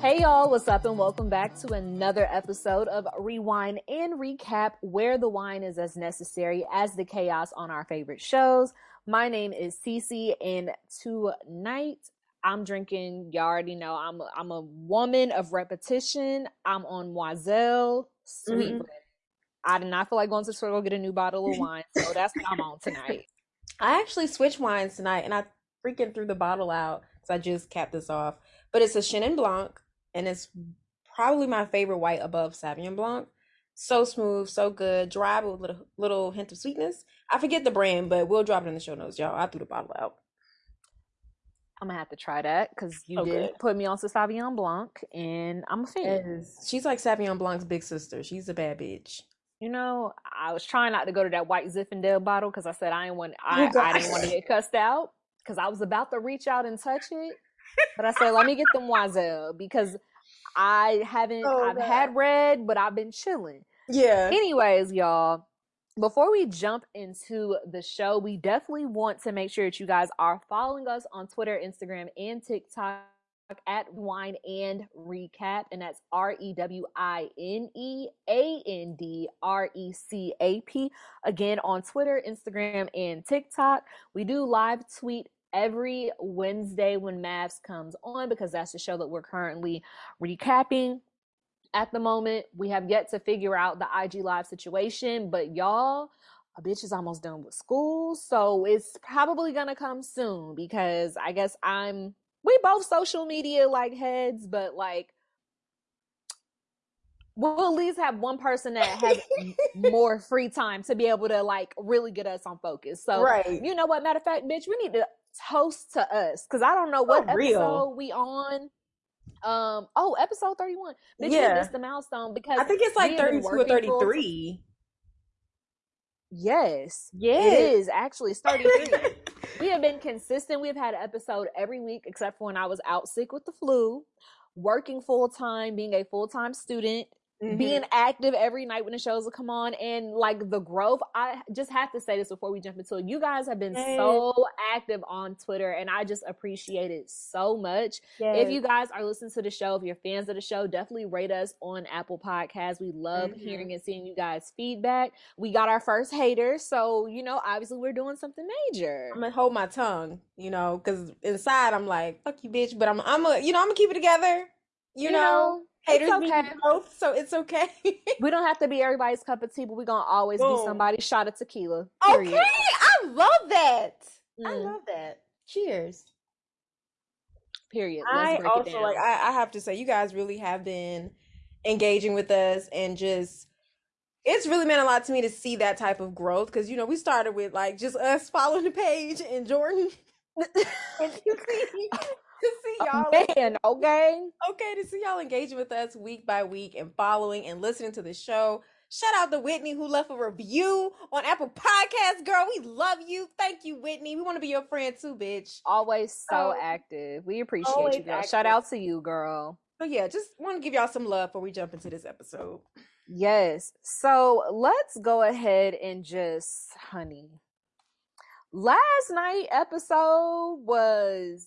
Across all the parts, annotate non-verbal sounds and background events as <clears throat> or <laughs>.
Hey y'all, what's up and welcome back to another episode of Rewine and Recap where the wine is as necessary as the chaos on our favorite shows. My name is Cece and tonight I'm drinking, you already know, I'm a, I'm a woman of repetition. I'm on Noiselle Sweet mm I did not feel like going to the store to get a new bottle of wine, so that's what I'm on tonight. <laughs> I actually switched wines tonight and I freaking threw the bottle out because I just capped this off. But it's a Chenin Blanc and it's probably my favorite white above Sauvignon Blanc. So smooth, so good, dry with a little, little hint of sweetness. I forget the brand, but we'll drop it in the show notes, y'all. I threw the bottle out. I'm gonna have to try that because you did put me on to Sauvignon Blanc, and I'm a fan. She's like Sauvignon Blanc's big sister. She's a bad bitch. You know, I was trying not to go to that white Zinfandel bottle because I said I didn't want I, oh I didn't want to get cussed out because I was about to reach out and touch it, but I said let me get them Noiselle because I haven't oh, I've God. had red, but I've been chilling. Yeah. Anyways, y'all, before we jump into the show, we definitely want to make sure that you guys are following us on Twitter, Instagram, and TikTok at Wine and Recap, and that's R E W I N E A N D R E C A P. Again, on Twitter, Instagram, and TikTok. We do live tweet every Wednesday when MAFS comes on because that's the show that we're currently recapping at the moment. We have yet to figure out the IG live situation, but y'all, a bitch is almost done with school, so it's probably gonna come soon because I guess I'm we both social media like heads, but like we'll at least have one person that has more <laughs> free time to be able to like really get us on focus. So right. you know what? Matter of fact, bitch, we need to toast to us because I don't know what oh, episode we on. Um. Oh, episode thirty one. Bitch, yeah. missed the milestone because I think it's like thirty two or thirty three. Yes. Yes. It is actually. It's 33. we have been <laughs> consistent. We've had an episode every week, except for when I was out sick with the flu, working full time, being a full time student, Mm-hmm. being active every night when the shows will come on and like the growth i just have to say this before we jump into it you guys have been yes. so active on twitter and i just appreciate it so much yes. if you guys are listening to the show if you're fans of the show definitely rate us on apple Podcasts. we love mm-hmm. hearing and seeing you guys feedback we got our first hater so you know obviously we're doing something major i'm gonna hold my tongue you know because inside i'm like fuck you bitch but i'm i'm a you know i'm gonna keep it together you, you know, know Haters okay. both, so it's okay. we don't have to be everybody's cup of tea, but we're gonna always Boom. be somebody's shot of tequila. Period. Okay, I love that. Mm. I love that. Cheers. Period. Let's I also like I, I have to say you guys really have been engaging with us and just it's really meant a lot to me to see that type of growth because you know we started with like just us following the page and Jordan <laughs> <laughs> and you see <laughs> to see oh, y'all. Man, okay. Okay, to see y'all engaging with us week by week and following and listening to the show. Shout out to Whitney who left a review on Apple Podcasts. Girl, we love you. Thank you, Whitney. We want to be your friend too, bitch. Always so active. We appreciate you, girl. Active. Shout out to you, girl. So yeah, just want to give y'all some love before we jump into this episode. Yes. So let's go ahead and just, honey. Last night episode was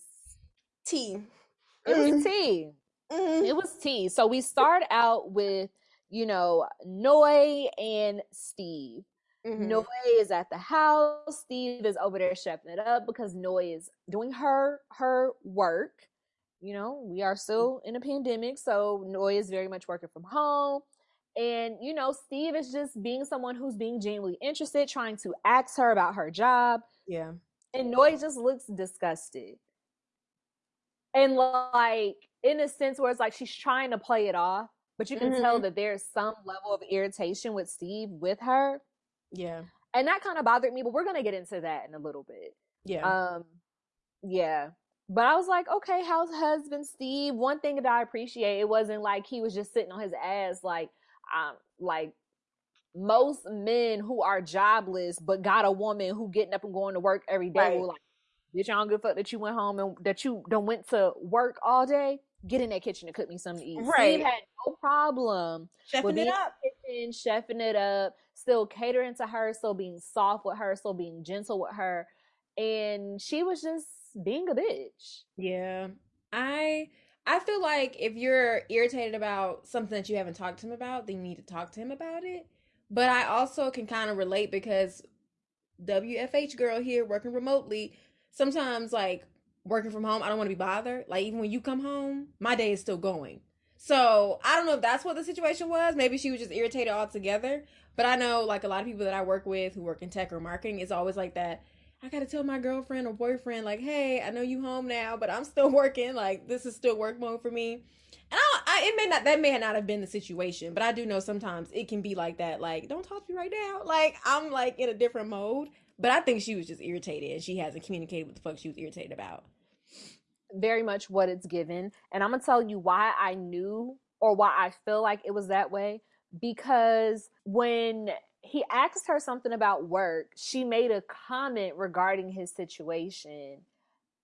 tea. It was mm-hmm. tea. Mm-hmm. It was tea. So we start out with, you know, Noi and Steve. Mm-hmm. Noi is at the house. Steve is over there chefing it up because Noi is doing her her work. You know, we are still in a pandemic, so Noi is very much working from home. And you know, Steve is just being someone who's being genuinely interested, trying to ask her about her job. Yeah. And Noi just looks disgusted and like in a sense where it's like she's trying to play it off but you can mm-hmm. tell that there's some level of irritation with steve with her. Yeah. And that kind of bothered me but we're gonna get into that in a little bit. Yeah. Um yeah. But i was like okay how's husband steve? One thing that i appreciate it wasn't like he was just sitting on his ass like um like most men who are jobless but got a woman who getting up and going to work every day right. will like Bitch, I don't give a fuck that you went home and that you don't went to work all day. Get in that kitchen and cook me something to eat. Right. Steve had no problem chefing it up, kitchen, chefing it up, still catering to her, still being soft with her, still being gentle with her, and she was just being a bitch. Yeah, I I feel like if you're irritated about something that you haven't talked to him about, then you need to talk to him about it. But I also can kind of relate because WFH girl here working remotely, sometimes like working from home, I don't want to be bothered. Like even when you come home, my day is still going. So I don't know if that's what the situation was. Maybe she was just irritated altogether. But I know like a lot of people that I work with who work in tech or marketing, it's always like that. I gotta tell my girlfriend or boyfriend, like, hey, I know you home now, but I'm still <laughs> working. Like, this is still work mode for me. And I, I, it may not, that may not have been the situation, but I do know sometimes it can be like that. Like, don't talk to me right now. Like, I'm like in a different mode. But I think she was just irritated and she hasn't communicated what the fuck she was irritated about. Very much what it's given. And I'm gonna tell you why I knew or why I feel like it was that way. Because when he asked her something about work, she made a comment regarding his situation.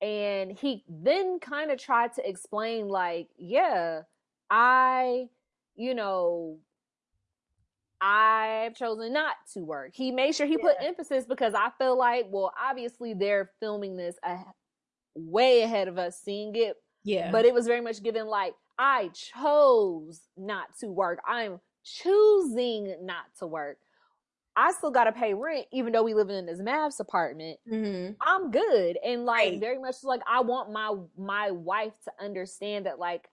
And he then kind of tried to explain, like, yeah, I, you know, I've chosen not to work. He made sure he yeah. put emphasis because I feel like, well, obviously they're filming this a, way ahead of us seeing it. Yeah. But it was very much given like, I chose not to work. I'm choosing not to work. I still got to pay rent, even though we live in this MAFS apartment. Mm-hmm. I'm good, and like right. very much like I want my my wife to understand that like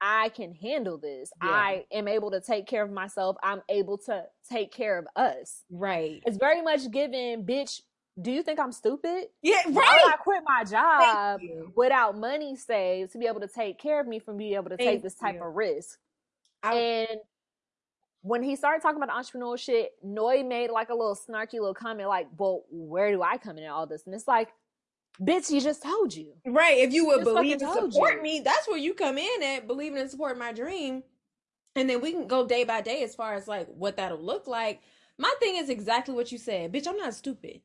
I can handle this. Yeah. I am able to take care of myself. I'm able to take care of us. Right. It's very much given, bitch. Do you think I'm stupid? Yeah, right. Why I quit my job without money saved to be able to take care of me from being able to Thank take this type you. of risk? I, and when he started talking about entrepreneurial shit, Noi made like a little snarky little comment, like, "Well, where do I come in all this?" And it's like, bitch, he just told you. Right. If you would believe and support you. me, that's where you come in at believing and support my dream. And then we can go day by day as far as like what that'll look like. My thing is exactly what you said. Bitch, I'm not stupid.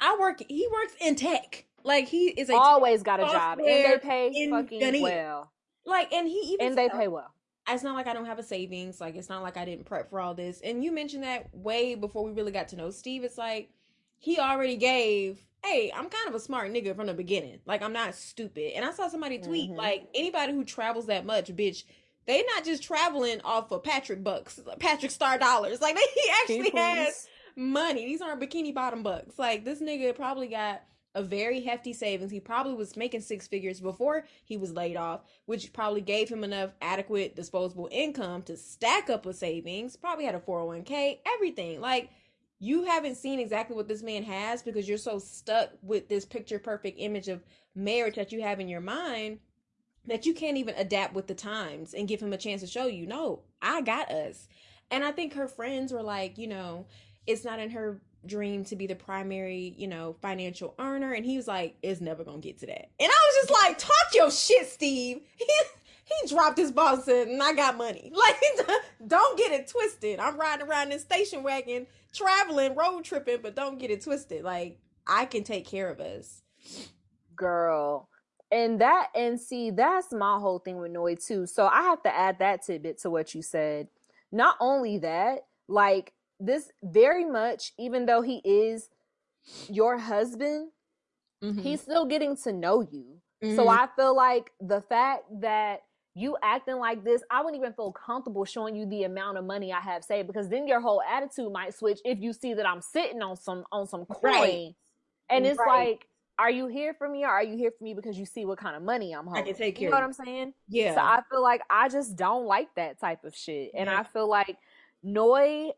I work he works in tech. Like he is always got a job. And they pay fucking well. Like and he even And they pay well. It's not like I don't have a savings. Like it's not like I didn't prep for all this. And you mentioned that way before we really got to know Steve. It's like he already gave hey, I'm kind of a smart nigga from the beginning. Like I'm not stupid. And I saw somebody tweet mm-hmm. like anybody who travels that much, bitch, they not just traveling off of Patrick bucks, Patrick Star dollars. Like <laughs> they, he actually Peoples. has money. These aren't bikini bottom bucks. Like this nigga probably got a very hefty savings. He probably was making six figures before he was laid off, which probably gave him enough adequate disposable income to stack up a savings. Probably had a 401k, everything. Like you haven't seen exactly what this man has because you're so stuck with this picture perfect image of marriage that you have in your mind that you can't even adapt with the times and give him a chance to show you no i got us. And i think her friends were like you know it's not in her dream to be the primary you know financial earner. And he was like it's never gonna get to that. And i was just like talk your shit steve. <laughs> He, he dropped his boss and i got money. <laughs> Like <laughs> don't get it twisted. I'm riding around this station wagon traveling, road tripping, but don't get it twisted. Like I can take care of us. Girl. And that and see, that's my whole thing with Noi too. So I have to add that tidbit to what you said. Not only that, like this very much, even though he is your husband, mm-hmm. he's still getting to know you. Mm-hmm. So I feel like the fact that you acting like this, I wouldn't even feel comfortable showing you the amount of money I have saved because then your whole attitude might switch if you see that I'm sitting on some on some coin. Right. And it's right. like, are you here for me or are you here for me because you see what kind of money I'm holding? I can take care. You know what I'm saying? Yeah. So I feel like I just don't like that type of shit. And yeah. I feel like Noi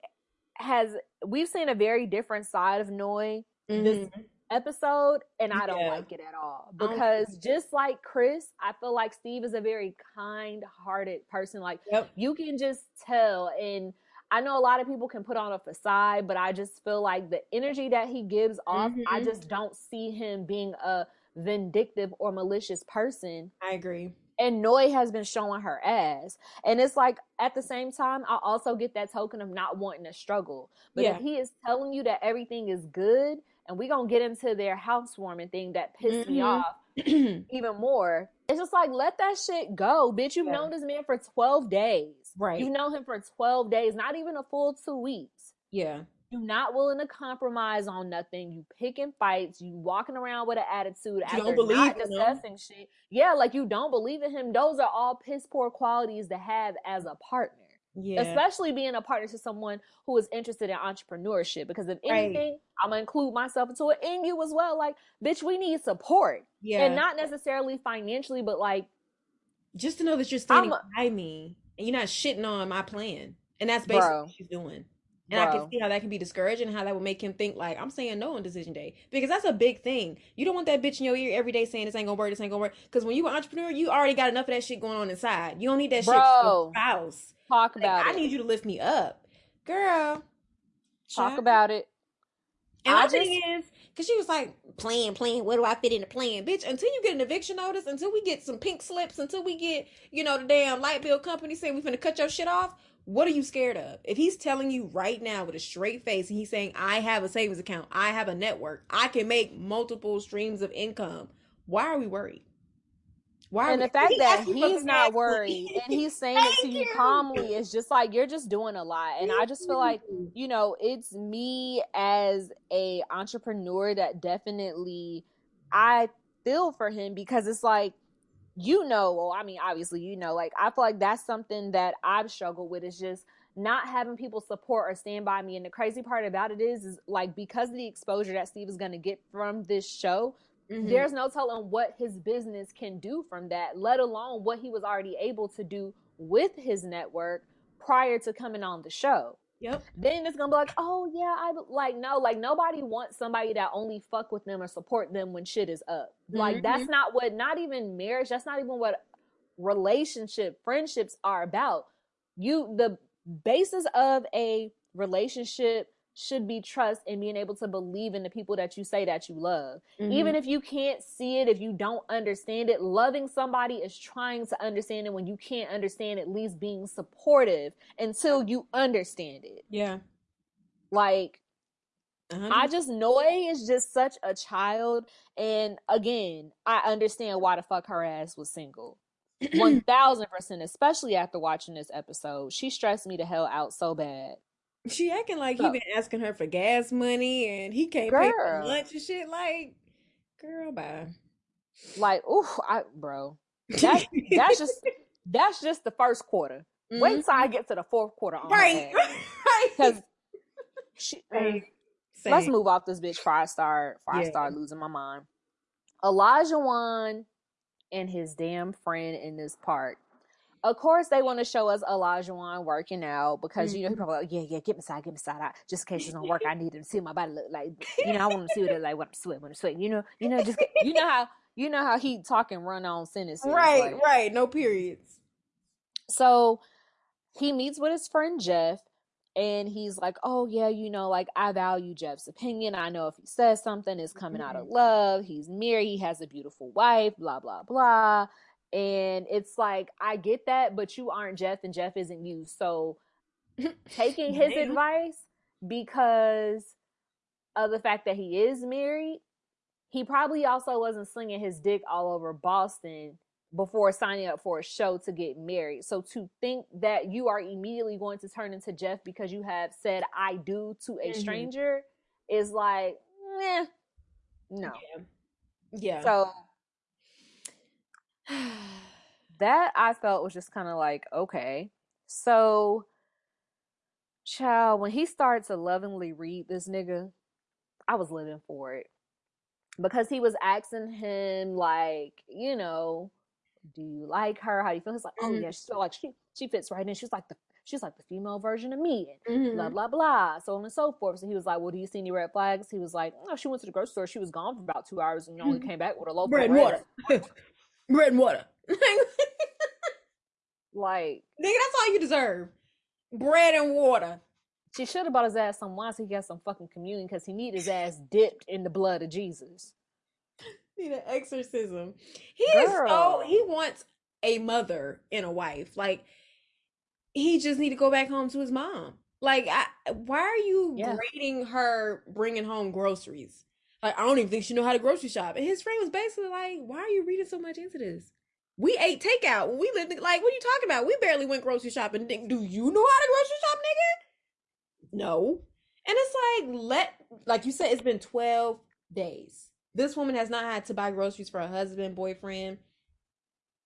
has we've seen a very different side of Noi mm-hmm. this episode and I don't yeah. like it at all because just like Chris, I feel like Steve is a very kind-hearted person. Like yep. you can just tell and I know a lot of people can put on a facade, but I just feel like the energy that he gives off, mm-hmm. I just don't see him being a vindictive or malicious person. I agree. And Noi has been showing her ass. And it's like at the same time, I also get that token of not wanting to struggle. But yeah. if he is telling you that everything is good, and we're gonna get into their housewarming thing that pissed mm-hmm. me off <clears throat> even more. It's just like let that shit go, bitch. You've yeah. known this man for twelve days. Right. You know him for twelve days, not even a full two weeks. Yeah. You're not willing to compromise on nothing. You picking fights. You walking around with an attitude You don't believe not in him. discussing shit. Yeah, like you don't believe in him. Those are all piss poor qualities to have as a partner. Yeah. Especially being a partner to someone who is interested in entrepreneurship. Because if Right. anything, I'm gonna include myself into it and you as well. Like, bitch, we need support. yeah. And not necessarily financially, but like just to know that you're standing by me and you're not shitting on my plan. And that's basically Bro. what she's doing. And I can see how that can be discouraging and how that would make him think like I'm saying no on decision day. Because that's a big thing. You don't want that bitch in your ear every day saying this ain't gonna work, this ain't gonna work. Because when you an entrepreneur, you already got enough of that shit going on inside. You don't need that shit Bro. your spouse. Talk Like, about I need you to lift me up. Girl. talk about it. And I my thing is, because she was like, plan, plan, where do I fit in the plan? Bitch, until you get an eviction notice, until we get some pink slips, until we get, you know, the damn light bill company saying we're going to cut your shit off, what are you scared of? If he's telling you right now with a straight face and he's saying, I have a savings account, I have a network, I can make multiple streams of income, why are we worried? Why and the fact He that asked you for he's not worried and he's saying it to you you. calmly is just like you're just doing a lot. And i just feel mm-hmm. like you know it's me as a entrepreneur that definitely i feel for him because it's like you know well i mean obviously you know like i feel like that's something that i've struggled with is just not having people support or stand by me. And the crazy part about it is is like because of the exposure that steve is going to get from this show Mhm. there's no telling what his business can do from that, let alone what he was already able to do with his network prior to coming on the show. Yep. Then it's gonna be like, oh yeah, I like no, like nobody wants somebody that only fuck with them or support them when shit is up. Like that's not what, not even marriage. That's not even what relationship, friendships are about. You, the basis of a relationship should be trust and being able to believe in the people that you say that you love Mhm. even if you can't see it if you don't understand it loving somebody is trying to understand it when you can't understand at least being supportive until you understand it yeah. like Uh-huh. i just Noi is just such a child and again i understand why the fuck her ass was single <clears throat> 1000% especially after watching this episode she stressed me the hell out so bad She acting like he been asking her for gas money and he can't pay for lunch and shit. Like, girl, bye. like ooh i bro That- that's just <laughs> that's just the first quarter wait Mhm. till i get to the fourth quarter on right, <laughs> because she, Right. let's move off this bitch before I start before I Yeah. start losing my mind. Olajuwon and his damn friend in this part. Of course, they want to show us Wan working out because you know he mm-hmm. probably like, yeah, yeah, get me side, get me side out. Just in case it's gonna work, I <laughs> need to see what my body look like. You know, I want to see what it like when I'm sweating, when I'm sweating. You know, you know, just get, you know how you know how he talking run on sentences. Right, like- right. No periods. so he meets with his friend Jeff and he's like, Oh, yeah, you know, like I value Jeff's opinion. I know if he says something, it's coming out of mm-hmm. love. He's married, he has a beautiful wife, blah, blah, blah. And it's like, I get that, but you aren't Jeff and Jeff isn't you. So <laughs> taking his Damn. advice because of the fact that he is married, he probably also wasn't slinging his dick all over Boston before signing up for a show to get married. So to think that you are immediately going to turn into Jeff because you have said I do to a Mhm. stranger is like, meh, no. Yeah. So <sighs> that I felt was just kind of like, okay. So child, when he started to lovingly read this nigga, I was living for it. Because he was asking him like, you know, do you like her? How do you feel? He's like, oh Mhm. yeah, she's so like she she fits right in. She's like the she's like the female version of me. Mhm. Blah blah blah, so on and so forth. So he was like, "Well, do you see any red flags?" He was like, "No, she went to the grocery store. She was gone for about two hours, and you only Mhm. came back with a loaf bread of bread." water. <laughs> <laughs> bread and water. Like, <laughs> nigga, that's all you deserve. Bread and water. she should have bought his ass some wine so he got some fucking communion because he need his ass dipped in the blood of Jesus. Need an exorcism. He is so he wants a mother and a wife. Like he just need to go back home to his mom. Like I, why are you Yeah. grading her bringing home groceries? Like I don't even think she know how to grocery shop. And his friend was basically like, "Why are you reading so much into this? We ate takeout we lived. in- Like, what are you talking about? We barely went grocery shopping. Do you know how to grocery shop, nigga? No. And it's like, let, like you said, it's been 12 days. This woman has not had to buy groceries for her husband, boyfriend.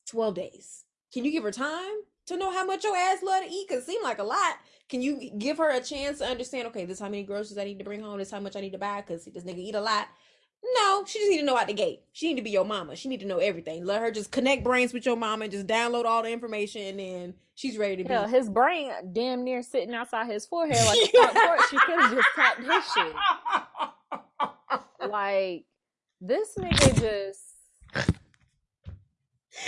12 days. Can you give her time to know how much your ass love to eat? Cause it seemed like a lot. Can you give her a chance to understand, okay, this how many groceries I need to bring home, this how much I need to buy, cause this nigga eat a lot. No, she just need to know out the gate. She need to be your mama. She need to know everything. Let her just connect brains with your mama and just download all the information and then she's ready to Yeah, be. his brain damn near sitting outside his forehead like a front <laughs> porch. She could have just tapped his shit. Like this nigga just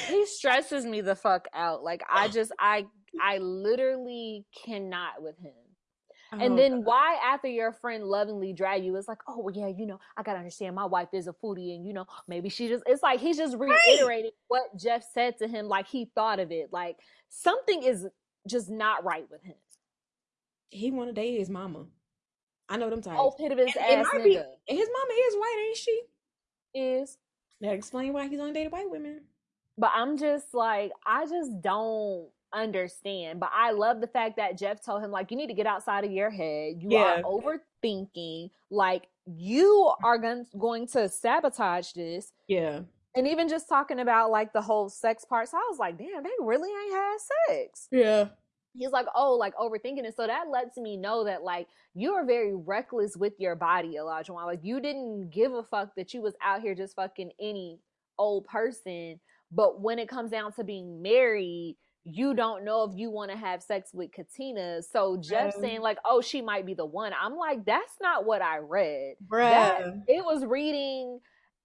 he stresses me the fuck out. Like I just I I literally cannot with him. And Oh, then why after your friend lovingly drag you, it's like, oh well, yeah, you know, I gotta understand my wife is a foodie and you know, maybe she just it's like he's just reiterating what Jeff said to him, like he thought of it. Like something is just not right with him. he want to date his mama. I know them oh, types. Oh pit of his And ass be- nigga and his mama is white, ain't she? is That explain why he's only dated white women. but I'm just like, I just don't understand. But I love the fact that Jeff told him, like, you need to get outside of your head. You Yeah. are overthinking. Like, you are going, going to sabotage this. Yeah. And even just talking about like the whole sex part. So I was like, damn, they really ain't had sex. Yeah. He's like, oh, like overthinking it. So that lets me know that like you are very reckless with your body, Elijah. Like you didn't give a fuck that you was out here just fucking any old person. But when it comes down to being married, you don't know if you want to have sex with Katina. So Jeff saying like, oh, she might be the one. I'm like, that's not what I read. That it was reading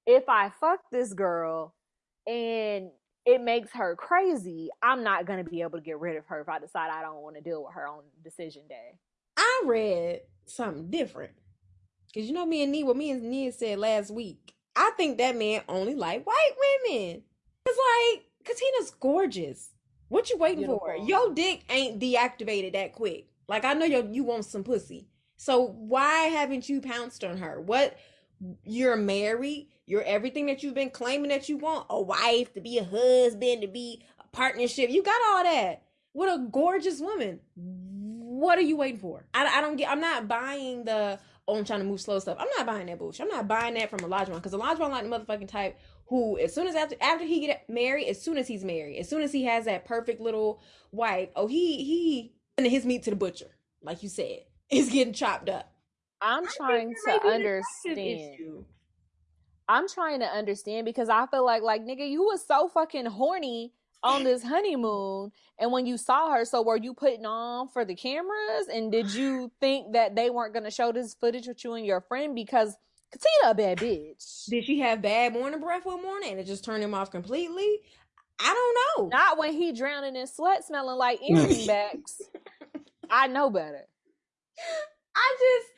if I fuck this girl and it makes her crazy, I'm not gonna be able to get rid of her if I decide I don't want to deal with her on decision day. I read something different. Cause you know me and Nia, what me and Nia said last week. I think that man only like white women. It's like Katina's gorgeous. What you waiting for? Beautiful. Your dick ain't deactivated that quick. Like I know you you want some pussy. So why haven't you pounced on her? What you're married, you're everything that you've been claiming that you want, a wife, to be a husband, to be a partnership. You got all that. What a gorgeous woman. What are you waiting for? I, I don't get I'm not buying the oh I'm trying to move slow stuff. I'm not buying that bullshit. I'm not buying that from Elijah because Elijah like the motherfucking type who as soon as after after he get married, as soon as he's married, as soon as he has that perfect little wife, oh he he sending his meat to the butcher, like you said. <laughs> It's getting chopped up. I'm trying to may be an attraction understand. I'm trying to understand because I feel like like nigga, you was so fucking horny on this honeymoon and when you saw her so were you putting on for the cameras and did you think that they weren't going to show this footage with you and your friend because Katina a bad bitch Did she have bad morning breath one morning and it just turned him off completely? I don't know. not when he drowning in sweat smelling like <laughs> earring backs I know better I just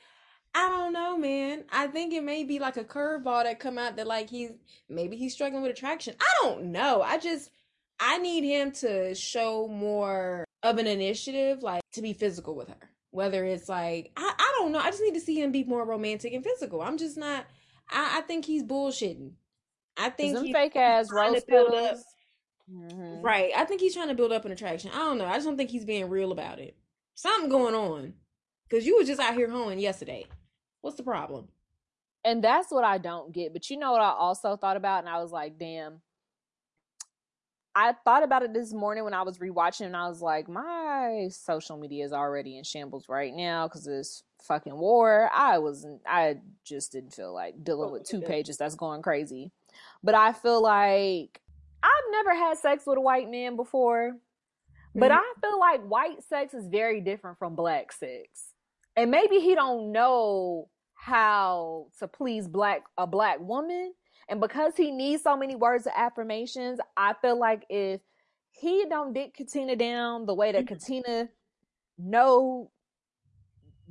I don't know, man. I think it may be like a curveball that come out that like he's maybe he's struggling with attraction. I don't know. I just I need him to show more of an initiative, like to be physical with her. Whether it's like I, I don't know. I just need to see him be more romantic and physical. I'm just not I, I think he's bullshitting. I think he's fake ass rose petals Mhm. Right. I think he's trying to build up an attraction. I don't know. I just don't think he's being real about it. Something going on. Cause you were just out here hoeing yesterday. What's the problem? And that's what I don't get. But you know what I also thought about? And I was like, damn. I thought about it this morning when I was rewatching, and I was like, my social media is already in shambles right now because this fucking war. I wasn't, I just didn't feel like dealing with two pages that's going crazy. But I feel like I've never had sex with a white man before, but Mhm. I feel like white sex is very different from black sex. And maybe he don't know how to please black a black woman and because he needs so many words of affirmations i feel like if he don't dick katina down the way that Mhm. katina know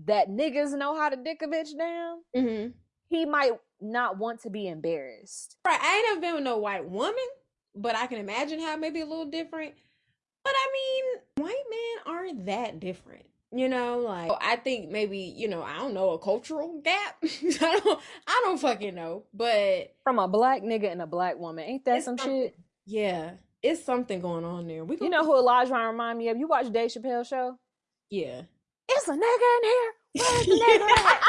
that niggas know how to dick a bitch down Mm-hmm. he might not want to be embarrassed Right. I ain't never been with no white woman, but I can imagine how it may be a little different. But I mean, white men aren't that different. You know, like I think maybe, you know, I don't know, a cultural gap. <laughs> I don't I don't fucking know. But from a black nigga and a black woman ain't that some shit yeah, it's something going on there. We you know who elijah remind me of you watch dave chappelle show Yeah. it's a nigga in here Where's the nigger <laughs> at?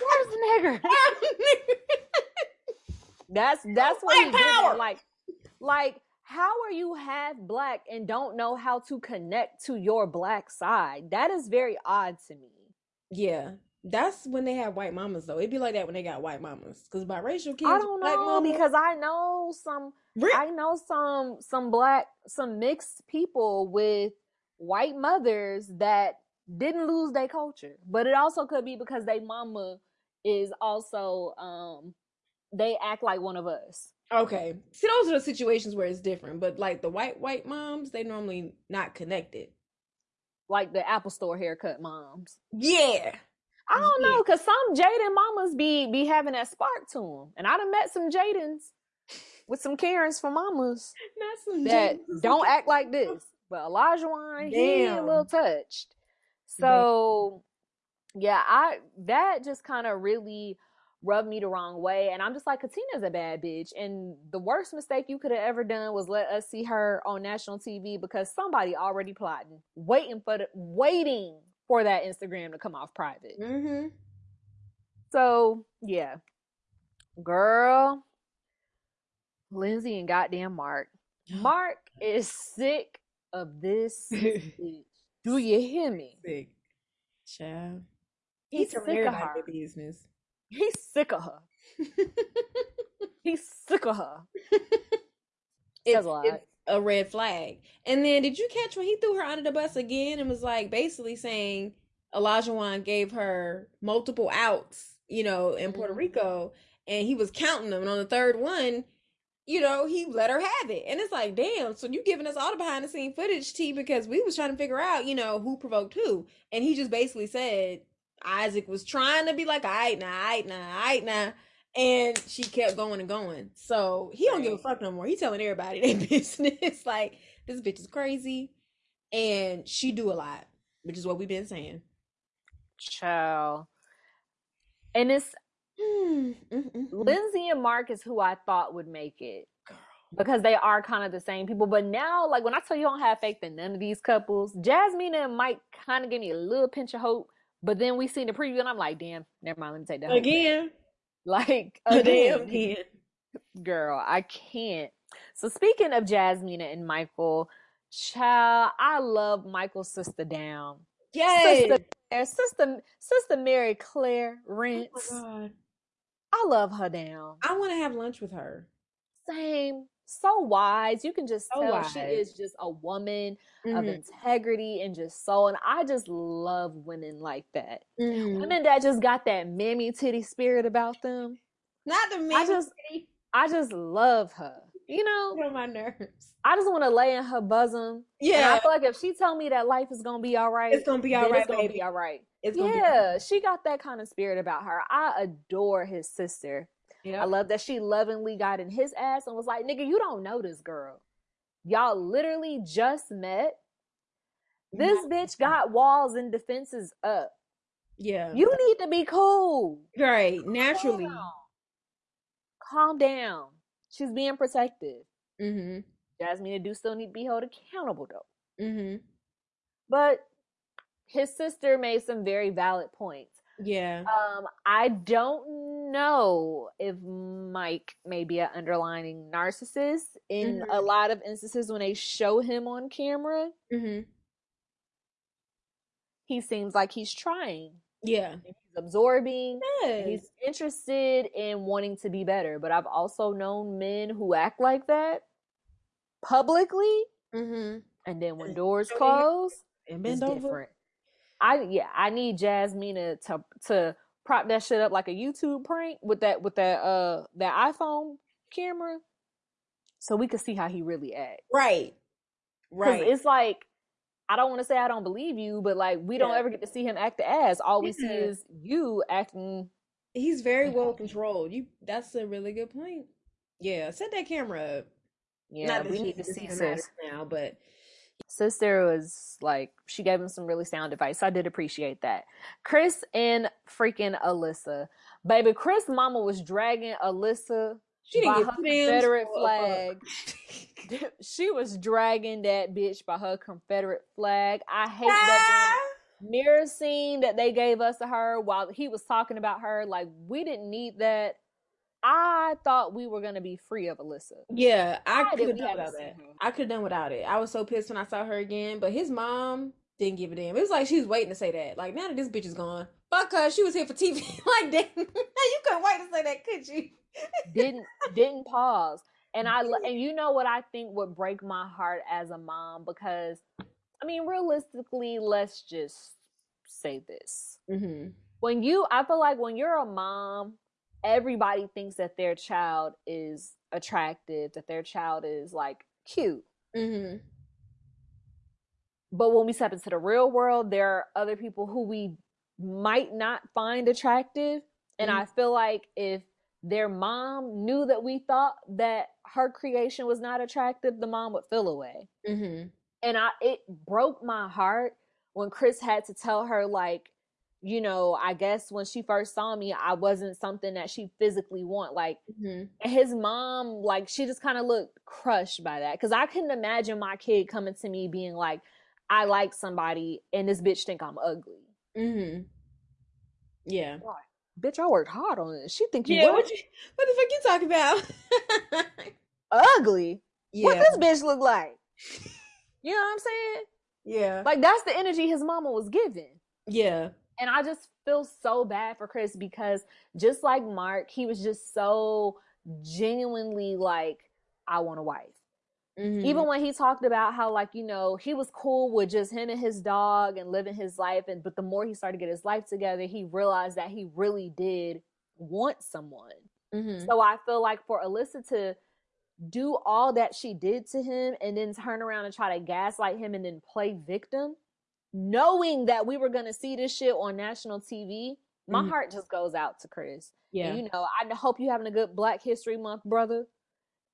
Where's the nigger? <laughs> That's that's what White he getting at. power. Like, like, how are you half black and don't know how to connect to your black side? That is very odd to me. yeah, that's when they have white mamas though. It'd be like that when they got white mamas. Because biracial kids, I don't black know mamas, because I know some I know some some black some mixed people with white mothers that didn't lose their culture. But it also could be because they mama is also um they act like one of us. Okay. See, those are the situations where it's different. But like the white white moms, they normally not connected. Like the Apple Store haircut moms. Yeah. I don't Yeah. know, cause some Jaden mamas be be having that spark to them, and I done met some Jadens with some Karens for mamas <laughs> that Jadens, don't act like this. But Olajuwon, he a little touched. So yeah, I that just kind of really rubbed me the wrong way. And I'm just like, Katina's a bad bitch. And the worst mistake you could have ever done was let us see her on national TV because somebody already plotting, waiting for the waiting for that Instagram to come off private. Mhm. So yeah, girl, Lindsay and goddamn Mark. <gasps> Mark is sick of this <laughs> bitch. Do you hear me? Sick. Child. He's He's sick of her. business. He's sick of her. <laughs> He's sick of her. <laughs> it's, a it's a red flag. And then did you catch when he threw her under the bus again and was like basically saying Olajuwon gave her multiple outs, you know, in Puerto Mhm. Rico, and he was counting them, and on the third one, you know, he let her have it. And it's like, damn, so you giving us all the behind the scene footage, T, because we was trying to figure out, you know, who provoked who. And he just basically said Isaac was trying to be like, all right now, all right now, all right now. And she kept going and going. So he don't give a fuck no more. He telling everybody <laughs> their business. <laughs> like, this bitch is crazy. And she do a lot, which is what we've been saying. Child. And it's Mm, mm, mm. Lindsay and Mark is who I thought would make it. Because they are kind of the same people. But now, like when I tell you I don't have faith in none of these couples, Jasmine and Mike kind of give me a little pinch of hope. But then we seen the preview and I'm like, damn, never mind, let me take that. Again. <laughs> Like <laughs> Damn, again, again. girl, I can't. So speaking of Jasmine and Michael, child, I love Michael's sister down. Yes. Sister, sister, sister Mary Claire Oh Rents. my God. I love her down. I want to have lunch with her. Same. So wise. You can just So tell she is just a woman of Mhm, integrity and just soul. And I just love women like that. mhm. Women that just got that mammy titty spirit about them. Not the me. I just I just love her. You know, on my nerves. I just want to lay in her bosom. And I feel like if she tell me that life is gonna be all right, it's gonna be all right, it's gonna baby. be all right. It's Yeah, she got that kind of spirit about her. I adore his sister. Be. I love that she lovingly got in his ass and was like, nigga, you don't know this girl. Y'all literally just met. This bitch got walls and defenses up. Yeah. You need to be cool. right Calm naturally. down. Calm down. She's being protective. Mm-hmm. Jasmine do still need to be held accountable though. Mm-hmm. But his sister made some very valid points. Yeah. Um, I don't know if Mike may be an underlining narcissist in a lot of instances when they show him on camera. Mm-hmm. He seems like he's trying, Yeah. he's absorbing, Yes. he's interested in wanting to be better. But I've also known men who act like that publicly, Mm-hmm. and then when doors close, And it's different. I yeah, I need Jasmine to to to prop that shit up like a YouTube prank with that with that uh that iPhone camera, so we could see how he really act. Right. Right. it's like I don't want to say I don't believe you, but like we don't Yeah. ever get to see him act the ass. All we see is you acting. He's very well controlled. You. That's a really good point. Yeah. Set that camera up. Yeah, Not that we need to see matters now, but Sister was like she gave him some really sound advice. So I did appreciate that. Chris and freaking Alyssa, baby. Chris' mama was dragging Alyssa she didn't by her Confederate flag. she was dragging that bitch by her Confederate flag. I hate that. mirror scene that they gave us to her while he was talking about her, like we didn't need that. I thought we were gonna be free of Alyssa. Yeah, I could have done without that. her? I could have done without it. I was so pissed when I saw her again, but his mom didn't give a damn. It was like she was waiting to say that. Like now that this bitch is gone, fuck her. She was here for TV. <laughs> like damn, <laughs> you couldn't wait to say that, could you? <laughs> didn't didn't pause and i and you know what i think would break my heart as a mom because i mean realistically let's just say this Mm-hmm. when you i feel like when you're a mom everybody thinks that their child is attractive that their child is like cute Mm-hmm. but when we step into the real world there are other people who we might not find attractive and Mhm. i feel like if their mom knew that we thought that her creation was not attractive the mom would feel away Mm-hmm. and i it broke my heart when chris had to tell her like you know i guess when she first saw me i wasn't something that she physically want like Mm-hmm. and his mom like she just kind of looked crushed by that because i couldn't imagine my kid coming to me being like i like somebody and this bitch think i'm ugly Mm-hmm. Yeah. bitch i worked hard on it she think you Yeah. what? What, you, what the fuck you talking about? <laughs> ugly yeah. what this bitch look like <laughs> you know what i'm saying yeah. like that's the energy his mama was giving yeah. And I just feel so bad for Chris because just like Mark, he was just so genuinely like, I want a wife. Mhm. Even when he talked about how, like, you know, he was cool with just him and his dog and living his life. And but the more he started to get his life together, he realized that he really did want someone. Mhm. So I feel like for Alyssa to do all that she did to him and then turn around and try to gaslight him and then play victim, knowing that we were going to see this shit on national TV, my Mhm. heart just goes out to Chris. yeah. And, you know, I hope you're having a good Black History Month, brother.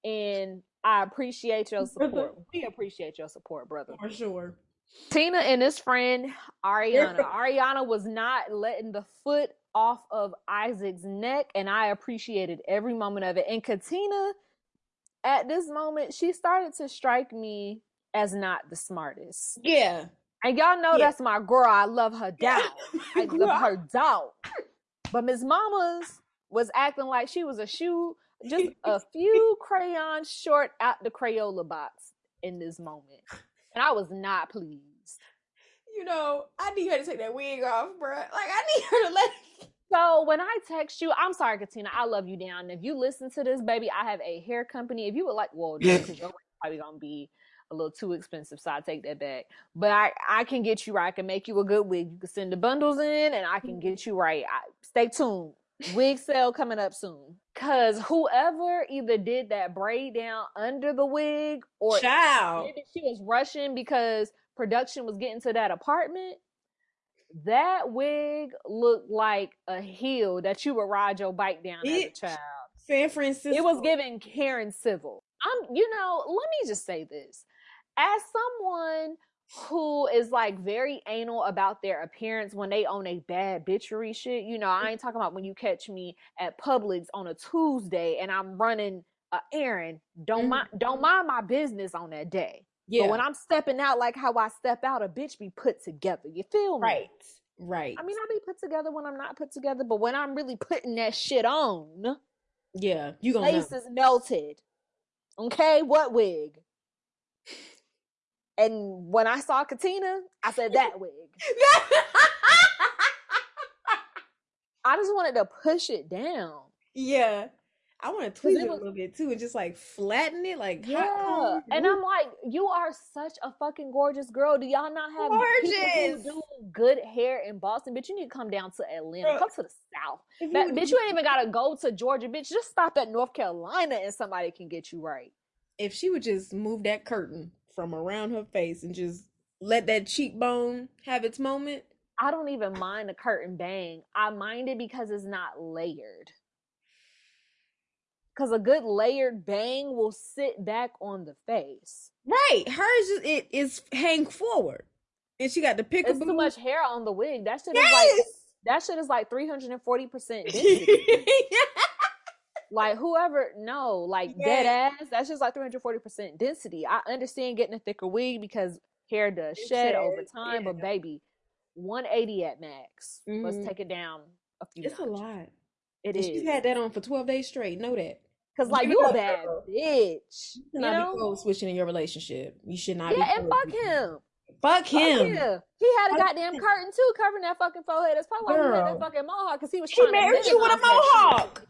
And I appreciate your Brother. support. We appreciate your support, brother. For sure. Tina and his friend Ariana. <laughs> Ariana was not letting the foot off of Isaac's neck, and I appreciated every moment of it. And Katina, at this moment, she started to strike me as not the smartest. Yeah. And y'all know Yeah. that's my girl. I love her down. <laughs> I love her down. But Miss Mamas was acting like she was a shoe, just a <laughs> few crayons short out the Crayola box in this moment. And I was not pleased. You know, I need her to take that wig off, bruh. Like I need her to let. <laughs> So when I text you, I'm sorry, Katina, I love you down. If you listen to this, baby, I have a hair company. If you would like, well, because your probably gonna be a little too expensive, so I take that back. But I, I can get you right. I can make you a good wig. You can send the bundles in, and I can mm-hmm. get you right. I, stay tuned. Wig sale coming up soon. Cause whoever either did that braid down under the wig, or Child. maybe she was rushing because production was getting to that apartment. That wig looked like a hill that you would ride your bike down as a child. San Francisco. It was giving Karen Civil. I'm, you know, let me just say this. As someone who is like very anal about their appearance when they own a bad bitchery shit, you know, I ain't talking about when you catch me at Publix on a Tuesday and I'm running a errand. Don't Mhm. mind, don't mind my business on that day. Yeah. But when I'm stepping out like how I step out, a bitch be put together. You feel me? right. Right. I mean, I be put together when I'm not put together, but when I'm really putting that shit on, yeah. You gonna know. face is melted. Okay, what wig? And when I saw Katina, I said that wig. <laughs> I just wanted to push it down. yeah. I want to tweeze it it, was- a little bit too and just like flatten it like Yeah. And I'm like, you are such a fucking gorgeous girl. Do y'all not have Gorgeous. do good hair in Boston? Bitch, you need to come down to Atlanta. Bruh. Come to the South. That, bitch, you ain't even gotta go to Georgia, bitch. Just stop at North Carolina and somebody can get you right. if she would just move that curtain from around her face and just let that cheekbone have its moment. I don't even mind the curtain bang. I mind it because it's not layered. Because a good layered bang will sit back on the face. Right. Hers just it is hang forward. And she got the pick It's too much hair on the wig. That shit is like that shit is like 340% <laughs> density. Like whoever no, like dead ass, that's just like 340% density. I understand getting a thicker wig because hair does It shed over time, but baby, 180 at max. Mhm. Let's take it down a few. It's a lot. It And is she's had that on for 12 days straight. Know that. because like you a bad bitch. You You should not know? be code switching in your relationship. You should not be. Yeah, and fuck him. Fuck him. him. He had a Fuck goddamn him. curtain too, covering that fucking forehead. That's probably why he had that fucking mohawk because he was He trying married you with a mohawk.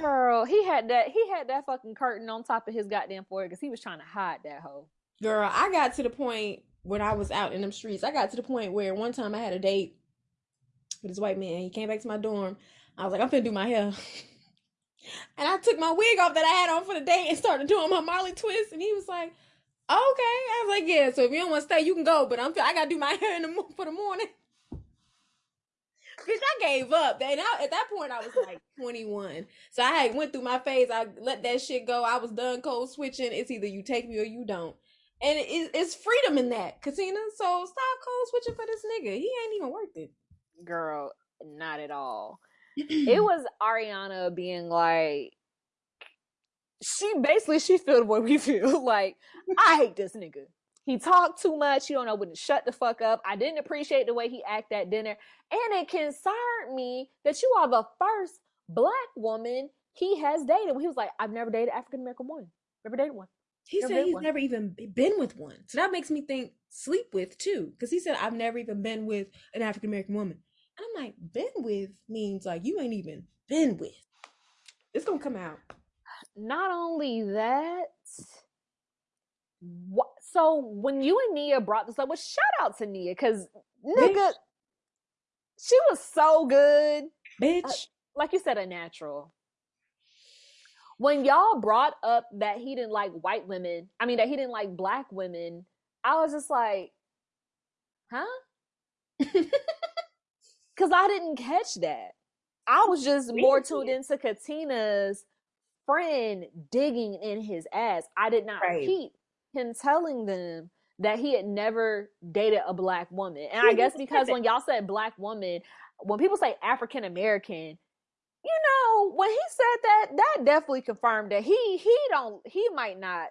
Girl, he had that. He had that fucking curtain on top of his goddamn forehead because he was trying to hide that hoe. Girl, I got to the point when I was out in them streets. I got to the point where one time I had a date with this white man. He came back to my dorm. I was like, I'm finna do my hair. <laughs> And I took my wig off that I had on for the date and started doing my Marley twist. And he was like, okay. I was like, yeah, so if you don't want to stay, you can go. But I'm I gotta do my <laughs> hair in the for the morning. Bitch, I gave up. And I, at that point, I was like 21. So I had went through my phase. I let that shit go. I was done code switching. It's either you take me or you don't. And it, it's freedom in that, Katina. So stop code switching for this nigga. He ain't even worth it. Girl, not at all. <clears throat> it was Ariana being like, she basically she felt what we feel. <laughs> Like, I hate this nigga. He talked too much. You don't know when to shut the fuck up. I didn't appreciate the way he acted at dinner. And it concerned me that you are the first black woman he has dated. He was like, I've never dated African American woman. Never dated one. He Never said he's one. never even been with one. So that makes me think sleep with too. Because he said, I've never even been with an African American woman. And I'm like, been with means like you ain't even been with. It's gonna come out. Not only that, what, so when you and Nia brought this up, well, shout out to Nia because nigga, Bitch. she was so good. Uh, Bitch. Like you said, a natural. When y'all brought up that he didn't like white women, I mean that he didn't like black women, I was just like, huh? <laughs> Because I didn't catch that. I was just more tuned into Katina's friend digging in his ass. I did not Right. peep him telling them that he had never dated a black woman. And I guess because when y'all said black woman, when people say African American, you know, when he said that, that definitely confirmed that he he don't he might not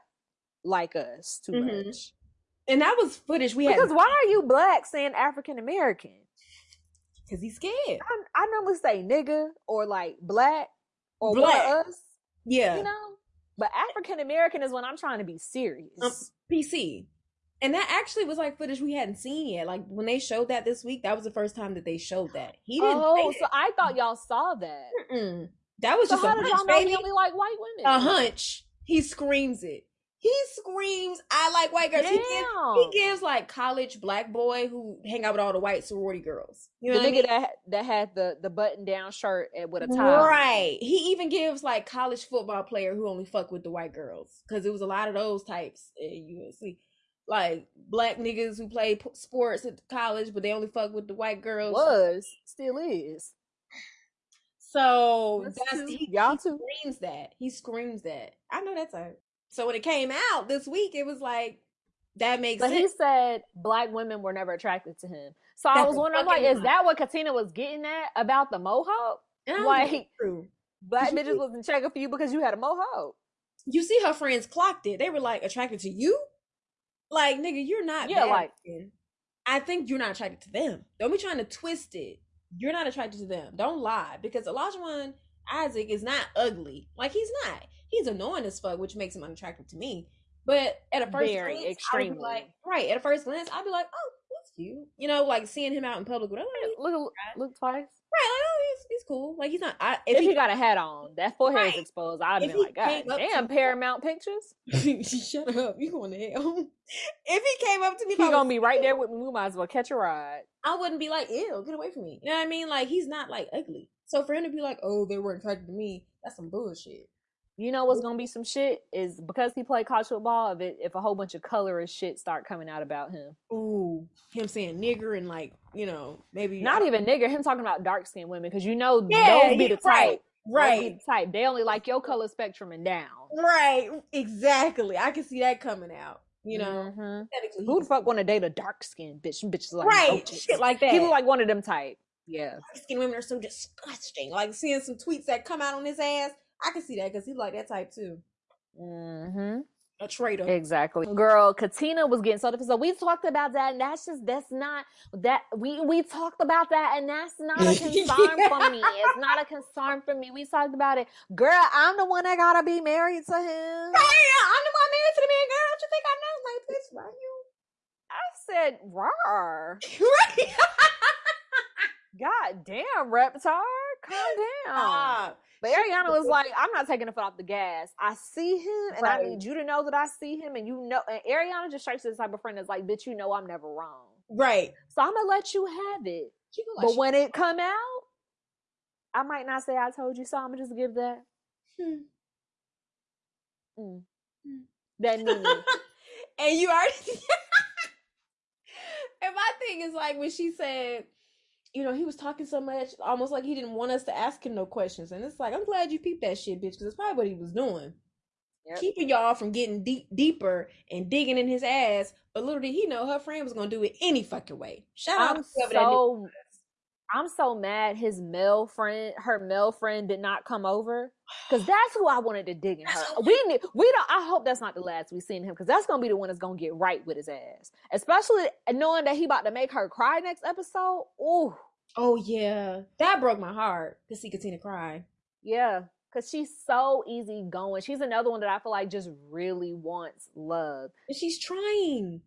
like us too Mhm. much. and that was footage we had Because why are you black saying African American? because he's scared. I, I normally say nigga or like black or Black. us, Yeah. you know. But African American is when I'm trying to be serious. Um, PC. And that actually was like footage we hadn't seen yet. Like when they showed that this week, that was the first time that they showed that. He didn't oh, so I thought y'all saw that. that. Mm-mm. That was So just a hunch, baby. only like white women? a hunch. He screams it. He screams, "I like white girls." He gives, he gives like college black boy who hang out with all the white sorority girls. You know the what I nigga mean? that that had the the button down shirt and with a tie. Right. He even gives like college football player who only fuck with the white girls because it was a lot of those types at USC. Like black niggas who play p- sports at college, but they only fuck with the white girls. Was still is. So Us that's too. he, Y'all he too. screams that. He screams that. I know that's a. So when it came out this week, it was like that makes But he said black women were never attracted to him. So I That's was a wondering, like, is that what Katina was getting at about the mohawk? I like- true. Black bitches see- wasn't checking for you because you had a mohawk. You see, her friends clocked it. They were like attracted to you. Like nigga, you're not. Yeah, like-. I think you're not attracted to them. Don't be trying to twist it. You're not attracted to them. Don't lie because Elijah Isaac is not ugly. Like he's not. He's annoying as fuck, which makes him unattractive to me. But at a first Very, glance, be extremely. like, right. At a first glance, I'd be like, oh, that's cute. You know, like seeing him out in public. Like, Look, look twice. right. Like, oh, he's, he's cool. Like he's not. I, If, if, he, he, got a hat on, that forehead Right. is exposed. I'd been like, God damn, <laughs> Paramount Pictures. shut up. You going to hell? if he came up to me, He if I was gonna be right there with me. We might as well catch a ride. I wouldn't be like, ew, get away from me. You know what I mean? Like he's not like ugly. So for him to be like, oh, they weren't attracted to me, that's some bullshit. You know what's gonna be some shit is because he played college football. If it, if a whole bunch of colorist shit start coming out about him, Ooh, him saying nigger and like, you know, maybe not even nigger, him talking about dark skinned women because you know Yeah, those be the type. right, be the type. They only like your color spectrum and down. right, exactly. I can see that coming out. You know, Mhm. who the fuck want to date a dark skinned bitch? Bitches like right, shit like that. He look like one of them type. Yeah. Dark skin women are so disgusting. Like seeing some tweets that come out on his ass, I can see that because he like that type too. hmm a traitor. Exactly. Girl, Katina was getting so defensive. So we talked about that, and that's just that's not that we we talked about that, and that's not a concern Yeah. for me. It's not a concern for me. We talked about it. Girl, I'm the one that gotta be married to him. Damn, I'm the one married to the man, girl. Don't you think I know? Like, bitch, why I said, rar. you? <laughs> Right. <laughs> God damn, Reptar. Calm <laughs> down. Stop. But Ariana was like, I'm not taking the foot off the gas. I see him and I need you to know that I see him and you know and Ariana just strikes the type of friend that's like, bitch, you know I'm never wrong. Right. So I'm gonna let you have it. She go like, But when it come out, I might not say I told you so. I'm gonna just give that Hmm. mm, Hmm. that <laughs> and you already. <laughs> and my thing is like when she said, you know, he was talking so much, almost like he didn't want us to ask him no questions. And it's like, I'm glad you peeped that shit, bitch, because it's probably what he was doing. Yep. Keeping y'all from getting deep, deeper and digging in his ass. But little did he know her friend was gonna do it any fucking way. Shout out I'm to whoever that so I'm so mad his male friend, her male friend did not come over. Cause that's who I wanted to dig in her. We need, we don't I hope that's not the last we seen him because that's gonna be the one that's gonna get right with his ass. Especially knowing that he about to make her cry next episode. Ooh, Oh yeah, that broke my heart to see Katina cry. yeah. Cause she's so easy going. She's another one that I feel like just really wants love. And she's trying.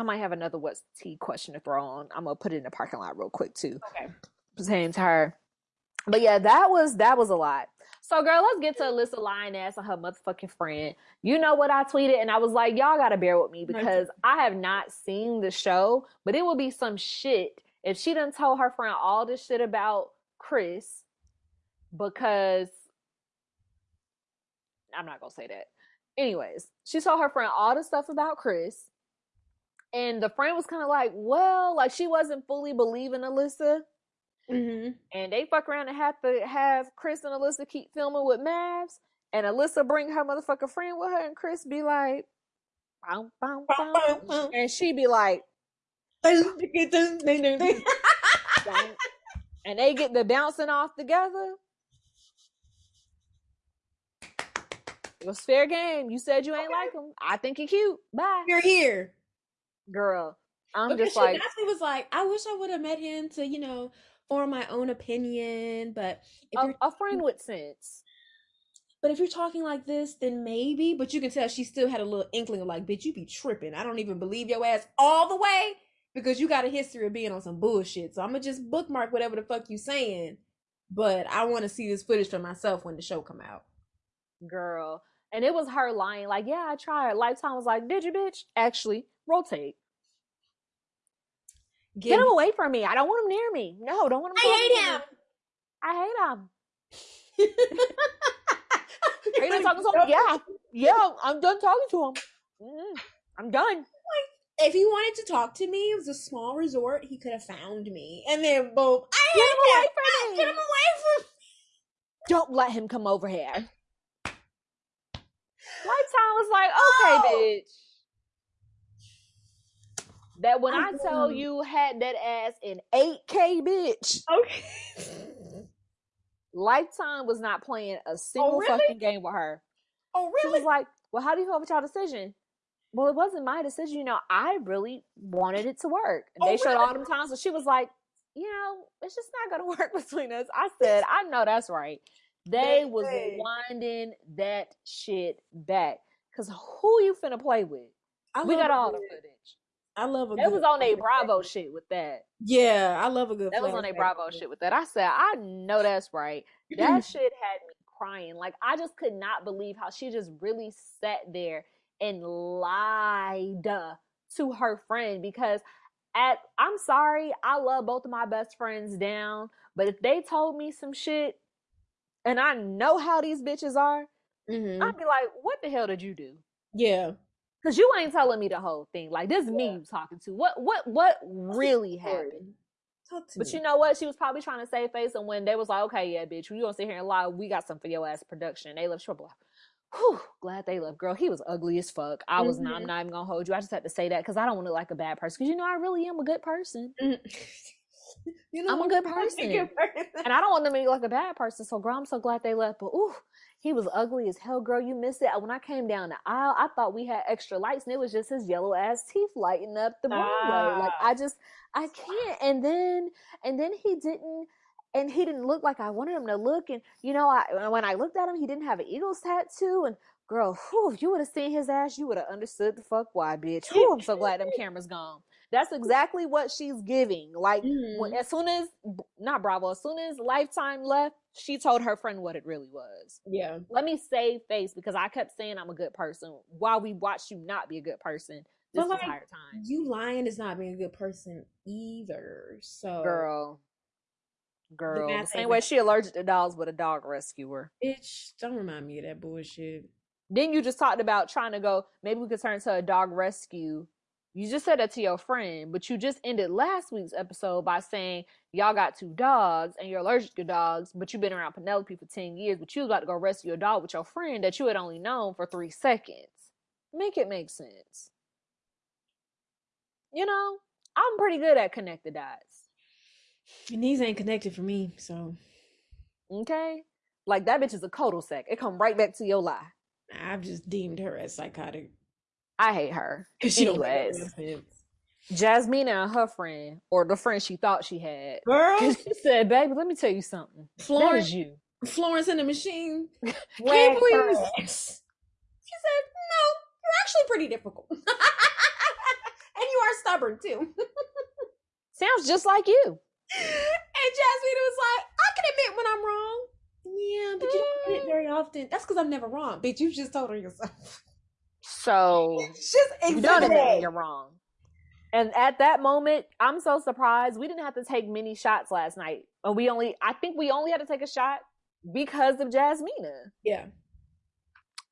I might have another what's tea question to throw on. I'm gonna put it in the parking lot real quick too. Okay. pertaining to her. But yeah, that was that was a lot. So girl, let's get to Alyssa Lioness and her motherfucking friend. You know what I tweeted, and I was like, y'all gotta bear with me because I have not seen the show, but it would be some shit if she done told her friend all this shit about Chris because I'm not gonna say that. Anyways, she told her friend all the stuff about Chris. And the friend was kind of like, well, like she wasn't fully believing Alyssa Mm-hmm. and they fuck around and have to have Chris and Alyssa keep filming with MAFS, and Alyssa bring her motherfucking friend with her, and Chris be like, and she be like, and they get the bouncing off together. It was fair game. You said you ain't Okay. like him. I think he cute. Bye, You're here. Girl. I'm Because just she like, was like, I wish I would have met him to, you know, form my own opinion. But if a, you're a friend with sense. but if you're talking like this, then maybe. But you can tell she still had a little inkling of like, bitch, you be tripping. I don't even believe your ass all the way because you got a history of being on some bullshit. So I'm gonna just bookmark whatever the fuck you saying. But I want to see this footage for myself when the show come out. girl. And it was her lying, like, yeah, I tried. Lifetime was like, did you, bitch? Actually, rotate. Get him away from me. I don't want him near me. No, don't want him. I hate him. me. I hate him. <laughs> Are you done talking to him? Yeah, yeah. I'm done talking to him. Mm, I'm done. If he wanted to talk to me, it was a small resort. He could have found me, and then boom, I Get hate him away him. from me. Get him away from. me. Don't let him come over here. <laughs> Lifetime was like, okay, Oh. bitch. That when I tell Mhm. you had that ass in 8K, bitch. Okay. Lifetime was not playing a single really? fucking game with her. Oh really? She was like, Well, how do you feel about your decision? Well, it wasn't my decision. You know, I really wanted it to work. And Oh, they showed really? all them times. So she was like, You know, it's just not going <laughs> to work between us. I said, I know that's right. They was winding that shit back. Because who you finna play with? I we got all the footage. I love a. That was on a. Bravo shit with that. Yeah, I love a good. That was on a. Bravo shit with that. I said, I know that's right. That <clears throat> shit had me crying. Like I just could not believe how she just really sat there and lied to her friend because at I'm sorry, I love both of my best friends down, but if they told me some shit and I know how these bitches are, Mhm. I'd be like, what the hell did you do? Yeah. Cause you ain't telling me the whole thing. Like this is me you talking to. What what what really happened? But me. you know what? She was probably trying to save face, and when they was like, "Okay, yeah, bitch, we gonna sit here and lie. We got some for your ass production." They left. She was Whew, glad they left. Girl, he was ugly as fuck. I was not. I'm Mhm. not even gonna hold you. I just had to say that because I don't want to look like a bad person. Because you know I really am a good person. Mhm. <laughs> <laughs> You know, I'm a good person. and I don't want them to be like a bad person. So, girl, I'm so glad they left. But ooh, he was ugly as hell, girl. You missed it. When I came down the aisle, I thought we had extra lights, and it was just his yellow ass teeth lighting up the runway. Like I just, I can't. And then, and then he didn't. And he didn't look like I wanted him to look. And you know, I when I looked at him, he didn't have an Eagles tattoo. And girl, whew, if you would have seen his ass, you would have understood the fuck why, bitch. Whew, I'm so glad them cameras gone. That's exactly what she's giving. Like Mhm. when, as soon as not Bravo, as soon as Lifetime left, she told her friend what it really was. Yeah. Let me save face because I kept saying I'm a good person while we watched you not be a good person this like, entire time. You lying is not being a good person either. So, Girl. Girl. The same way she allergic to dogs with a dog rescuer. bitch, don't remind me of that bullshit. Then you just talked about trying to go, maybe we could turn to a dog rescue. You just said that to your friend, but you just ended last week's episode by saying y'all got two dogs and you're allergic to dogs, but you've been around Penelope for 10 years, but you was about to go rescue your dog with your friend that you had only known for three seconds. Make it make sense. You know, I'm pretty good at connect the dots. And these ain't connected for me, so Okay? Like that bitch is a cul-de-sac. It come right back to your lie. I've just deemed her as psychotic. I hate her. <laughs> 'Cause she Anyways. no. Jasmina and her friend, or the friend she thought she had, Girl, she said, "Baby, let me tell you something. Florence, is you." Florence and the Machine. <laughs> Can you <laughs> please? She said, "No, you're actually pretty difficult, and you are stubborn too." Sounds just like you. And Jasmine was like, "I can admit when I'm wrong." Yeah, but you don't admit mm. very often. That's because I'm never wrong, bitch. You just told her yourself. So <laughs> It's just you don't admit you're wrong. And at that moment, I'm so surprised. We didn't have to take many shots last night. And we only I think we only had to take a shot because of Jasmina. Yeah.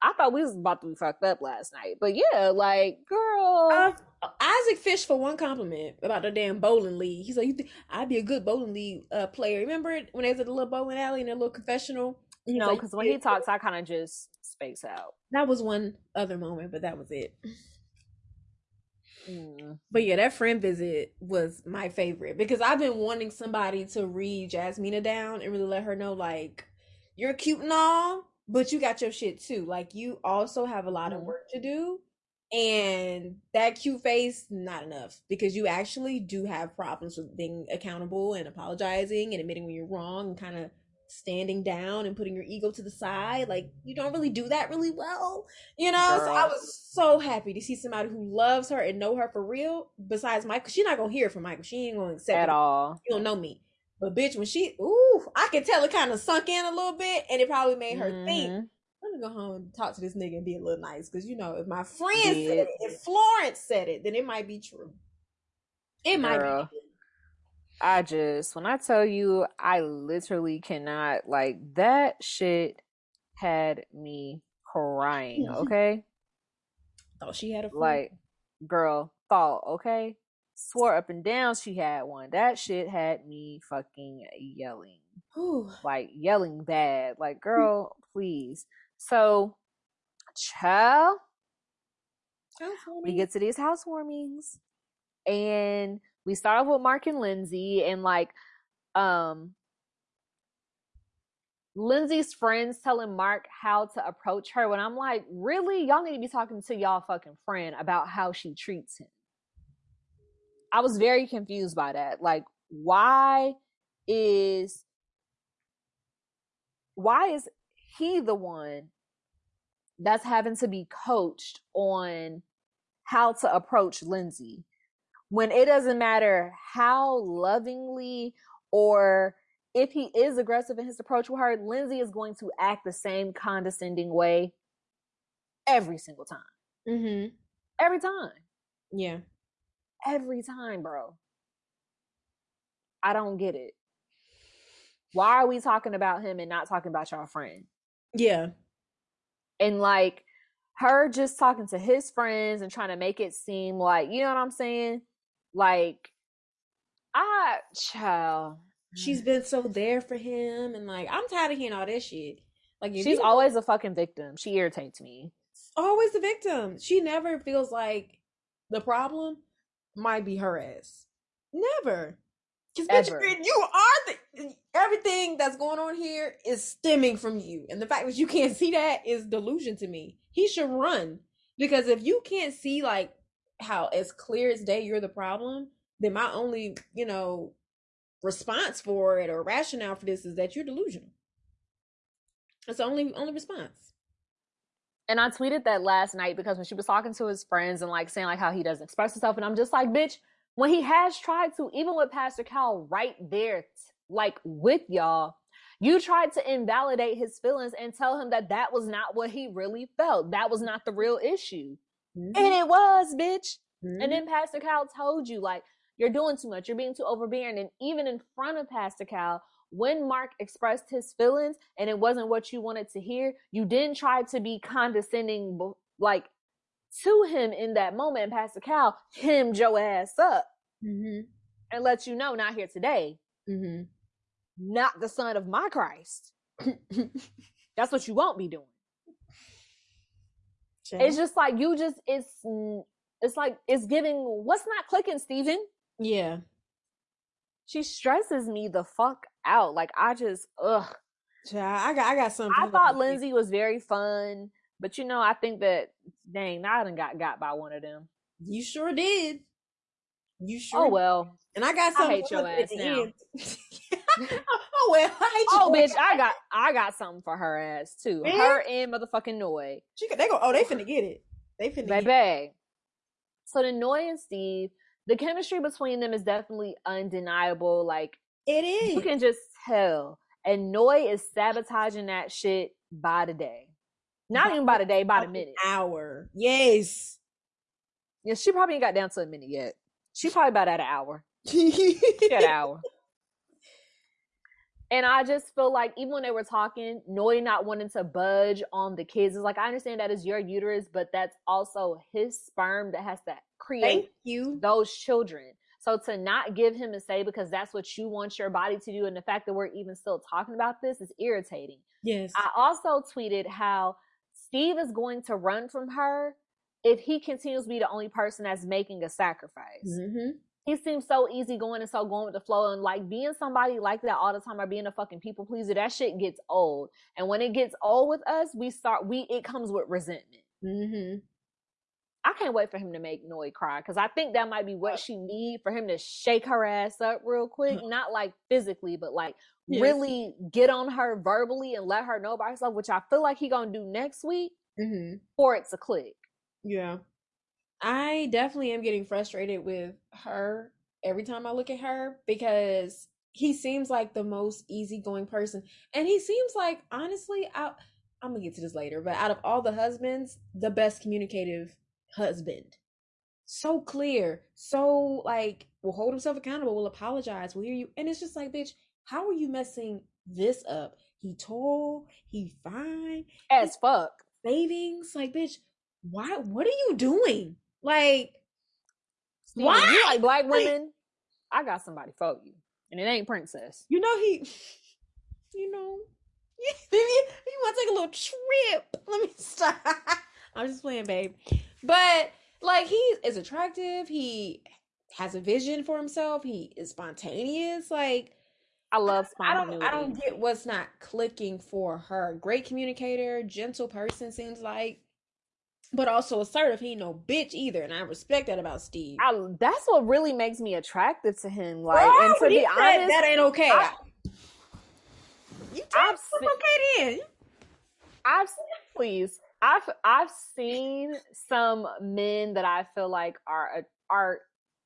I thought we was about to be fucked up last night. But yeah, like, girl. Uh, Isaac fished for one compliment about the damn bowling league. He's like, "You think I'd be a good bowling league uh, player?" Remember when they was at the little bowling alley in their little confessional? No, like, because when he talks, I kind of just space out. that was one other moment, but that was it. Mm. But yeah, that friend visit was my favorite because I've been wanting somebody to read Jasmina down and really let her know, like, you're cute and all, but you got your shit too. Like, you also have a lot of Mhm. work to do. And that cute face, not enough because you actually do have problems with being accountable and apologizing and admitting when you're wrong and kind of standing down and putting your ego to the side. Like, you don't really do that really well, you know? So I was so happy to see somebody who loves her and know her for real. Besides Michael, she's not gonna hear from Michael. She ain't gonna accept At it. all. You don't know me. But bitch, when she, ooh, I could tell it kind of sunk in a little bit, and it probably made her think. Mhm. Let me go home and talk to this nigga and be a little nice, because you know, if my friend Did. said it, if Florence said it, then it might be true. It might Girl. be. I just, when I tell you, I literally cannot, like, that shit had me crying, okay? Thought she had a friend. Like, girl, thought, okay? Swore up and down she had one. That shit had me fucking yelling. Like, yelling bad. Like, mm. girl, please. So, child, we get to these housewarmings and we start off with Mark and Lindsay and like um Lindsay's friends telling Mark how to approach her when I'm like, really? Y'all need to be talking to y'all fucking friend about how she treats him. I was very confused by that. Like, why is why is he the one that's having to be coached on how to approach Lindsay when it doesn't matter how lovingly or if he is aggressive in his approach with her, Lindsay is going to act the same condescending way every single time. Mm-hmm. Every time. Yeah. Every time, bro. I don't get it. Why are we talking about him and not talking about your friend? Yeah. and like her just talking to his friends and trying to make it seem like you know what I'm saying? Like I child. She's mm. been so there for him, and like, I'm tired of hearing all this shit. Like, she's you- always a fucking victim. She irritates me. always the victim. She never feels like the problem might be her ass. Never. Because bitch, you are the everything that's going on here is stemming from you, and the fact that you can't see that is delusion to me. He should run because if you can't see like how as clear as day you're the problem, then my only you know response for it or rationale for this is that you're delusional. That's the only only response. And I tweeted that last night because when she was talking to his friends and like saying like how he doesn't express himself, and I'm just like, bitch, when he has tried to, even with Pastor Cal right there, like with y'all, you tried to invalidate his feelings and tell him that that was not what he really felt. That was not the real issue. And it was, bitch. And then Pastor Cal told you, like, you're doing too much. You're being too overbearing. And even in front of Pastor Cal, when Mark expressed his feelings and it wasn't what you wanted to hear, you didn't try to be condescending, like, to him in that moment. And Pastor Cal hemmed your ass up mm-hmm. and let you know, not here today, Mm-hmm. not the son of my Christ. <laughs> That's what you won't be doing. It's just like you just it's it's like it's giving what's not clicking, Steven? yeah. She stresses me the fuck out. Like I just ugh. Child, I got I got something. I thought Lindsay was very fun, but you know, I think that dang, I done got got by one of them. You sure did. You oh, sure. Oh well. And I got I something. hate for your ass <laughs> now. <laughs> oh well, I hate Oh your bitch, I got I got something for her ass too. Man. Her and motherfucking Noi. She, they go. Oh, they <sighs> finna get it. They finna get it. Baby. So the Noi and Steve, the chemistry between them is definitely undeniable. Like It is. you can just tell. And Noi is sabotaging that shit by the day. Not even by the day, by the minute. Hour. Yes. Yeah, she probably ain't got down to a minute yet. She probably about at an hour. She at an hour. <laughs> And I just feel like even when they were talking, Noi not wanting to budge on the kids is like I understand that is your uterus, but that's also his sperm that has to create Thank you. those children. So to not give him a say because that's what you want your body to do, and the fact that we're even still talking about this is irritating. Yes. I also tweeted how Steve is going to run from her if he continues to be the only person that's making a sacrifice. mm-hmm. He seems so easygoing and so going with the flow, and like being somebody like that all the time or being a fucking people pleaser, that shit gets old. And when it gets old with us, we start we it comes with resentment. Mm-hmm. I can't wait for him to make Noi cry because I think that might be what she need for him to shake her ass up real quick, <laughs> not like physically, but like Yes. really get on her verbally and let her know by herself, which I feel like he gonna do next week Mm-hmm. for it to click. Yeah. I definitely am getting frustrated with her every time I look at her because he seems like the most easygoing person. And he seems like, honestly, I, I'm going to get to this later, but out of all the husbands, the best communicative husband. So clear, so like, will hold himself accountable, will apologize, will hear you. And it's just like, bitch, how are you messing this up? He tall, he fine, As fuck. savings. Like, bitch, why? What are you doing? Like, Why? You like black women? I got somebody for you. And it ain't princess. you know, he, <sighs> you know, maybe you want to take a little trip. Let me <laughs> stop. I'm just playing, babe. But like, he is attractive. He has a vision for himself. He is spontaneous. Like, I love I don't. I don't get what's not clicking for her. Great communicator, gentle person seems like, but also assertive. He ain't no bitch either, and I respect that about Steve. I, that's what really makes me attractive to him. Like, and to be said honest, that ain't okay. I- you I've what's okay then. I've please, I've I've seen some men that I feel like are are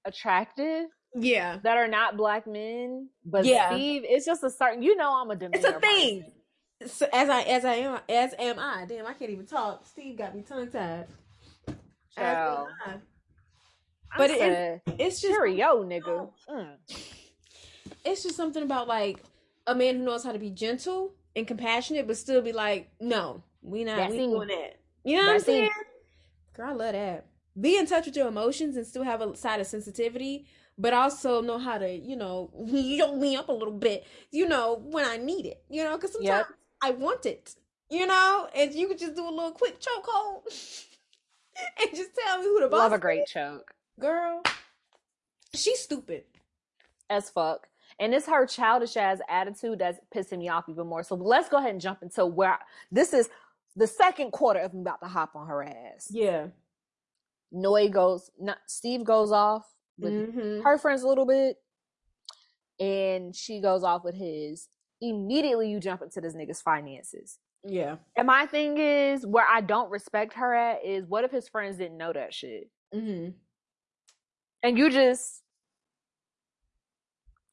attractive Yeah, that are not black men, but Yeah. Steve, it's just a certain. You know, I'm a demeanor. it's a thing. person. So as I as I am as am I. Damn, I can't even talk. Steve got me tongue tied. But it- it, It's just cheerio, nigga. Mm. it's just something about like a man who knows how to be gentle and compassionate, but still be like, no, we not That's we doing that. You know what I'm saying? Girl, I love that. Be in touch with your emotions and still have a side of sensitivity, but also know how to, you know, <laughs> yoke me up a little bit, you know, when I need it. You know, because sometimes Yep. I want it. You know, and you could just do a little quick chokehold <laughs> and just tell me who the boss Love a is. great choke. girl. She's stupid. as fuck. And it's her childish ass attitude that's pissing me off even more. So let's go ahead and jump into where this is the second quarter of me about to hop on her ass. Yeah. Noi goes, not, Steve goes off with Mhm. her friends a little bit, and she goes off with his. Immediately, you jump into this nigga's finances. Yeah. And my thing is, where I don't respect her at is, what if his friends didn't know that shit, Mm-hmm. and you just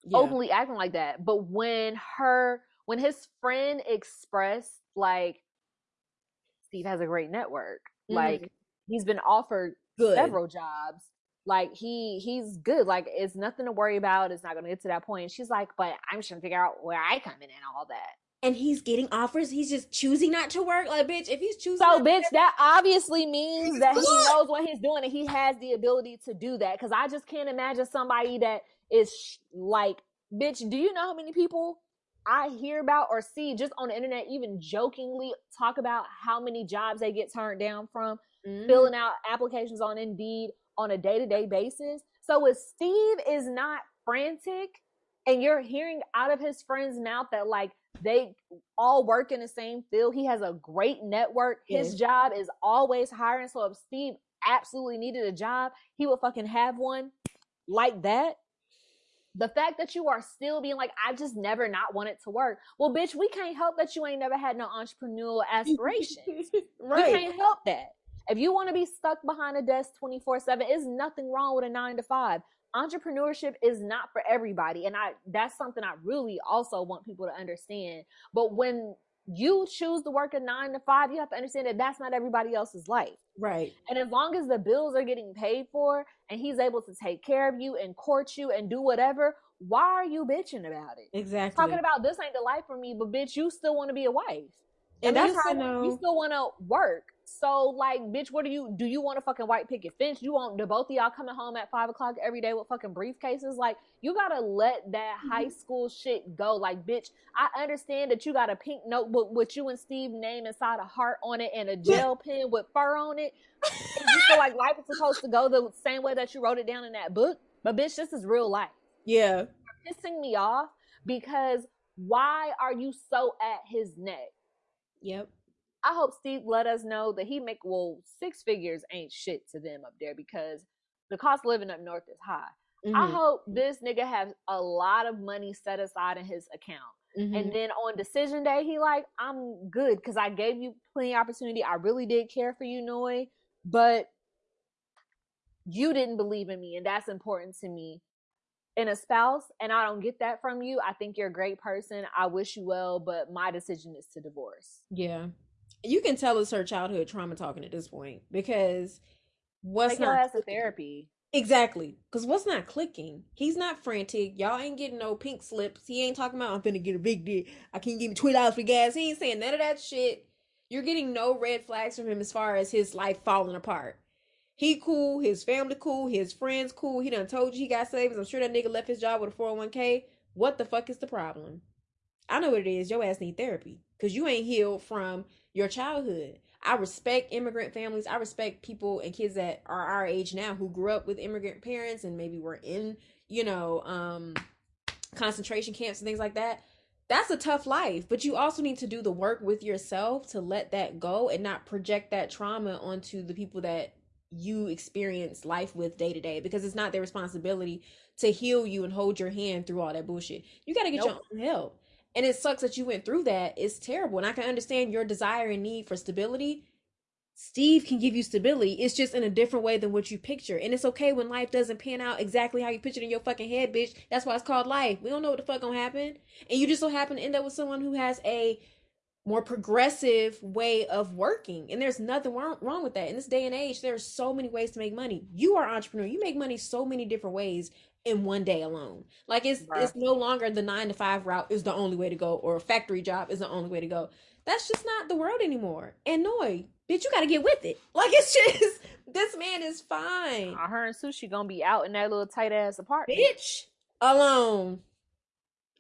Yeah. openly acting like that. But when her, when his friend expressed like, Steve has a great network, Mhm. like he's been offered Good. several jobs. Like he he's good. Like it's nothing to worry about. It's not gonna get to that point. And she's like, but I'm just trying to figure out where I come in and all that. And he's getting offers. He's just choosing not to work. Like, bitch, if he's choosing, So, not bitch, work- that obviously means that he knows what he's doing and he has the ability to do that. Because I just can't imagine somebody that is sh- like, bitch, do you know how many people I hear about or see just on the internet, even jokingly talk about how many jobs they get turned down from? Mhm. filling out applications on Indeed on a day to day basis. So if Steve is not frantic and you're hearing out of his friend's mouth that like they all work in the same field, he has a great network. His job is always hiring. So if Steve absolutely needed a job, he would fucking have one like that. The fact that you are still being like, I just never not wanted to work. Well, bitch, we can't help that you ain't never had no entrepreneurial <laughs> aspirations. right. We can't help that. If you want to be stuck behind a desk 24 7, there's nothing wrong with a nine to five. Entrepreneurship is not for everybody. And I that's something I really also want people to understand. But when you choose to work a nine to five, you have to understand that that's not everybody else's life. Right. And as long as the bills are getting paid for and he's able to take care of you and court you and do whatever, why are you bitching about it? Exactly. Talking about this ain't the life for me, but bitch, you still want to be a wife. and I that's mean, how still. You still want to work. So, like, bitch, what do you do? You want to fucking white picket fence? You want the both of y'all coming home at five o'clock every day with fucking briefcases? Like, you gotta let that mm-hmm. high school shit go. Like, bitch, I understand that you got a pink notebook with you and Steve name inside a heart on it and a gel pen with fur on it. You feel like life is supposed to go the same way that you wrote it down in that book. But bitch, this is real life yeah. pissing me off because why are you so at his neck? Yep. I hope Steve let us know that he make well six figures ain't shit to them up there because the cost of living up north is high. I Mhm. hope this nigga has a lot of money set aside in his account. Mhm. And then on decision day, he like, I'm good because I gave you plenty of opportunity. I really did care for you, Noi, but you didn't believe in me, and that's important to me. In a spouse, and I don't get that from you. I think you're a great person. I wish you well, but my decision is to divorce. yeah. You can tell it's her childhood trauma talking at this point because what's your not ass to therapy. Exactly. Because what's not clicking? He's not frantic. Y'all ain't getting no pink slips. He ain't talking about, I'm finna get a big dick. I can't give me $20 for gas. He ain't saying none of that shit. You're getting no red flags from him as far as his life falling apart. He cool. His family cool. His friends cool. He done told you he got savings. I'm sure that nigga left his job with a 401k. What the fuck is the problem? I know what it is. Your ass need therapy. Because you ain't healed from your childhood. I respect immigrant families. I respect people and kids that are our age now who grew up with immigrant parents and maybe were in, you know, um concentration camps and things like that. That's a tough life, but you also need to do the work with yourself to let that go and not project that trauma onto the people that you experience life with day to day because it's not their responsibility to heal you and hold your hand through all that bullshit. You got to get Nope. your own help. And it sucks that you went through that. It's terrible. And I can understand your desire and need for stability. Steve can give you stability. It's just in a different way than what you picture. And it's okay when life doesn't pan out exactly how you pictured in your fucking head, bitch. That's why it's called life. We don't know what the fuck gonna happen. And you just so happen to end up with someone who has a more progressive way of working. And there's nothing wrong, wrong with that. In this day and age, there are so many ways to make money. You are entrepreneur. You make money so many different ways in one day alone. Like it's Right. it's no longer the nine to five route is the only way to go, or a factory job is the only way to go. That's just not the world anymore. And bitch, you gotta get with it. <laughs> Like it's just this man is fine. Uh, her and Sushi gonna be out in that little tight ass apartment. Bitch. Alone.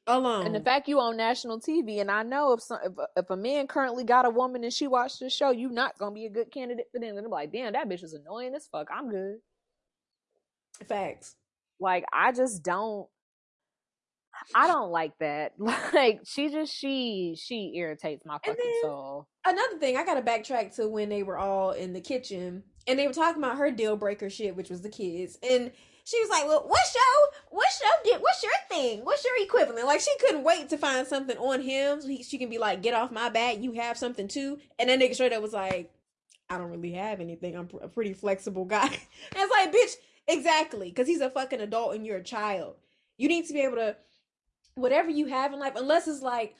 Alone. And the fact you on national TV, and I know if some if, if a man currently got a woman and she watched the show, you not gonna be a good candidate for them. And I'm like, damn, that bitch is annoying as fuck. I'm good. Facts. Like I just don't. I don't like that. <laughs> Like she just she she irritates my fucking then, soul. Another thing, I gotta backtrack to when they were all in the kitchen and they were talking about her deal breaker shit, which was the kids. And she was like, "Well, what's your what's your what's your thing? What's your equivalent?" Like she couldn't wait to find something on him so he, she can be like, "Get off my back, you have something too." And then nigga straight up was like, "I don't really have anything. I'm a pretty flexible guy." <laughs> and it's like, bitch, exactly, because he's a fucking adult and you're a child. You need to be able to whatever you have in life, unless it's like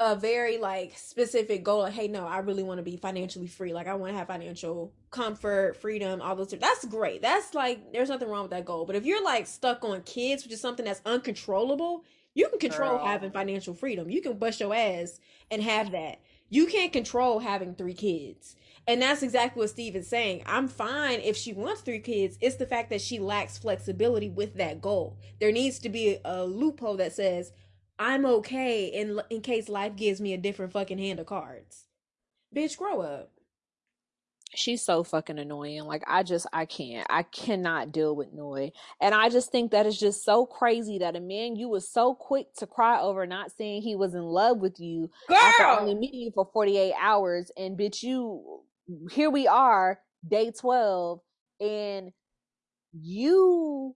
a very like specific goal like hey no i really want to be financially free. Like i want to have financial comfort freedom all those things. That's great. That's like there's nothing wrong with that goal. But if you're like stuck on kids which is something that's uncontrollable you can control Girl. having financial freedom. You can bust your ass and have that you can't control having three kids and that's exactly what Steve is saying. I'm fine if she wants three kids. It's the fact that she lacks flexibility with that goal. There needs to be a loophole that says, I'm okay in in case life gives me a different fucking hand of cards. Bitch, grow up. She's so fucking annoying. Like I just I can't. I cannot deal with Noi. And I just think that is just so crazy that a man you was so quick to cry over not saying he was in love with you Girl! after only meeting you for 48 hours and bitch you here we are day 12 and you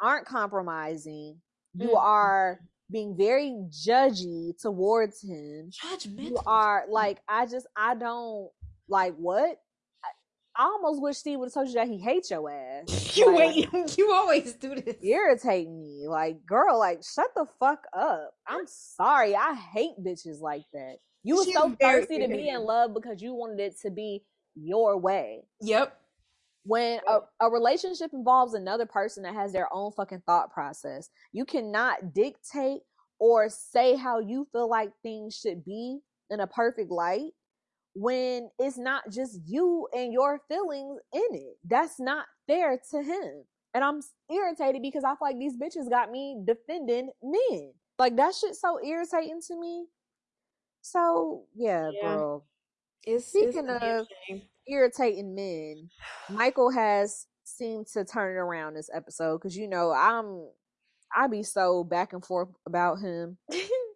aren't compromising. You mm-hmm. are being very judgy towards him. Judgmental. You are like, I just, I don't like what. I, almost wish Steve would have told you that he hates your ass. <laughs> you like, wait, <laughs> you always do this. Irritate me, like girl, like shut the fuck up. I'm sorry, I hate bitches like that. You were so thirsty to be in love because you wanted it to be your way. Yep when a, a relationship involves another person that has their own fucking thought process, you cannot dictate or say how you feel like things should be in a perfect light when it's not just you and your feelings in it. That's not fair to him. And I'm irritated because I feel like these bitches got me defending men. Like that shit so irritating to me. So yeah, yeah. girl. It's, Speaking it's of irritating men, Michael has seemed to turn it around this episode because you know I'm I be so back and forth about him. <laughs>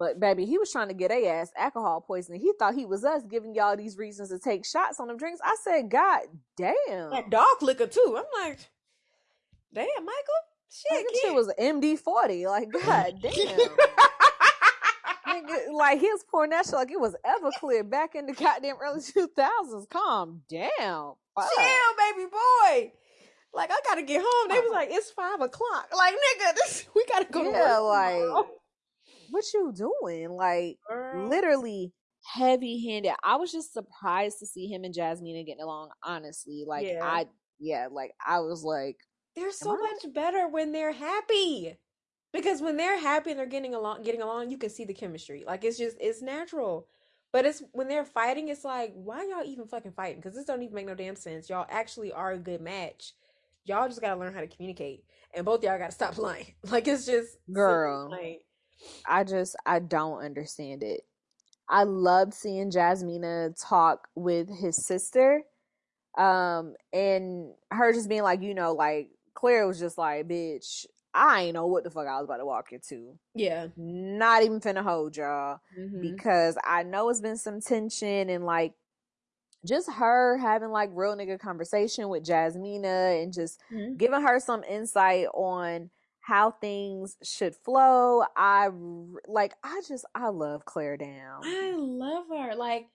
but baby, he was trying to get a ass alcohol poisoning. He thought he was us giving y'all these reasons to take shots on them drinks. I said, God damn. That dog liquor too. I'm like, damn, Michael. Shit, like, shit was MD forty. Like, <laughs> God damn nigga, like he was pouring that shit like it was Everclear back in the goddamn early two thousands. Calm down, Fuck. chill, baby boy. Like I gotta get home. They was like, it's five o'clock. Like nigga, <laughs> this we gotta go. Yeah, like what you doing? Like Girl. literally heavy handed. I was just surprised to see him and Jasmine getting along. Honestly, like yeah. I yeah, like I was like, they're so much better when they're happy. Because when they're happy and they're getting along getting along you can see the chemistry. Like it's just it's natural. But it's when they're fighting it's like why y'all even fucking fighting? Because this don't even make no damn sense. Y'all actually are a good match. Y'all just gotta learn how to communicate. And both y'all gotta stop <laughs> lying. Like it's just girl i just i don't understand it i loved seeing jasmina talk with his sister um and her just being like you know like claire was just like bitch I ain't know what the fuck I was about to walk into. Yeah. Not even finna hold y'all. Mm-hmm. Because I know it's been some tension and like just her having like real nigga conversation with Jasmina and just mm-hmm. giving her some insight on how things should flow. I like I just I love Claire Down. I love her. Like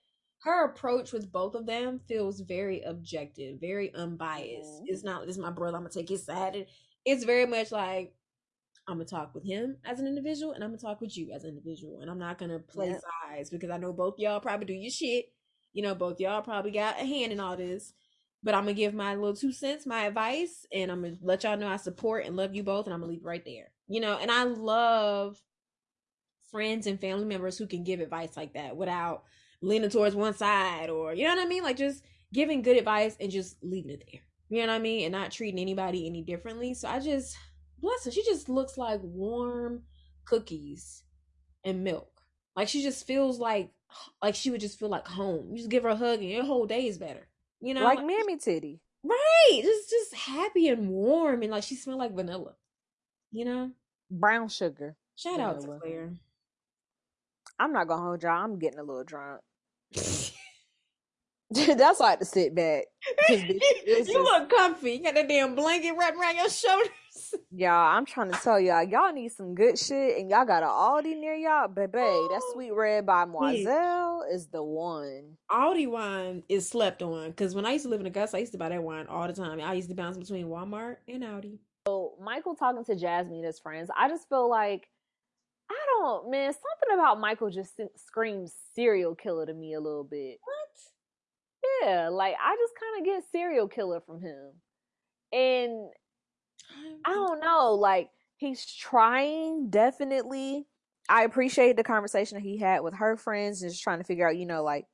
her approach with both of them feels very objective, very unbiased. Mm-hmm. It's not this is my brother, I'm gonna take his side it's very much like I'm gonna talk with him as an individual, and I'm gonna talk with you as an individual, and I'm not gonna play yep. sides because I know both y'all probably do your shit. You know, both y'all probably got a hand in all this, but I'm gonna give my little two cents, my advice, and I'm gonna let y'all know I support and love you both, and I'm gonna leave right there. You know, and I love friends and family members who can give advice like that without leaning towards one side or you know what I mean, like just giving good advice and just leaving it there. You know what I mean? And not treating anybody any differently. So I just bless her. She just looks like warm cookies and milk. Like she just feels like like she would just feel like home. You just give her a hug and your whole day is better. You know? Like Mammy Titty. Right. Just just happy and warm and like she smelled like vanilla. You know? Brown sugar. Shout out to vanilla. Claire. I'm not gonna hold y'all. I'm getting a little drunk. <laughs> <laughs> That's why I had to sit back. 'Cause, bitch, it's you just- look comfy. You got that damn blanket wrapped around your shoulders. Y'all, I'm trying to tell y'all, y'all need some good shit, and y'all got an Aldi near y'all, baby. That sweet red by Moiselle is the one. Aldi wine is slept on because when I used to live in Augusta, I used to buy that wine all the time. I used to bounce between Walmart and Aldi. So Michael talking to Jasmine as friends, I just feel like I don't, man. Something about Michael just screams serial killer to me a little bit. What? Yeah, like I just kind of get serial killer from him, and I don't know. Like he's trying, definitely. I appreciate the conversation that he had with her friends and just trying to figure out, you know, like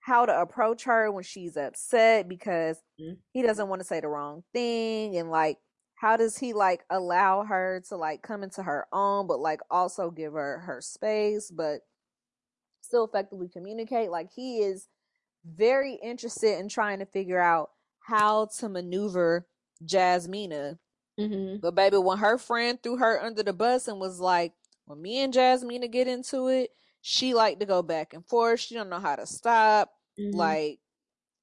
how to approach her when she's upset because Mhm. he doesn't want to say the wrong thing and like how does he like allow her to like come into her own but like also give her her space but still effectively communicate like he is very interested in trying to figure out how to maneuver Jasmina Mm-hmm. but baby, when her friend threw her under the bus and was like, when me and Jasmina get into it, she like to go back and forth. She don't know how to stop. Mm-hmm. Like,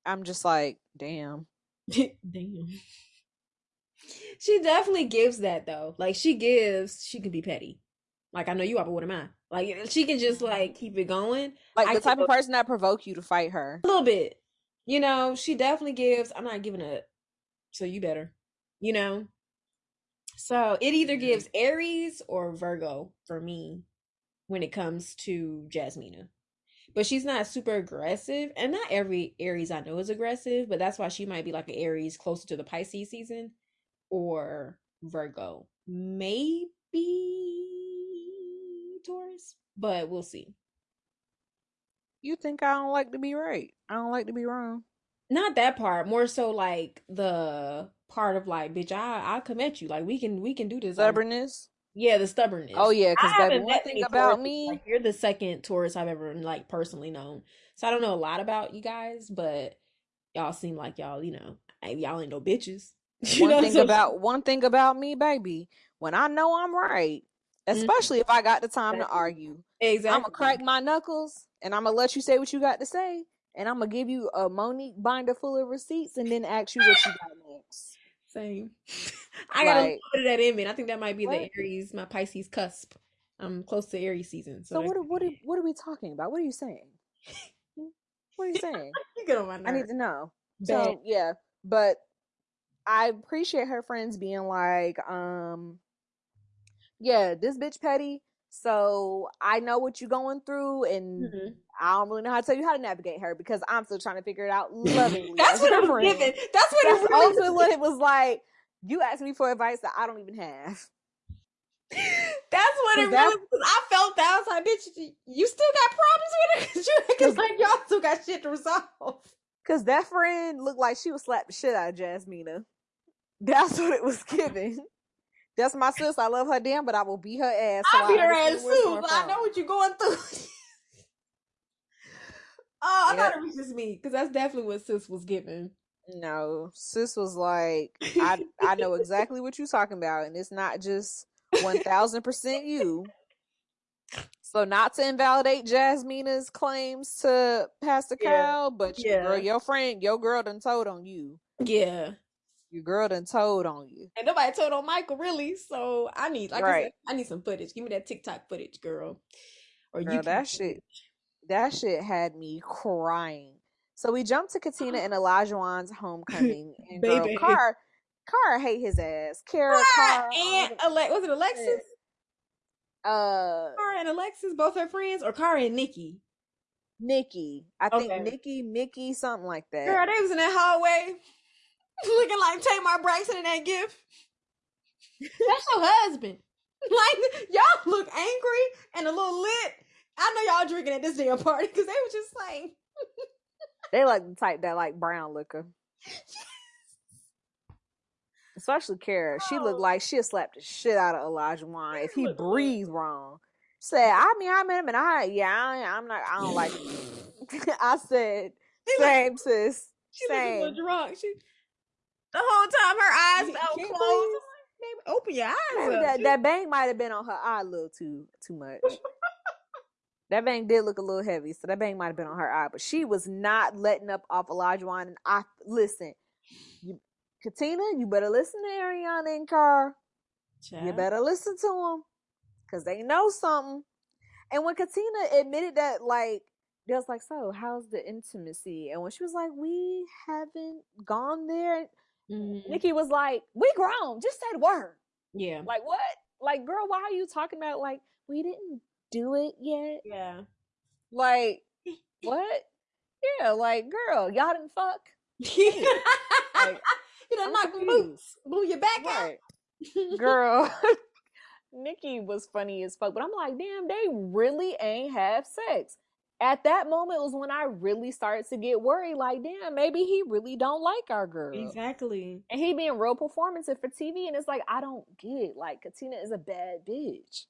I'm just like, damn. <laughs> Damn. She definitely gives that though. Like she gives, she can be petty. Like I know you are, but what am I? Like she can just like keep it going Like I the type of person that provoke you to fight her. a little bit. You know, she definitely gives. I'm not giving up, so you better. You know. So it either mm-hmm. gives Aries or Virgo for me when it comes to Jasmina. But she's not super aggressive, and not every Aries I know is aggressive. But that's why she might be like an Aries closer to the Pisces season, or Virgo, maybe Taurus, but we'll see. You think I don't like to be right? I don't like to be wrong. not that part more so like the part of like bitch i i come at you like we can we can do this on- Stubbornness. yeah the stubbornness Oh yeah, because baby, one thing about Tauruses. me, like you're the second tourist i've ever like personally known so i don't know a lot about you guys but y'all seem like y'all you know y'all ain't no bitches <laughs> You one know, thing so- about one thing about me, baby, when I know I'm right, Mhm. especially if I got the time to argue, exactly I'm gonna crack my knuckles and I'm gonna let you say what you got to say, and I'm gonna give you a Monique binder full of receipts, and then ask you what you got next. Same <laughs> i got a Like- little bit of that in me and i think that might be the aries my pisces cusp i'm close to aries season so, So what? are- What? Are, what are we talking about? What are you saying? What are you <laughs> saying? you get on my nerves. I need to know. Bad. So yeah, but I appreciate her friends being like, um, yeah, this bitch petty. So I know what you're going through, and Mhm. I don't really know how to tell you how to navigate her because I'm still trying to figure it out lovingly. <laughs> That's what your it was friend. given. That's what That's it really ultimately what it was like. You asked me for advice that I don't even have. <laughs> That's what it that- really was. I felt that. I was like, bitch, you still got problems with it? Because <laughs> you acting like y'all still got shit to resolve. Cause that friend looked like she was slap the shit out of Jasmina. That's what it was given. That's my sis. I love her damn, but I will beat her ass. so I beat her ass too, but I know what you're going through. <laughs> oh, I Yeah. thought it was just me. Because that's definitely what sis was giving. No, sis was like, I I know <laughs> exactly what you're talking about, and it's not just one thousand percent you. So not to invalidate Jasmina's claims to Pastor Yeah, Kyle, but your girl, your friend, your girl done told on you. Yeah. Your girl done told on you. And nobody told on Michael, really. So I need, like I said, I need some footage. Give me that TikTok footage, girl. Or Girl, you that shit, that shit had me crying. So we jumped to Katina and Elijah's <laughs> homecoming, and girl. Car, Car hate his ass. Kara, Car, and Ale- was it Alexis? uh, Cara and Alexis, both her friends, or Cara and Nikki? Nikki. I think Okay. Nikki, Mickey, something like that. Girl, they was in that hallway <laughs> looking like Tamar Braxton in that gift. That's your husband. Like, y'all look angry and a little lit. I know y'all drinking at this damn party because they were just like, <laughs> They like the type that like brown liquor. <laughs> Especially Kara. She looked Oh. like she'd slap the shit out of Olajuwon if he Look, look. breathed wrong. Said, I mean, I met him and I, yeah, I, I'm not, I don't like. I said, She look- same, sis. she looked a Same. little drunk. She, the whole time her eyes He felt closed. breathe. Baby, open your eyes. Maybe up. that, that bang might have been on her eye a little too too much. <laughs> that bang did look a little heavy, so that bang might have been on her eye, but she was not letting up off Olajuwon. And I listen, you, Katina, you better listen to Ariana and Carl. You better listen to them because they know something. And when Katina admitted that, like, they was like, "So, how's the intimacy?" And when she was like, "We haven't gone there," Mhm. Nikki was like, "We grown. Just say the word." Yeah. Like what? Like, girl, why are you talking about like we didn't do it yet? Yeah. Like, <laughs> what? Yeah, like, girl, y'all didn't fuck. Like, <laughs> you knock the boots, blew your back Right. out. <laughs> Girl. Nikki was funny as fuck, but I'm like, damn, they really ain't have sex. At that moment was when I really started to get worried. Like, damn, maybe he really don't like our girl. Exactly. And he being real performative for TV, and it's like I don't get. Like, Katina is a bad bitch.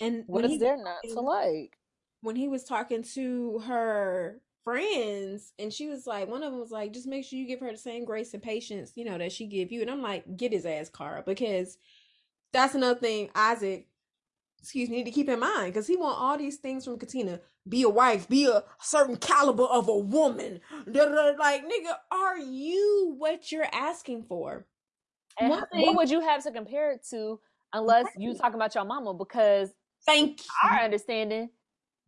And what is he, there not to like? when he was talking to her friends, and she was like, one of them was like, just make sure you give her the same grace and patience, you know, that she give you. And I'm like, get his ass, Cara, because that's another thing Isaac, excuse me, need to keep in mind, because he want all these things from Katina. Be a wife, be a certain caliber of a woman. Like, nigga, are you what you're asking for? And thing- what would you have to compare it to unless you talking about your mama? Because Thank you. our understanding,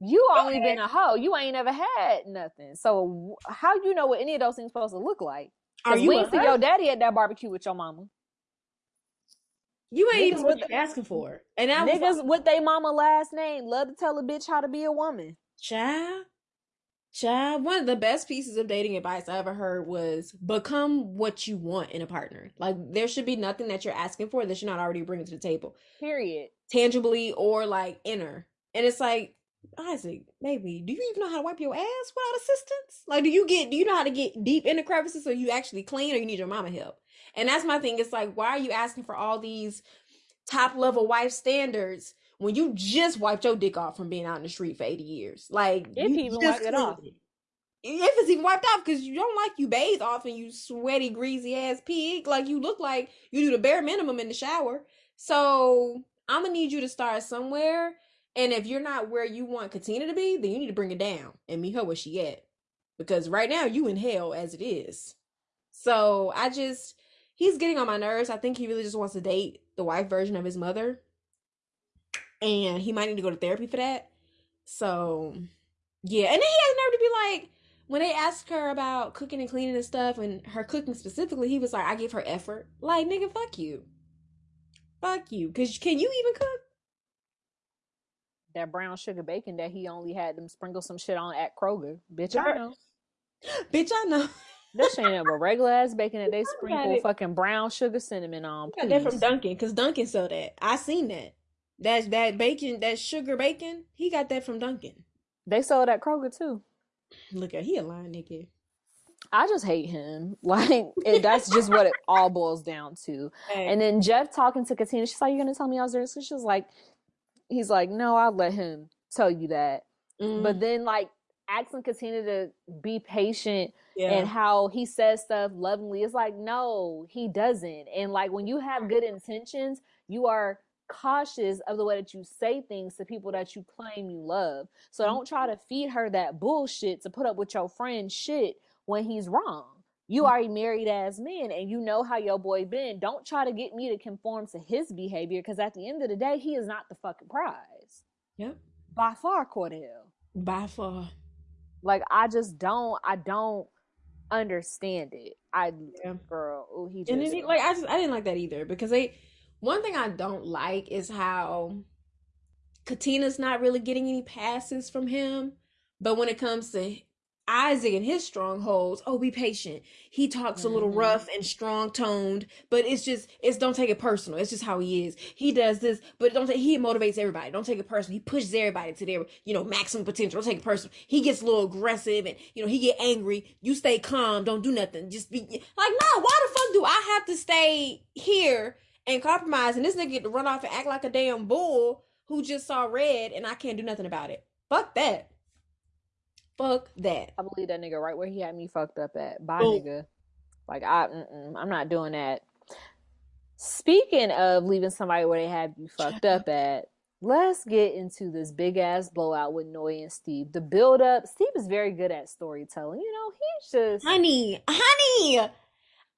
you only been a hoe. You ain't never had nothing. So how you know what any of those things supposed to look like? Are you we see your daddy at that barbecue with your mama. You ain't Niggas even what you're asking for. And I was Niggas like, with they mama last name love to tell a bitch how to be a woman. child, child. One of the best pieces of dating advice I ever heard was become what you want in a partner. Like there should be nothing that you're asking for that you're not already bringing to the table, Period. tangibly or like inner. And it's like, Isaac, baby, do you even know how to wipe your ass without assistance? Like, do you get, do you know how to get deep in the crevices so you actually clean, or you need your mama help? And that's my thing. It's like, why are you asking for all these top level wife standards when you just wiped your dick off from being out in the street for 80 years? Like, If you even wiped it off. cleaned If it's even wiped off, because you don't like you bathe often, you sweaty, greasy ass pig. Like, you look like you do the bare minimum in the shower. So, I'm gonna need you to start somewhere. And if you're not where you want Katina to be, then you need to bring it down and meet her where she at. Because right now you in hell as it is. So I just he's getting on my nerves. I think he really just wants to date the wife version of his mother. And he might need to go to therapy for that. So yeah. And then he has nerve to be like, when they asked her about cooking and cleaning and stuff and her cooking specifically, he was like, I give her effort. Like, nigga, fuck you. Fuck you. Cause can you even cook? That brown sugar bacon that he only had them sprinkle some shit on at Kroger. Bitch, I know. <gasps> Bitch, I know. <laughs> That shit ain't but regular ass bacon that they sprinkle fucking brown sugar cinnamon on. Got that from please. Dunkin' because Dunkin' sell that. I seen that. That's that bacon, that sugar bacon, he got that from Dunkin'. They sold at Kroger too. Look at he a lying nigga. I just hate him. <laughs> Like that's just what it all boils down to. And then Jeff talking to Katina, she's like, "You're gonna tell me I was there?" So she was like, "He's like, no, I'll let him tell you that." Mm, But then like asking Katina to be patient yeah, and how he says stuff lovingly, it's like no, he doesn't. And like when you have good intentions, you are cautious of the way that you say things to people that you claim you love. So don't try mm-hmm. to feed her that bullshit to put up with your friend's shit when he's wrong. You mm-hmm. are a married as men and you know how your boy been. Don't try to get me to conform to his behavior because at the end of the day, he is not the fucking prize. yep. By far, Cordell. By far. Like I just don't I don't understand it. I Yeah. girl, oh he just And he, like I just I didn't like that either because they one thing I don't like is how Katina's not really getting any passes from him, but when it comes to Isaac and his strongholds, oh, be patient. He talks a little Mhm. rough and strong toned, but it's just it's don't take it personal. It's just how he is. He does this, but don't take he motivates everybody. Don't take it personal. He pushes everybody to their you know maximum potential. Don't take it personal. He gets a little aggressive and you know he get angry. You stay calm. Don't do nothing. Just be like, no. Why the fuck do I have to stay here and compromise? And this nigga get to run off and act like a damn bull who just saw red, and I can't do nothing about it. Fuck that. Fuck that. I believe that nigga right where he had me fucked up at. Bye, Boom. nigga. Like I, mm-mm, I'm not doing that. Speaking of leaving somebody where they have you fucked up <laughs> at, let's get into this big ass blowout with Noi and Steve. The build up, Steve is very good at storytelling. You know, he's just honey, honey.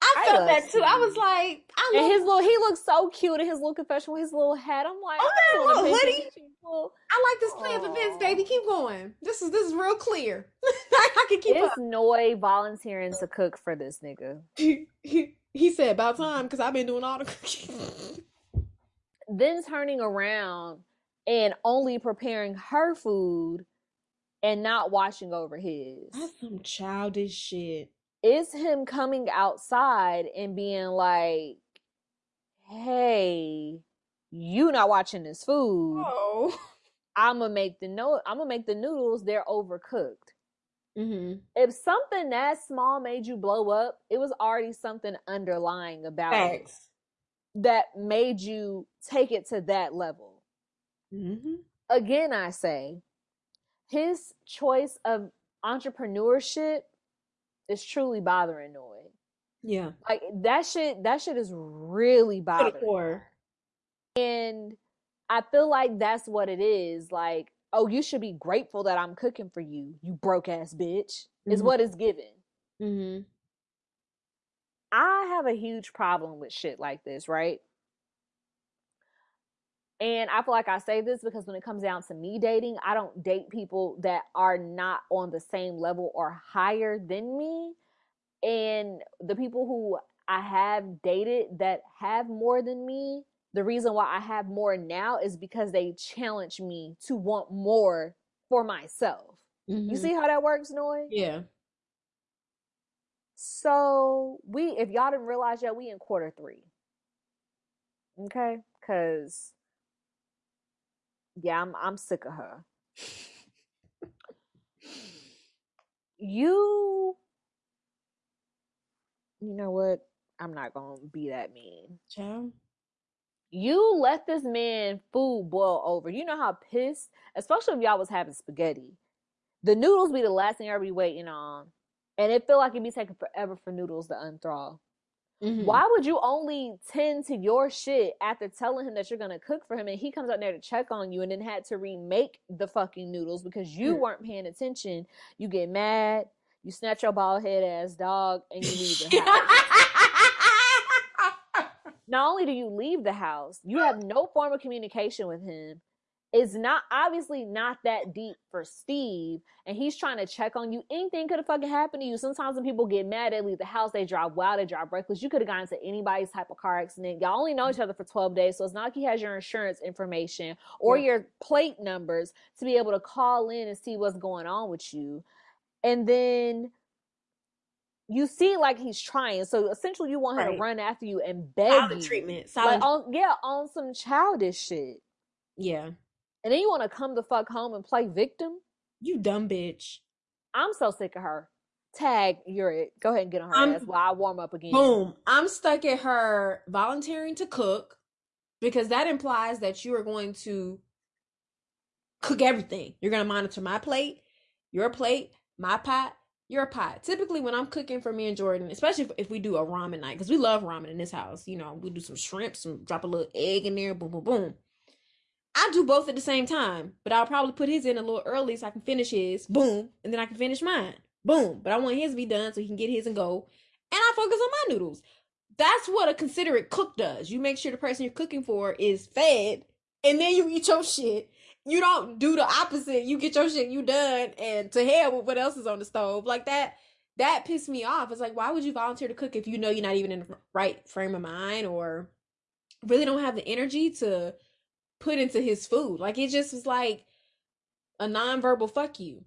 I, I felt that too. I was like, I and his little, he looks so cute in his little confession with his little hat. I'm like, oh, that little hoodie. I like this plan for Vince, baby. Keep going. This is this is real clear. <laughs> I can keep it's up. Noi volunteering to cook for this nigga. <laughs> He, he, he said about time because I've been doing all the cooking. <laughs> then turning around and only preparing her food and not watching over his. That's some childish shit it's him coming outside and being like, "Hey, you not watching this food? Oh. I'm gonna make the no. I'm gonna make the noodles. They're overcooked. Mm-hmm. If something that small made you blow up, it was already something underlying about Thanks. it that made you take it to that level. Mm-hmm. Again, I say his choice of entrepreneurship is truly bothering Noi. Yeah. Like that shit that shit is really bothering. And I feel like that's what it is. Like, oh, you should be grateful that I'm cooking for you, you broke ass bitch. Mm-hmm. Is what is given. Mm-hmm. I have a huge problem with shit like this, right? And I feel like I say this because when it comes down to me dating, I don't date people that are not on the same level or higher than me. And the people who I have dated that have more than me, the reason why I have more now is because they challenge me to want more for myself. Mm-hmm. You see how that works, Noi? Yeah. So we, if y'all didn't realize yet, we in quarter three. Okay, because yeah, I'm I'm sick of her. you you know what? I'm not gonna be that mean. Child. You let this man food boil over. You know how pissed, especially if y'all was having spaghetti. The noodles be the last thing everybody waiting on. And it feel like it be taking forever for noodles to unthaw. Mm-hmm. Why would you only tend to your shit after telling him that you're gonna cook for him and he comes out there to check on you and then had to remake the fucking noodles because you mm. weren't paying attention? You get mad, you snatch your bald head ass dog, and you leave the <laughs> house. Not only do you leave the house, you have no form of communication with him It's not obviously not that deep for Steve, and he's trying to check on you. Anything could have fucking happened to you. Sometimes when people get mad, they leave the house, they drive wild, they drive reckless. You could have gotten into anybody's type of car accident. Y'all only know each mm. other for 12 days, so it's not like he has your insurance information or yeah. your plate numbers to be able to call in and see what's going on with you. And then you see like he's trying. So essentially you want him right. to run after you and beg you. treatment. Silent like on, yeah, on some childish shit. Yeah. And then you want to come the fuck home and play victim? You dumb bitch. I'm so sick of her. Tag, you're it. Go ahead and get on her I'm, ass while I warm up again. Boom. I'm stuck at her volunteering to cook because that implies that you are going to cook everything. You're going to monitor my plate, your plate, my pot, your pot. Typically, when I'm cooking for me and Jordan, especially if, if we do a ramen night, because we love ramen in this house, you know, we do some shrimp, some drop a little egg in there, boom, boom, boom. I do both at the same time, but I'll probably put his in a little early so I can finish his. Boom. And then I can finish mine. Boom. But I want his to be done so he can get his and go. And I focus on my noodles. That's what a considerate cook does. You make sure the person you're cooking for is fed, and then you eat your shit. You don't do the opposite. You get your shit, you done, and to hell with what else is on the stove. Like that, that pissed me off. It's like, why would you volunteer to cook if you know you're not even in the right frame of mind or really don't have the energy to put into his food. Like it just was like a nonverbal fuck you.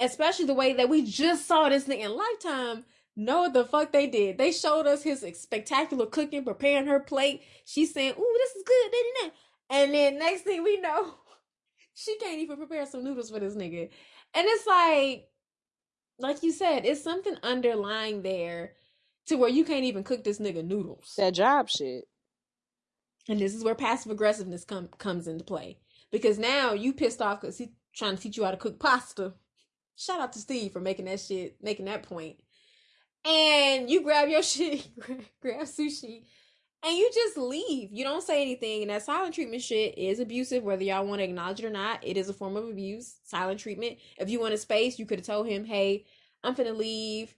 Especially the way that we just saw this thing in Lifetime. Know what the fuck they did? They showed us his spectacular cooking, preparing her plate. She's saying, "Ooh, this is good," and then next thing we know, she can't even prepare some noodles for this nigga. And it's like, like you said, it's something underlying there to where you can't even cook this nigga noodles. That job shit. And this is where passive aggressiveness com- comes into play. Because now you pissed off because he's trying to teach you how to cook pasta. Shout out to Steve for making that shit, making that point. And you grab your <laughs> shit, grab sushi, and you just leave. You don't say anything. And that silent treatment shit is abusive, whether y'all want to acknowledge it or not. It is a form of abuse. Silent treatment. If you want a space, you could have told him, "Hey, I'm finna leave.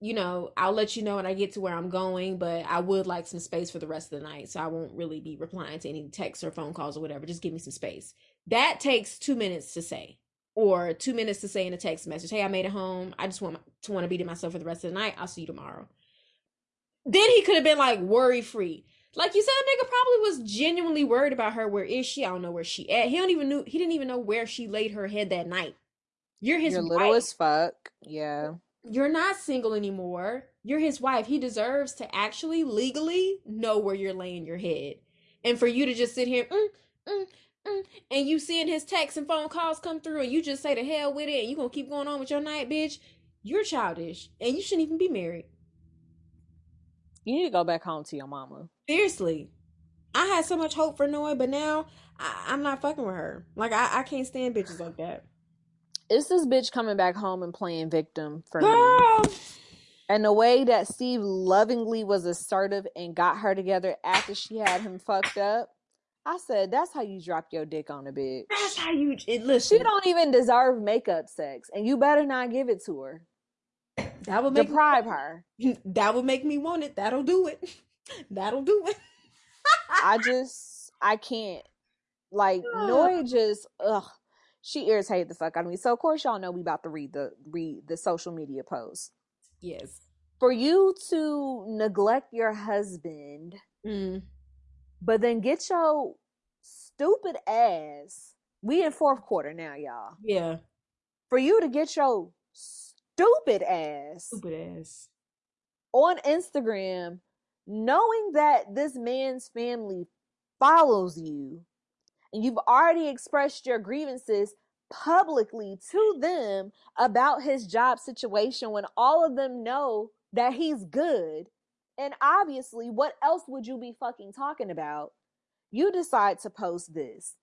You know, I'll let you know when I get to where I'm going, but I would like some space for the rest of the night, so I won't really be replying to any texts or phone calls or whatever. Just give me some space." That takes two minutes to say, or two minutes to say in a text message, "Hey, I made it home. I just want to want to be to myself for the rest of the night. I'll see you tomorrow." Then he could have been like worry free. Like you said, nigga probably was genuinely worried about her. Where is she? I don't know where she at. He don't even knew. He didn't even know where she laid her head that night. You're his You're wife. little as fuck. Yeah. You're not single anymore. You're his wife. He deserves to actually legally know where you're laying your head. And for you to just sit here, mm, mm, mm, and you seeing his texts and phone calls come through, and you just say the hell with it, and you gonna keep going on with your night, bitch. You're childish, and you shouldn't even be married. You need to go back home to your mama. Seriously. I had so much hope for Noi, but now I, I'm not fucking with her. Like I, I can't stand bitches like that. It's this bitch coming back home and playing victim for me. Girl. And the way that Steve lovingly was assertive and got her together after she had him fucked up, I said, that's how you drop your dick on a bitch. That's how you it, She don't even deserve makeup sex, and you better not give it to her. That would make Deprive her. <laughs> that would make me want it. That'll do it. <laughs> That'll do it. I just, I can't. Like, Noi just, ugh, she irritated the fuck out of me. So of course y'all know we about to read the read the social media post. Yes. For you to neglect your husband, Mm. but then get your stupid ass. We in fourth quarter now, y'all. Yeah. For you to get your stupid ass Stupid ass. on Instagram, knowing that this man's family follows you, and you've already expressed your grievances publicly to them about his job situation when all of them know that he's good. And obviously, what else would you be fucking talking about? You decide to post this.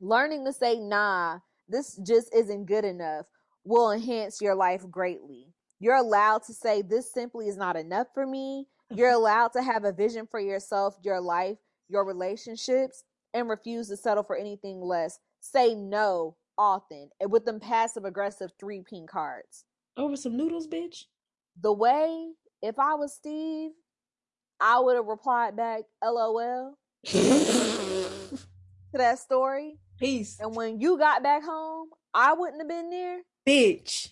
Learning to say, nah, this just isn't good enough will enhance your life greatly. You're allowed to say, this simply is not enough for me. You're mm-hmm. allowed to have a vision for yourself, your life, your relationships, and refuse to settle for anything less. Say no often and with them passive aggressive three pink cards. Over some noodles, bitch. The way, if I was Steve, I would have replied back, LOL, <laughs> to that story. Peace. And when you got back home, I wouldn't have been there. Bitch.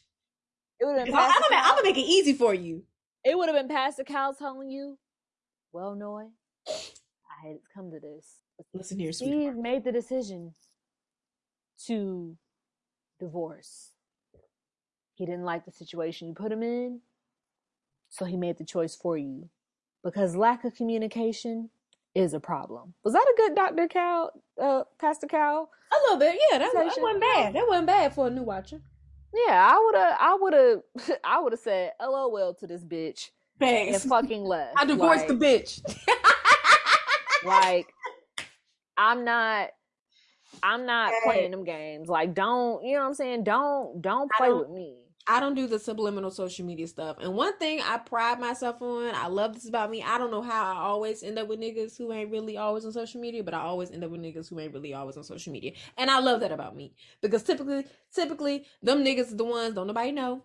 It would have I'm been the gonna, I'm gonna make it easy for you. it would have been Pastor Cal telling you, well, Noi, I had to come to this. Listen here, Steve sweetheart. made the decision to divorce. He didn't like the situation you put him in, so he made the choice for you. Because lack of communication is a problem. Was that a good Dr. Cal, uh, Pastor Cal? A little bit, yeah. That, that wasn't bad. That wasn't bad for a new watcher. Yeah, I would have, I would have, <laughs> I would have said LOL to this bitch and Thanks. fucking left. I divorced Like- the bitch. like <laughs> i'm not i'm not Hey. playing them games like don't you know what i'm saying don't don't play don't- with me I don't do the subliminal social media stuff. And one thing I pride myself on, I love this about me. I don't know how I always end up with niggas who ain't really always on social media, but I always end up with niggas who ain't really always on social media. And I love that about me. Because typically, typically, them niggas are the ones don't nobody know.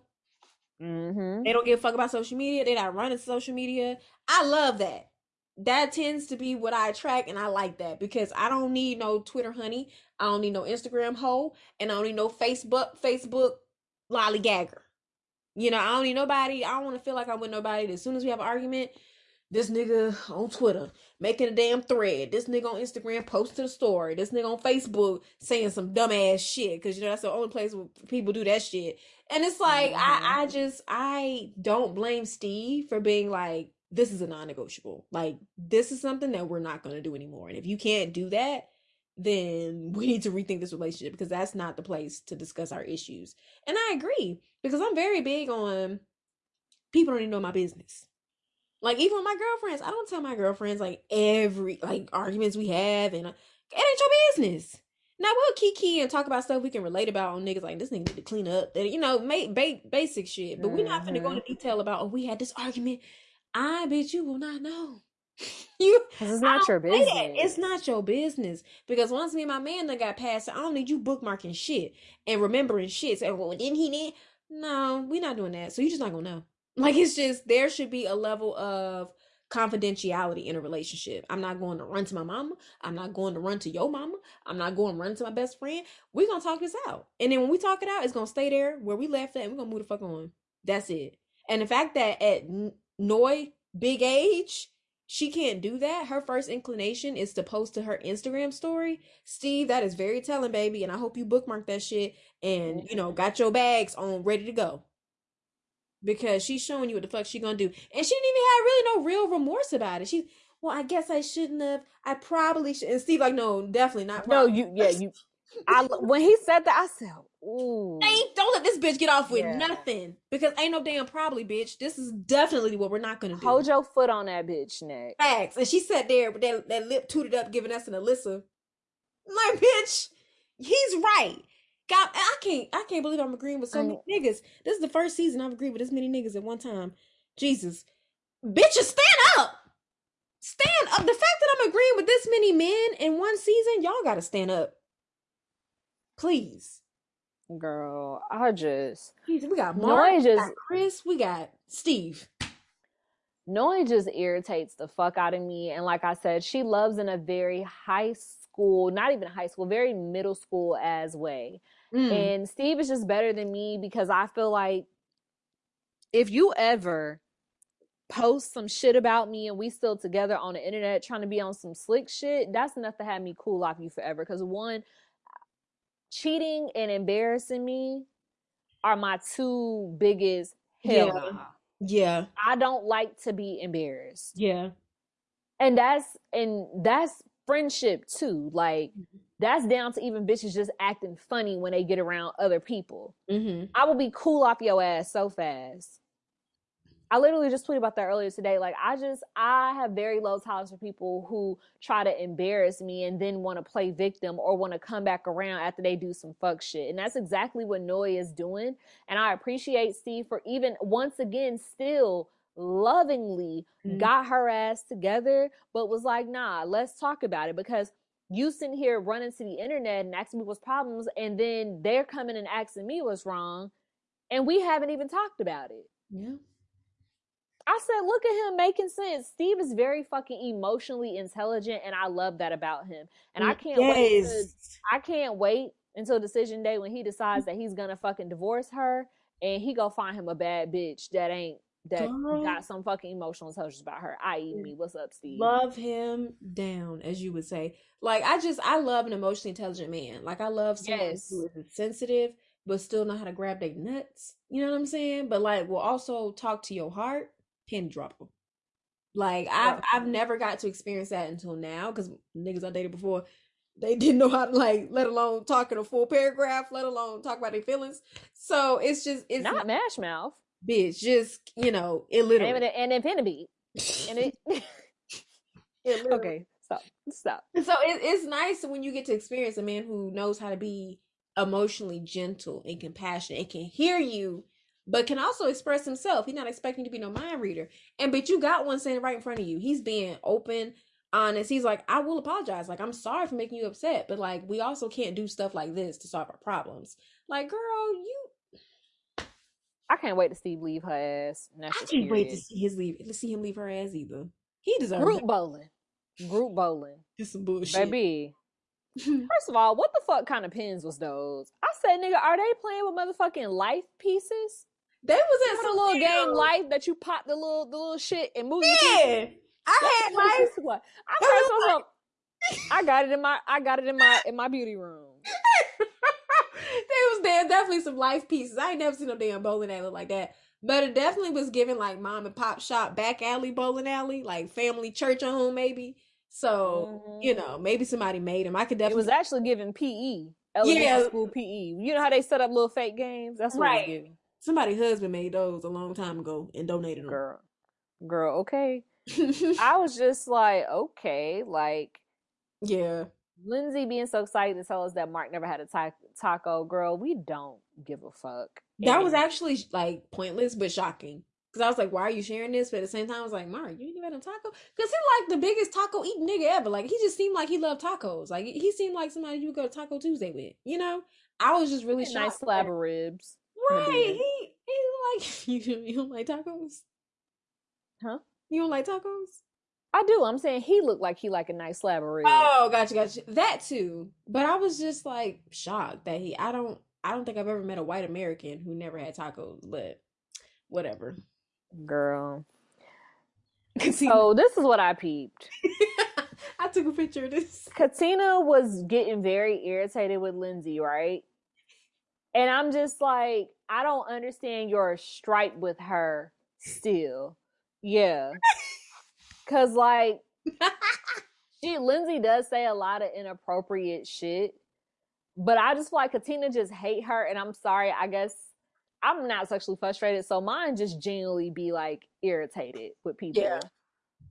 mm-hmm. They don't give a fuck about social media. They not running social media. I love that. That tends to be what I attract, and I like that because I don't need no Twitter honey. I don't need no Instagram hoe, and I don't need no Facebook Facebook lollygagger. You know, I don't need nobody. I don't want to feel like I'm with nobody. As soon as we have an argument, this nigga on Twitter making a damn thread. This nigga on Instagram posting a story. This nigga on Facebook saying some dumbass shit because you know that's the only place where people do that shit. And it's like I, mm-hmm. I just I don't blame Steve for being like this is a non-negotiable. Like this is something that we're not going to do anymore. And if you can't do that, then we need to rethink this relationship because that's not the place to discuss our issues. And I agree because I'm very big on people don't even know my business. Like even with my girlfriends, I don't tell my girlfriends like every like arguments we have, and it ain't your business. Now we'll kiki and talk about stuff we can relate about on niggas like this nigga need to clean up, that you know, make ba- basic shit. But we're not gonna go into mm-hmm. detail about oh we had this argument. I bet you will not know. <laughs> you Because it's not your business. It's not your business. Because once me and my man got past, I don't need you bookmarking shit and remembering shit. So, well, didn't he need? No, we're not doing that. So you're just not gonna know. <laughs> Like it's just there should be a level of confidentiality in a relationship. I'm not going to run to my mama. I'm not going to run to your mama. I'm not going to run to my best friend. We're gonna talk this out. And then when we talk it out, it's gonna stay there where we left it and we're gonna move the fuck on. That's it. And the fact that at Noi big age, she can't do that. Her first inclination is to post to her Instagram story. Steve, that is very telling, baby. And I hope you bookmark that shit and, you know, got your bags on ready to go. Because she's showing you what the fuck she gonna do. And she didn't even have really no real remorse about it. She, well, I guess I shouldn't have. I probably should. And Steve, like, no, definitely not. No, you, yeah, <laughs> you. I when he said that, I said, "Ooh, ain't don't let this bitch get off with yeah. nothing because ain't no damn probably, bitch. This is definitely what we're not gonna do. Hold your foot on that bitch neck." Facts, and she sat there with that, that lip tooted up, giving us an Alyssa. Like, bitch, he's right. God, I can't, I can't believe I'm agreeing with so many niggas. This is the first season I've agreed with this many niggas at one time. Jesus, bitches, stand up. Stand up. The fact that I'm agreeing with this many men in one season, y'all gotta stand up. Please. Girl, I just we got Mark, just, we got Chris, we got Steve. Noi just irritates the fuck out of me. And like I said, she loves in a very high school, not even high school, very middle school as way. Mm. And Steve is just better than me because I feel like if you ever post some shit about me and we still together on the internet trying to be on some slick shit, that's enough to have me cool off you forever. Because one, cheating and embarrassing me are my two biggest hell. Yeah. yeah. I don't like to be embarrassed. Yeah. And that's and that's friendship too. Like mm-hmm. that's down to even bitches just acting funny when they get around other people. Mm-hmm. I will be cool off your ass so fast. I literally just tweeted about that earlier today. Like, I just, I have very low tolerance for people who try to embarrass me and then want to play victim or want to come back around after they do some fuck shit. And that's exactly what Noi is doing. And I appreciate Steve for even once again still lovingly mm-hmm. got her ass together, but was like, nah, let's talk about it because you sitting here running to the internet and asking me what's problems, and then they're coming and asking me what's wrong, and we haven't even talked about it. Yeah. I said, look at him making sense. Steve is very fucking emotionally intelligent, and I love that about him. And I can't yes. wait. To, I can't wait until decision day when he decides that he's gonna fucking divorce her, and he go find him a bad bitch that ain't that Girl. got some fucking emotional intelligence about her. I.e., me. What's up, Steve? Love him down, as you would say. Like I just, I love an emotionally intelligent man. Like I love someone yes. who is sensitive but still know how to grab their nuts. You know what I'm saying? But like, will also talk to your heart pin dropper. Like I've I've never got to experience that until now because niggas I dated before they didn't know how to like let alone talk in a full paragraph, let alone talk about their feelings. So it's just it's not mash mouth, bitch. Just you know, illiterate and, and infinity. and it, <laughs> it okay, stop, stop. So it, it's nice when you get to experience a man who knows how to be emotionally gentle and compassionate and can hear you but can also express himself. He's not expecting to be no mind reader. And but you got one standing right in front of you. He's being open, honest. He's like, I will apologize. Like, I'm sorry for making you upset, but like, we also can't do stuff like this to solve our problems. Like, girl, you. I can't wait to see leave her ass. I can't period. wait to see his leave. To see him leave her ass either. He deserves group bowling. Group bowling. Just some bullshit, baby. <laughs> First of all, what the fuck kind of pins was those? I said, nigga, are they playing with motherfucking life pieces? They was in some little game life that you pop the little the little shit and move. Yeah, I had life. What I like... I got it in my I got it in my in my beauty room. <laughs> there was there definitely some life pieces. I ain't never seen no damn bowling alley like that. But it definitely was given like mom and pop shop back alley bowling alley, like family church at home maybe. So mm-hmm. you know maybe somebody made them. I could definitely. It was actually given PE. Elementary yeah. school PE. You know how they set up little fake games? That's what right. it was Somebody husband made those a long time ago and donated them. Girl, girl, okay. <laughs> I was just like, okay, like, yeah. Lindsay being so excited to tell us that Mark never had a ta- taco, girl, we don't give a fuck. That and was actually like pointless but shocking. Because I was like, why are you sharing this? But at the same time, I was like, Mark, you ain't even had a taco? Because he like the biggest taco eating nigga ever. Like he just seemed like he loved tacos. Like he seemed like somebody you would go to Taco Tuesday with. You know? I was just really shocked. nice slab of ribs. Right. He like <laughs> you, you don't like tacos? Huh? You don't like tacos? I do. I'm saying he looked like he like a nice slab of ribs. Oh, gotcha, gotcha. That too. But I was just like shocked that he. I don't. I don't think I've ever met a white American who never had tacos. But whatever. Girl. <laughs> So oh, this is what I peeped. <laughs> I took a picture of this. Katina was getting very irritated with Lindsay, right? And I'm just like, I don't understand your stripe with her still. Yeah. Cause like <laughs> she Lindsay does say a lot of inappropriate shit. But I just feel like Katina just hate her and I'm sorry, I guess I'm not sexually frustrated, so mine just genuinely be like irritated with people. Yeah.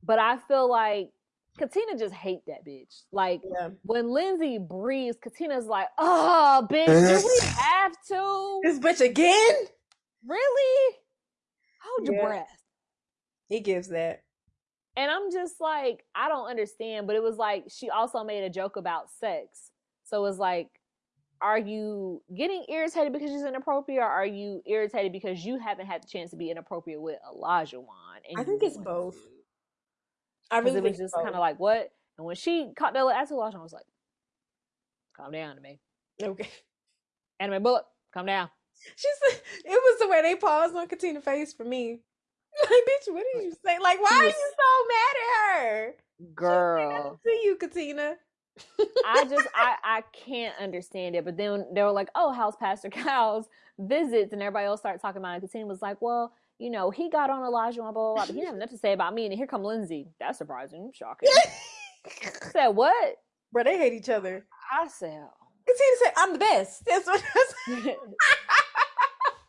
But I feel like Katina just hate that bitch. Like yeah. when Lindsay breathes, Katina's like, "Oh, bitch, do we <laughs> have to this bitch again? Really? Hold yeah. your breath." He gives that. And I'm just like, I don't understand. But it was like she also made a joke about sex, so it was like are you getting irritated because she's inappropriate or are you irritated because you haven't had the chance to be inappropriate with Olajuwon? I think it's both. To? I really it was just kind of like what? And when she caught that ass Olajuwon, I was like, calm down to me. Okay. Anime bullet, calm down. She said it was the way they paused on Katina's face for me. <laughs> Like, bitch, what did you say? Like, why are you so mad at her? Girl. To you, Katina. I just <laughs> I I can't understand it. But then they were like, "Oh, how's Pastor <laughs> Cal's visits?" And everybody else started talking about it. Katina was like, "Well, you know, he got on Elijah and blah blah blah, but he didn't have nothing to say about me." And here come Lindsay. That's surprising, shocking. <laughs> said what? Bro, they hate each other. I said, Katina said, "I'm the best." <laughs> That's what. <laughs>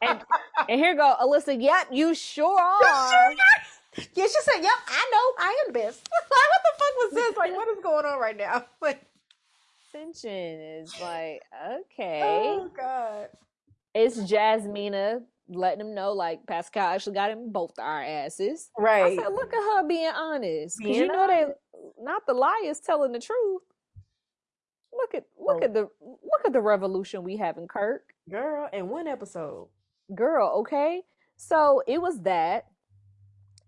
and and here go Alyssa. Yep, you sure are. Yeah, she said, "Yep, I know, I am the best." like, what the fuck was this? Like, what is going on right now? Like, is like, oh, okay. Oh God. It's Jasmina letting him know, like Pascal actually got him both our asses. Right. I said, look at her being honest, because you know that not the liars telling the truth. Look at look oh. at the look at the revolution we have in Kirk, girl. In one episode, girl. Okay, so it was that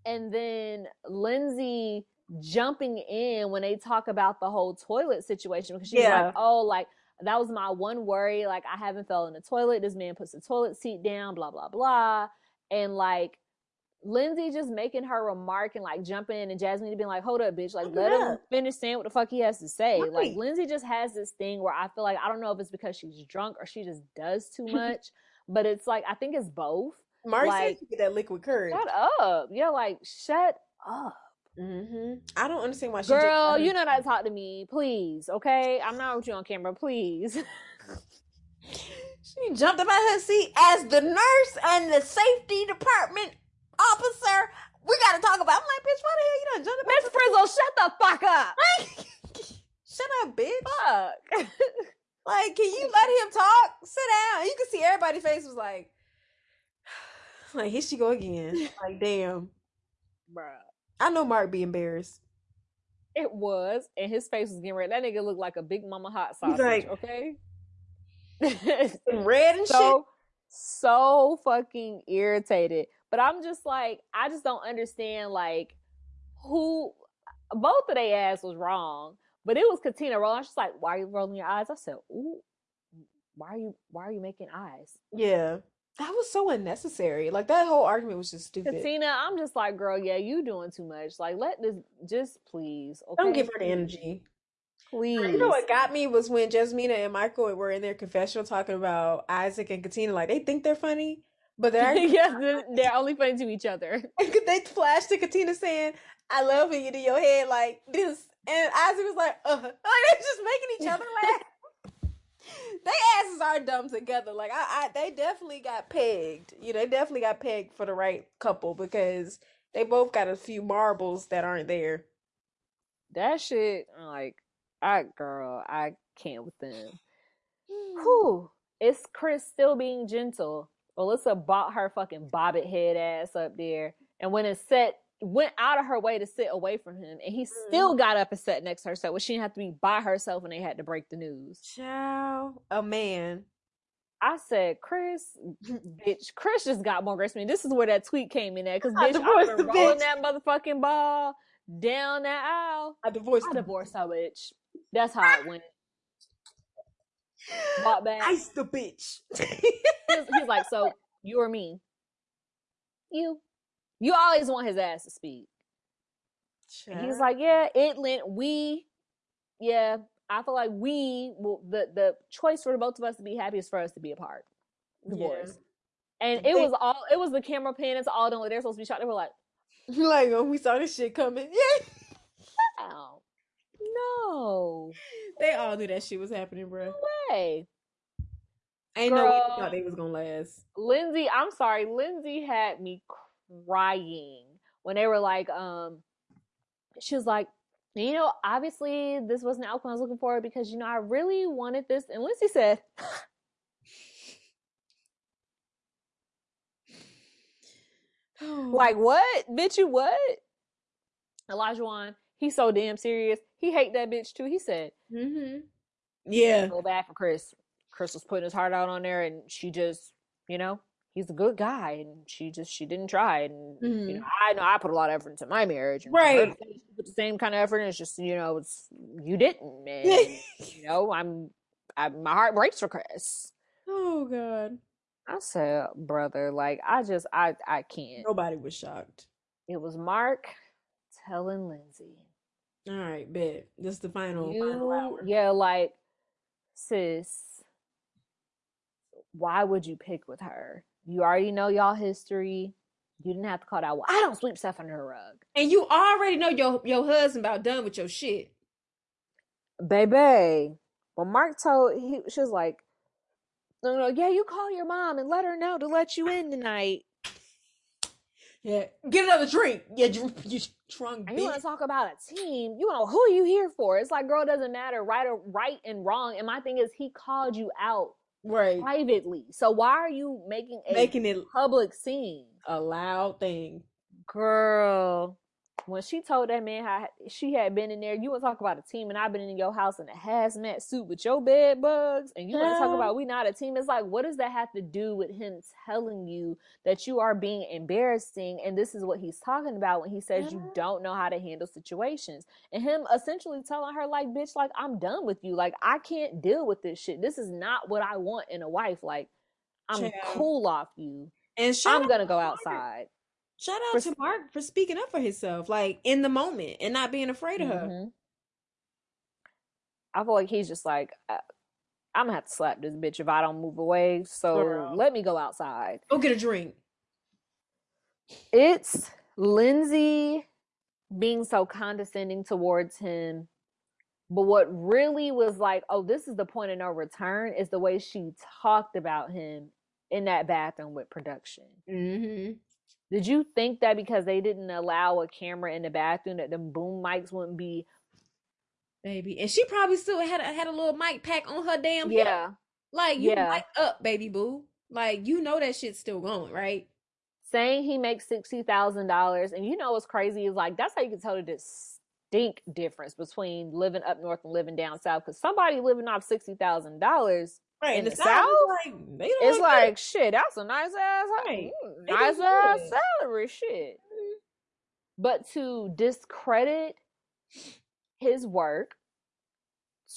and then Lindsay jumping in when they talk about the whole toilet situation because she's yeah. like, oh, like that was my one worry. Like I haven't fell in the toilet. This man puts the toilet seat down, blah, blah, blah. And like Lindsay just making her remark and like jumping in and Jasmine being like, hold up, bitch. Like, let him finish saying what the fuck he has to say. Right. Like, Lindsay just has this thing where I feel like, I don't know if it's because she's drunk or she just does too <laughs> much, but it's like, I think it's both. Marcy like, get that liquid courage. Shut up. Yeah, like shut up. Mm-hmm. I don't understand why she. Girl, you know not to talk to me, please. Okay, I'm not with you on camera, please. <laughs> she jumped up out her seat as the nurse and the safety department officer. We got to talk about. I'm like, bitch, why the hell you done jumped up? Miss Frizzle, shut the fuck up. <laughs> shut up, bitch. Fuck. <laughs> like, can you let him talk? Sit down. You can see everybody's face was like. <sighs> Like here she go again. like damn, bruh. I know Mark be embarrassed. It was, and his face was getting red. That nigga looked like a big mama hot sausage. Like, okay, <laughs> red and so, shit. So fucking irritated. But I'm just like, I just don't understand like who both of their ass was wrong. But it was Katina rolling. She's like, "Why are you rolling your eyes?" I said, "Ooh, why are you? Why are you making eyes?" Yeah, that was so unnecessary. Like that whole argument was just stupid. Tina, I'm just like, girl, yeah, you doing too much. Like, let this just please. Okay? Don't give her the energy. Please. You know what got me was when Jasmina and Michael were in their confessional talking about Isaac and Katina. Like they think they're funny, but they're <laughs> yeah, they're, only funny to each other. <laughs> they flashed to Katina saying, "I love you" to your head like this, and Isaac was like, "Uh," <laughs> like they're just making each other laugh they asses are dumb together. Like I, I, they definitely got pegged. You know, they definitely got pegged for the right couple because they both got a few marbles that aren't there. That shit, like, I girl, I can't with them. <sighs> Whew. It's Chris still being gentle. Melissa bought her fucking bobbit head ass up there, and when it's set, went out of her way to sit away from him, and he still Mm-hmm. got up and sat next to her, so she didn't have to be by herself when they had to break the news. Child, a man. I said, Chris, <laughs> bitch, Chris just got more grace than me. This is where that tweet came in at, because bitch, I've been rolling bitch. that motherfucking ball down that aisle. I divorced. I divorced her, bitch. That's how it went. Bought <gasps> back. Ice the bitch. He's, he's like, <laughs> so you or me? You. You always want his ass to speak. And he's like, yeah, it lent we, yeah. I feel like we will the the choice for the both of us to be happy is for us to be apart, divorce. And it was all it was the camera pan. It's all done. Like they're supposed to be shot. They were like, <laughs> like when we saw this shit coming, <laughs> yeah. oh, no They all knew that shit was happening, bro. way. Ain't no way they Girl. thought they was gonna last. Lindsay, I'm sorry, Lindsay had me crying when they were like, um, she was like, you know, obviously this wasn't the outcome I was looking for because you know I really wanted this, and Lindsay said, <sighs> like, what, bitch, you what? Olajuwon, he's so damn serious. He hate that bitch too. He said, mm-hmm. Yeah. go bad for Chris. Chris was putting his heart out on there, and she just, you know, he's a good guy, and she just she didn't try. And you know, I know I put a lot of effort into my marriage, and Mm-hmm. Right. to say she put the same kind of effort. And it's just you know, it's you didn't, <laughs> man. you know, I'm, I, my heart breaks for Chris. Oh god. I said, brother, like I just I I can't. Nobody was shocked. It was Mark telling Lindsay. All right, bet. This is the final final You, hour. yeah, like, sis, why would you pick with her? You already know y'all history. You didn't have to call that. Well, I don't sweep stuff under the rug, And you already know your your husband about done with your shit. baby. Well, Mark told he she was like, no, no, yeah, you call your mom and let her know to let you in tonight. <laughs> Yeah. Get another drink. Yeah, you, you drunk And you want to talk about a team? You know who are you here for? It's like, girl, it doesn't matter, right or right and wrong. And my thing is, he called you out Right. privately. So why are you making a Making it public scene? a loud thing. Girl, when she told that man how she had been in there, you want to talk about a team, and I've been in your house in a hazmat suit with your bed bugs, and you want to talk about we not a team. It's like, what does that have to do with him telling you that you are being embarrassing? And this is what he's talking about when he says you don't know how to handle situations, and him essentially telling her like, bitch, like I'm done with you. Like I can't deal with this shit. This is not what I want in a wife. Like I'm cool off you. And I'm gonna go outside. Shout For out to Mark for speaking up for himself, like in the moment and not being afraid of her. Mhm. I feel like he's just like, uh, I'm gonna have to slap this bitch if I don't move away. So Girl. let me go outside. Go get a drink. It's Lindsay being so condescending towards him. But what really was like, oh, this is the point of no return is the way she talked about him in that bathroom with production. Mm-hmm. Did you think that because they didn't allow a camera in the bathroom that the boom mics wouldn't be Baby. And she probably still had a, had a little mic pack on her damn hip. yeah Like you Yeah. mic up, baby boo. Like you know that shit's still going, right? saying he makes sixty thousand dollars, and you know what's crazy is like that's how you can tell the distinct difference between living up north and living down south. Because somebody living off sixty thousand dollars, Right. In In the the South, it's like they don't it's look like shit. That's a nice ass, Right. mm, nice ass good. salary, shit. good. But to discredit his work,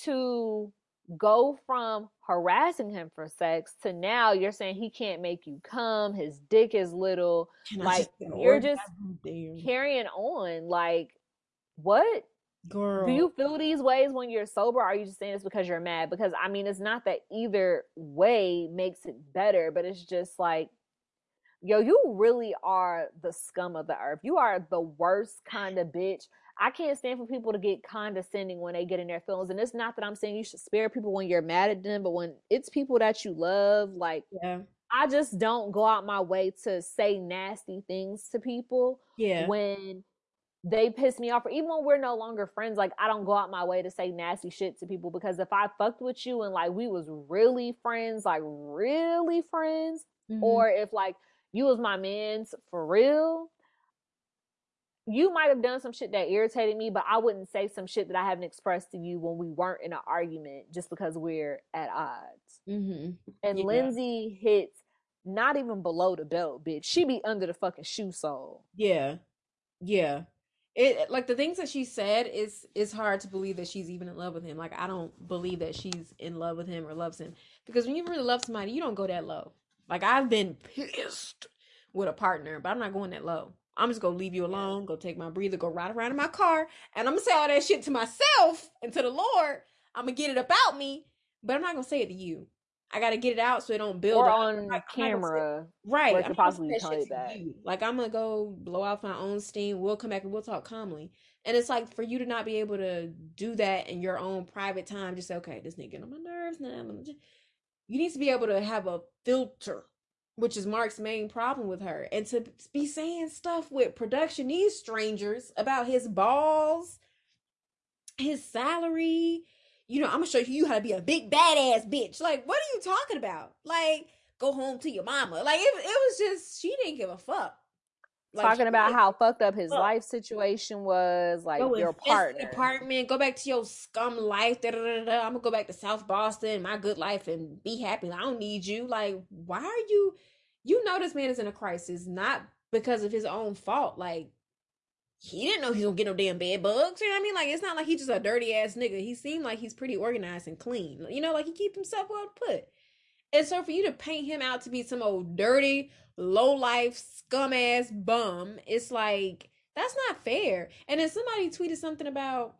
to go from harassing him for sex to now you're saying he can't make you come, his dick is little. Can Like, just you're just carrying on like what girl. do you feel these ways when you're sober or are you just saying this because you're mad because i mean it's not that either way makes it better but it's just like yo you really are the scum of the earth you are the worst kind of bitch i can't stand for people to get condescending when they get in their feelings and it's not that i'm saying you should spare people when you're mad at them but when it's people that you love like yeah. i just don't go out my way to say nasty things to people Yeah. when they piss me off or even when we're no longer friends like i don't go out my way to say nasty shit to people because if i fucked with you and like we was really friends like really friends Mhm. or if like you was my man's for real, you might have done some shit that irritated me, but I wouldn't say some shit that I haven't expressed to you when we weren't in an argument just because we're at odds. Mhm. And Yeah. Lindsay hits not even below the belt, bitch. She be under the fucking shoe sole. Yeah. Yeah. It like the things that she said is it's hard to believe that she's even in love with him. Like I don't believe that she's in love with him or loves him. Because when you really love somebody, you don't go that low. Like I've been pissed with a partner, but I'm not going that low. I'm just gonna leave you alone, go take my breather, go ride around in my car, and I'm gonna say all that shit to myself and to the Lord. I'm gonna get it about me, but I'm not gonna say it to you. I gotta get it out so it don't build Or on I'm not- I'm not gonna say- camera. Right. where it I'm could not gonna possibly tell that. you. Like I'm gonna go blow off my own steam. We'll come back and we'll talk calmly. And it's like for you to not be able to do that in your own private time, just say, okay, this nigga getting on my nerves now. let me just-" You need to be able to have a filter, which is Mark's main problem with her, and to be saying stuff with production these strangers about his balls, his salary. You know, I'm gonna show you how to be a big badass bitch. Like, what are you talking about? Like, go home to your mama. Like, it, it was just she didn't give a fuck. Like, Talking about how fucked up his fuck. life situation was, like go your partner. apartment, go back to your scum life. Da, da, da, da. I'm gonna go back to South Boston, my good life, and be happy. I don't need you. Like, why are you? You know this man is in a crisis, not because of his own fault. Like, he didn't know he was gonna get no damn bed bugs. You know what I mean? Like, it's not like he's just a dirty ass nigga. He seemed like he's pretty organized and clean. You know, like he keep himself well put. And so for you to paint him out to be some old dirty, low life, scum ass bum, it's like that's not fair. And then somebody tweeted something about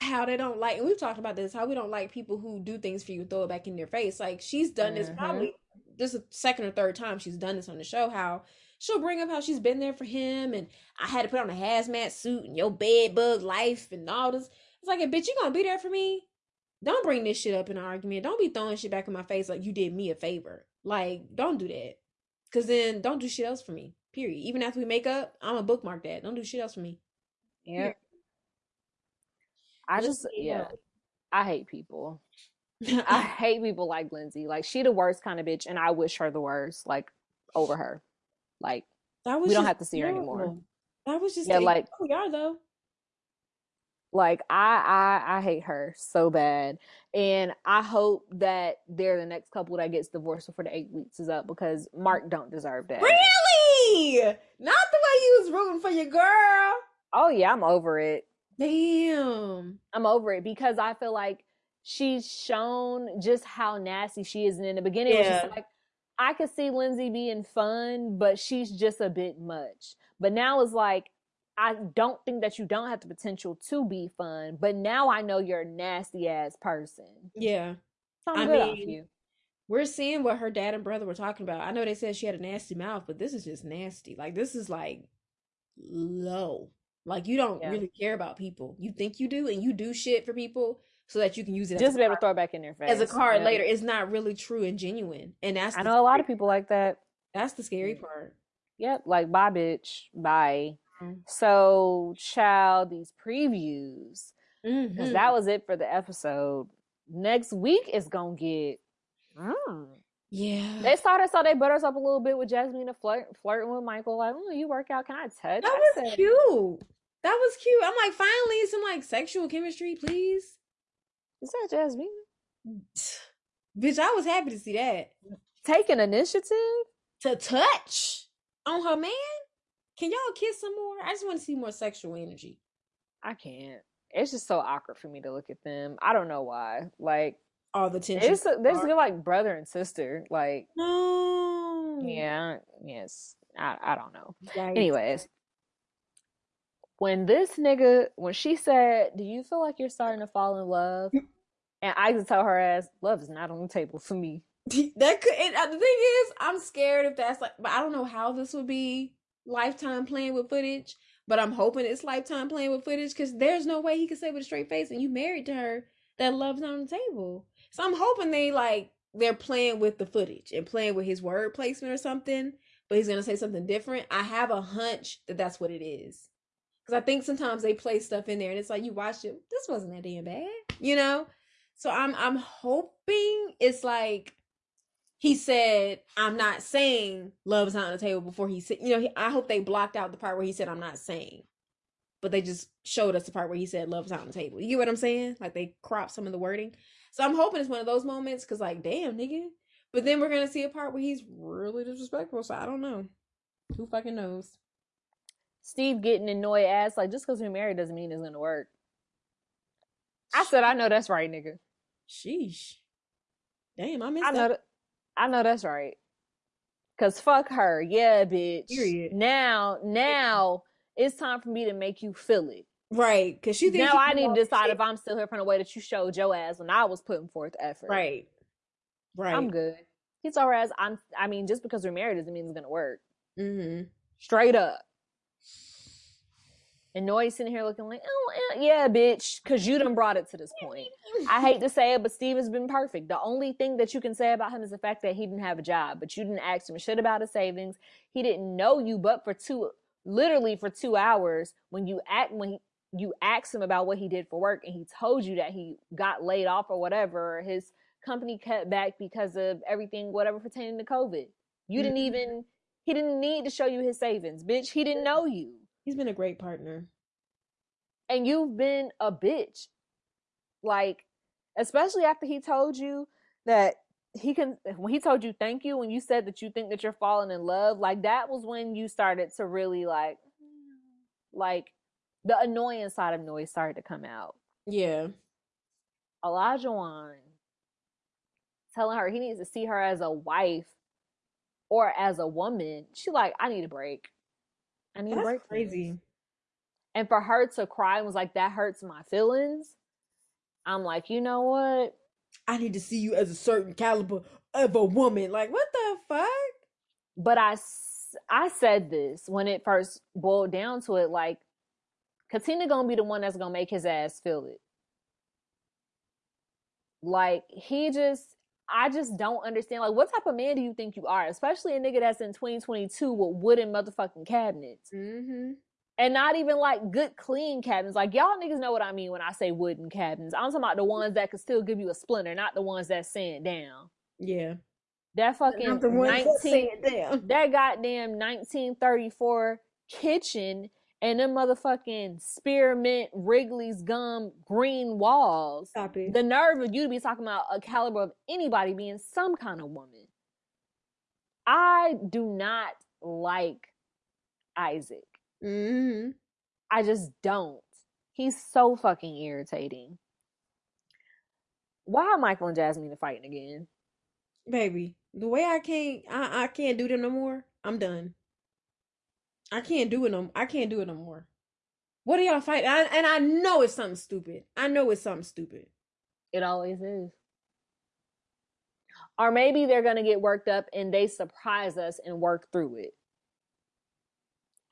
how they don't like, and we've talked about this, how we don't like people who do things for you, throw it back in their face. Like she's done this Mhm. probably this is the second or third time she's done this on the show. How she'll bring up how she's been there for him, and I had to put on a hazmat suit and your bed bug life and all this. It's like, bitch, you gonna be there for me? Don't bring this shit up in an argument. Don't be throwing shit back in my face like you did me a favor. Like, don't do that. Cause then don't do shit else for me. Period. Even after we make up, I'm a bookmark that. Don't do shit else for me. Yeah. I Just yeah. I hate people. <laughs> I hate people like Lindsay. Like she the worst kind of bitch, and I wish her the worst. Like over her. Like that was we don't have to see her anymore. That was just Yeah, like- we are though. like I I I hate her so bad, and I hope that they're the next couple that gets divorced before the eight weeks is up because Mark don't deserve that. Really? Not the way you was rooting for your girl. Oh yeah, I'm over it. Damn. I'm over it because I feel like she's shown just how nasty she is. And in the beginning, it was Yeah. just like, I could see Lindsay being fun, but she's just a bit much. But now it's like, I don't think that you don't have the potential to be fun, but now I know you're a nasty ass person. Yeah. So I good off mean, you. We're seeing what her dad and brother were talking about. I know they said she had a nasty mouth, but this is just nasty. Like this is like low. Like you don't Yeah. really care about people. You think you do, and you do shit for people so that you can use it Just be able to throw it back in their face. as a card Yeah. later. It's not really true and genuine, and that's I know a lot of people like that. That's the scary part. Yep, like bye, bitch. Bye. Mhm. So, child, these previews. Because that was it for the episode. Next week is gonna get. Mm. yeah, They started, so they butter us up a little bit with Jasmine and flirt, flirting with Michael. Like, oh, you work out? Can I touch? that was said, cute. That was cute. I'm like, finally, some like sexual chemistry, please. Is that Jasmine Bitch, I was happy to see that. taking initiative? To touch on her man? Can y'all kiss some more? I just want to see more sexual energy. I can't. It's just so awkward for me to look at them. I don't know why. Like, All the tension. it's they're just like brother and sister. Like, no. yeah, yes. I I don't know. Yikes. Anyways, when this nigga, when she said, "Do you feel like you're starting to fall in love?" and I just tell her ass, "Love is not on the table for me." <laughs> that could. And uh, the thing is, I'm scared if that's like, but I don't know how this would be lifetime playing with footage. But I'm hoping it's lifetime playing with footage because there's no way he could say with a straight face, and you married to her that love's not on the table. So I'm hoping they like they're playing with the footage and playing with his word placement or something. But he's gonna say something different. I have a hunch that that's what it is. Because I think sometimes they play stuff in there and it's like you watch it, this wasn't that damn bad, you know. So I'm I'm hoping it's like he said, "I'm not saying love's not on the table." Before he said, you know, he, I hope they blocked out the part where he said, "I'm not saying," but they just showed us the part where he said, "Love's not on the table." You get what I'm saying? Like they cropped some of the wording. So I'm hoping it's one of those moments because, like, damn, nigga. But then we're gonna see a part where he's really disrespectful. So I don't know. Who fucking knows? Steve getting annoyed ass like just because we're married doesn't mean it's gonna work. I said I know that's right, nigga. Sheesh. Damn, I missed I know that. that. I know that's right. Cause fuck her, yeah, bitch. Period. Now, now it's time for me to make you feel it. Right, because she thinks Now I need to decide shit. if I'm still here from the way that you showed your ass when I was putting forth effort. Right. Right. I'm good. He's all right. I'm. I mean, just because we're married doesn't mean it's gonna work. Mm-hmm. Straight up. And Noi's sitting here looking like, oh yeah, bitch, because you done brought it to this point. I hate to say it, but Steve has been perfect. The only thing that you can say about him is the fact that he didn't have a job, but you didn't ask him shit about his savings. He didn't know you, but for two, literally for two hours, when you act, when he, you asked him about what he did for work, and he told you that he got laid off or whatever, or his company cut back because of everything, whatever pertaining to COVID. You didn't Mhm. even. He didn't need to show you his savings, bitch. He didn't know you He's been a great partner. and you've been a bitch. Like, especially after he told you that he can, when he told you thank you, when you said that you think that you're falling in love, like that was when you started to really like, like the annoying side of Noi's started to come out. Yeah. Olajuwon telling her he needs to see her as a wife or as a woman. She like, I need a break. I need a That's break. crazy. and for her to cry and was like that hurts my feelings i'm like you know what I need to see you as a certain caliber of a woman. Like, what the fuck? but I, I said this when it first boiled down to it like katina gonna be the one that's gonna make his ass feel it like he just i just don't understand like what type of man do you think you are especially a nigga that's in 2022 with wooden motherfucking cabinets Mm-hmm. and not even like good clean cabins. Like y'all niggas know what I mean when I say wooden cabins. I'm talking about the ones that could still give you a splinter, not the ones that sand down. Yeah. That fucking Not the ones that 19 say down. that goddamn 1934 kitchen and them motherfucking spearmint Wrigley's gum green walls. Stop it. The nerve of you to be talking about a caliber of anybody being some kind of woman. I do not like Isaac. mm-hmm. I just don't. He's so fucking irritating. Why are Michael and Jasmine fighting again? Baby, the way I can't, I, I can't do them no more. I'm done. I can't do it no. I can't do it no more. What are y'all fighting? I, and I know it's something stupid. I know it's something stupid. It always is. Or maybe they're gonna get worked up and they surprise us and work through it.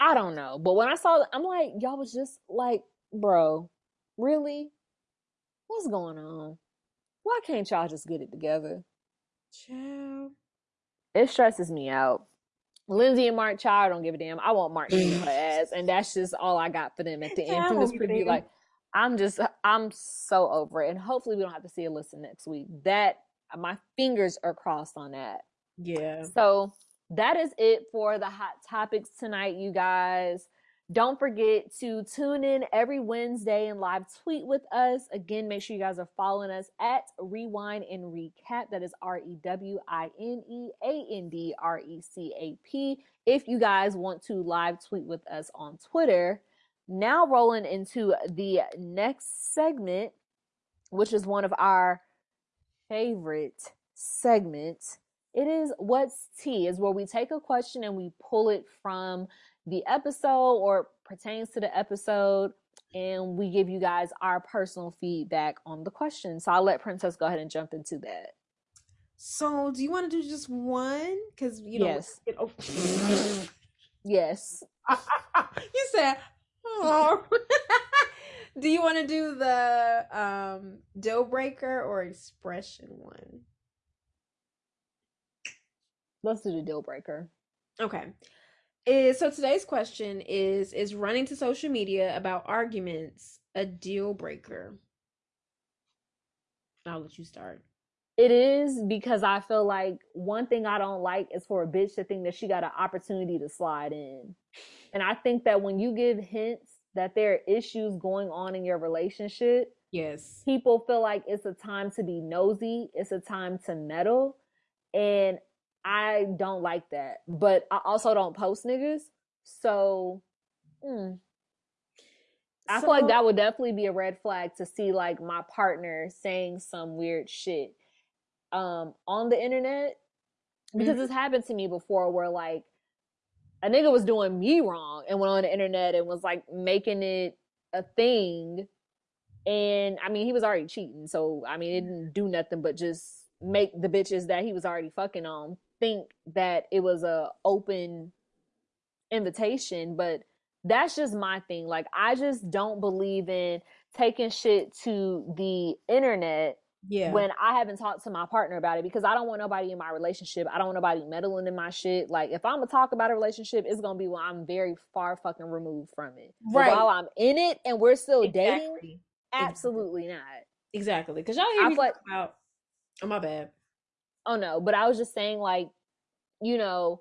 I don't know. But when I saw I'm like, y'all was just like, bro, really? What's going on? Why can't y'all just get it together? Ciao. It stresses me out. Lindsay and Mark Child don't give a damn. I want Mark to <sighs> her ass, and that's just all I got for them at the end from this won't give a preview. Like, I'm just, I'm so over it, and hopefully we don't have to see Alyssa next week. That my fingers are crossed on that. Yeah. So that is it for the hot topics tonight, you guys. Don't forget to tune in every Wednesday and live tweet with us. Again, make sure you guys are following us at Rewine and Recap. That is R E W I N E A N D R E C A P. If you guys want to live tweet with us on Twitter. Now, rolling into the next segment, which is one of our favorite segments. It is What's Tea, is where we take a question and we pull it from the episode or pertains to the episode and we give you guys our personal feedback on the question. So I'll let Princess go ahead and jump into that. So, do you want to do just one? Because you know. Yes. It, oh. Yes. <laughs> you said. Oh. <laughs> do you want to do the um deal breaker or expression one? Let's do the deal breaker. Okay. Is so today's question is is running to social media about arguments a deal breaker? I'll let you start. It is because I feel like one thing I don't like is for a bitch to think that she got an opportunity to slide in. And I think that when you give hints that there are issues going on in your relationship, yes, people feel like it's a time to be nosy, it's a time to meddle. And I don't like that. But I also don't post niggas. So, hmm. I So- feel like that would definitely be a red flag to see like my partner saying some weird shit um on the internet because Mhm. it's happened to me before where like a nigga was doing me wrong and went on the internet and was like making it a thing and I mean he was already cheating so I mean it didn't do nothing but just make the bitches that he was already fucking on think that it was a open invitation but that's just my thing like I just don't believe in taking shit to the internet yeah, when I haven't talked to my partner about it because I don't want nobody in my relationship. I don't want nobody meddling in my shit. Like if I'm gonna talk about a relationship, it's gonna be when I'm very far fucking removed from it. But Right. while I'm in it and we're still dating, exactly, absolutely not. exactly. Because y'all hear me like- talk about. Oh my bad. Oh no, but I was just saying like, you know,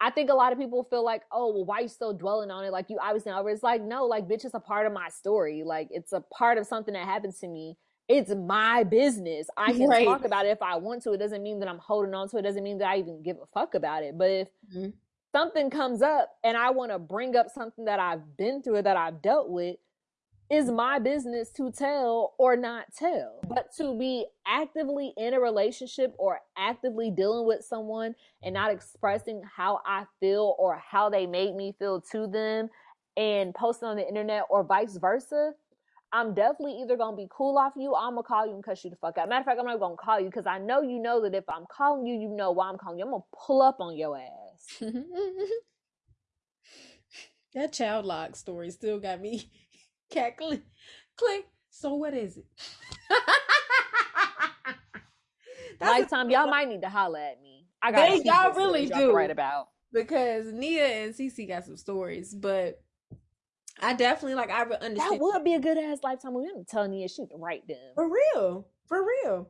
I think a lot of people feel like, oh, well, why you still dwelling on it? Like you obviously know. It's like, no, like bitch, it's a part of my story. Like it's a part of something that happened to me. It's my business. I <laughs> can Right. talk about it if I want to. It doesn't mean that I'm holding on to it. It doesn't mean that I even give a fuck about it. But if Mhm. something comes up and I want to bring up something that I've been through or that I've dealt with, is my business to tell or not tell. But to be actively in a relationship or actively dealing with someone and not expressing how I feel or how they made me feel to them and posting on the internet or vice versa, I'm definitely either gonna be cool off you or I'm gonna call you and cuss you the fuck out. Matter of fact, I'm not gonna call you because I know you know that if I'm calling you, you know why I'm calling you. I'm gonna pull up on your ass. <laughs> that child lock story still got me cackling. Click. So what is it? <laughs> Lifetime, y'all might need to holler at me. I got They- y'all really do. right about. because Nia and Cece got some stories, but I definitely like I understand That would be a good ass lifetime movie. I'm telling you, shoot, write them. for real, for real.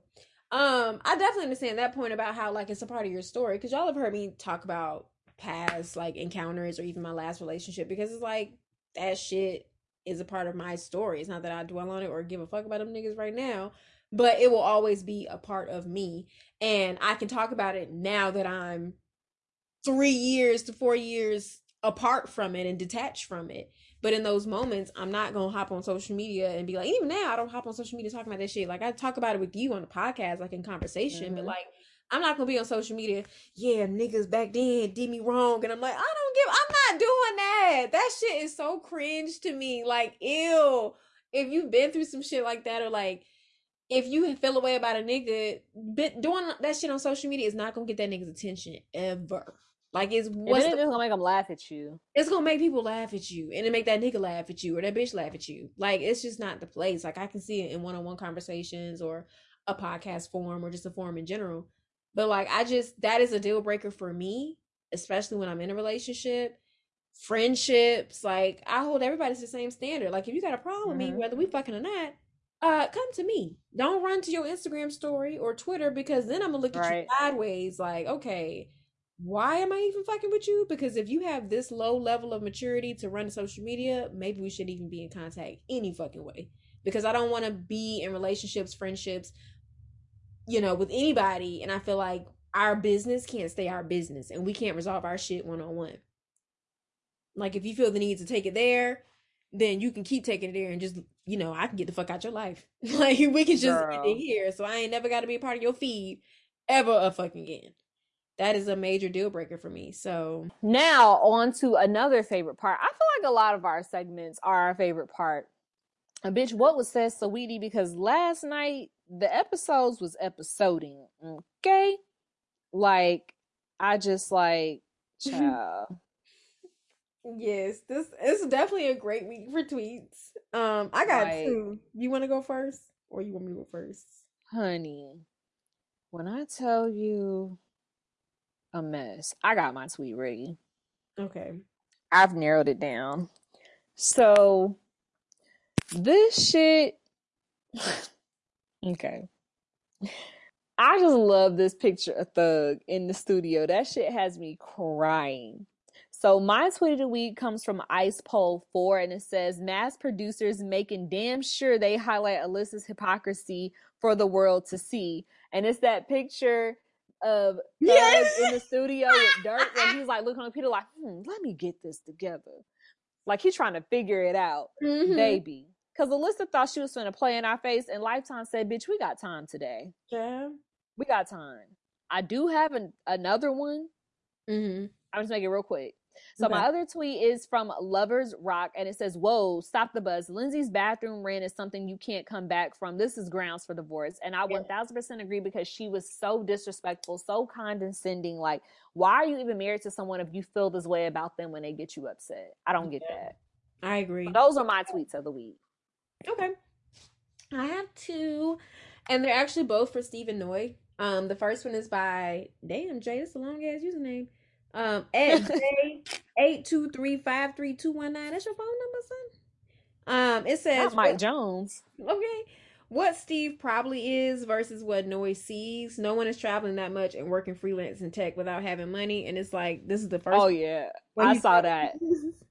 Um, I definitely understand that point about how like it's a part of your story because y'all have heard me talk about past like encounters or even my last relationship because it's like that shit is a part of my story. It's not that I dwell on it or give a fuck about them niggas right now, but it will always be a part of me, and I can talk about it now that I'm three years to four years apart from it and detached from it. But in those moments, I'm not gonna hop on social media and be like, even now, I don't hop on social media talking about that shit. Like I talk about it with you on the podcast, like in conversation, but Mhm. like I'm not gonna be on social media. Yeah, niggas back then did me wrong, and I'm like, I don't give. I'm not doing that. That shit is so cringe to me. Like, ew. If you've been through some shit like that, or like if you feel away about a nigga, but doing that shit on social media is not gonna get that nigga's attention ever. Like, it's what's the gonna make them laugh at you. it's gonna make people laugh at you and it make that nigga laugh at you or that bitch laugh at you. Like it's just not the place. Like I can see it in one on one conversations or a podcast form or just a forum in general. But like I just that is a deal breaker for me, especially when I'm in a relationship. Friendships, like I hold everybody to the same standard. Like if you got a problem with me, whether we fucking or not, uh come to me. Don't run to your Instagram story or Twitter because then I'm gonna look at Right. you sideways like, okay, why am I even fucking with you? Because if you have this low level of maturity to run social media, maybe we should even be in contact any fucking way. Because I don't want to be in relationships, friendships, you know, with anybody. And I feel like our business can't stay our business and we can't resolve our shit one on one. Like if you feel the need to take it there, then you can keep taking it there and just, you know, I can get the fuck out your life. <laughs> like we can just end Girl. it here. So I ain't never got to be a part of your feed ever a fucking again. That is a major deal breaker for me. So Now on to another favorite part. I feel like a lot of our segments are our favorite part. A bitch, what was said, sweetie? Because last night the episodes was episoding. Okay, like I just like <laughs> child. Yes, this is definitely a great week for tweets. Um, I got Like- two. You want to go first, or you want me to go first? honey, when I tell you a mess, I got my tweet ready. Okay. I've narrowed it down. So this shit <laughs> okay. I just love this picture of Thug in the studio. That shit has me crying. So my tweet of the week comes from Ice Pole 4 and it says mass producers making damn sure they highlight Alyssa's hypocrisy for the world to see. And it's that picture of Thug Yes. in the studio with <laughs> Dirt and he's like looking on Peter like, hmm, let me get this together. Like he's trying to figure it out, Mhm. baby. Because Alyssa thought she was going to play in our face, and Lifetime said, bitch, we got time today. Yeah. We got time. I do have an, another one. Mm-hmm. I'm just make it real quick. So my other tweet is from Lovers Rock, and it says, "Whoa, stop the buzz! Lindsay's bathroom rant is something you can't come back from. This is grounds for divorce." And I Yeah. one thousand percent agree because she was so disrespectful, so condescending. Like, why are you even married to someone if you feel this way about them when they get you upset? I don't get Yeah. that. I agree. But those are my tweets of the week. Okay. I have two, and they're actually both for Stephen Noi. Um, the first one is by damn Jay. That's a long ass username. Um, at <laughs> J eight two three five three two one nine. That's your phone number, son. Um, it says Not Mike what- Jones. okay. What Steve probably is versus what Noi sees. No one is traveling that much and working freelance in tech without having money, and it's like this is the first. Oh yeah, I saw that. <laughs>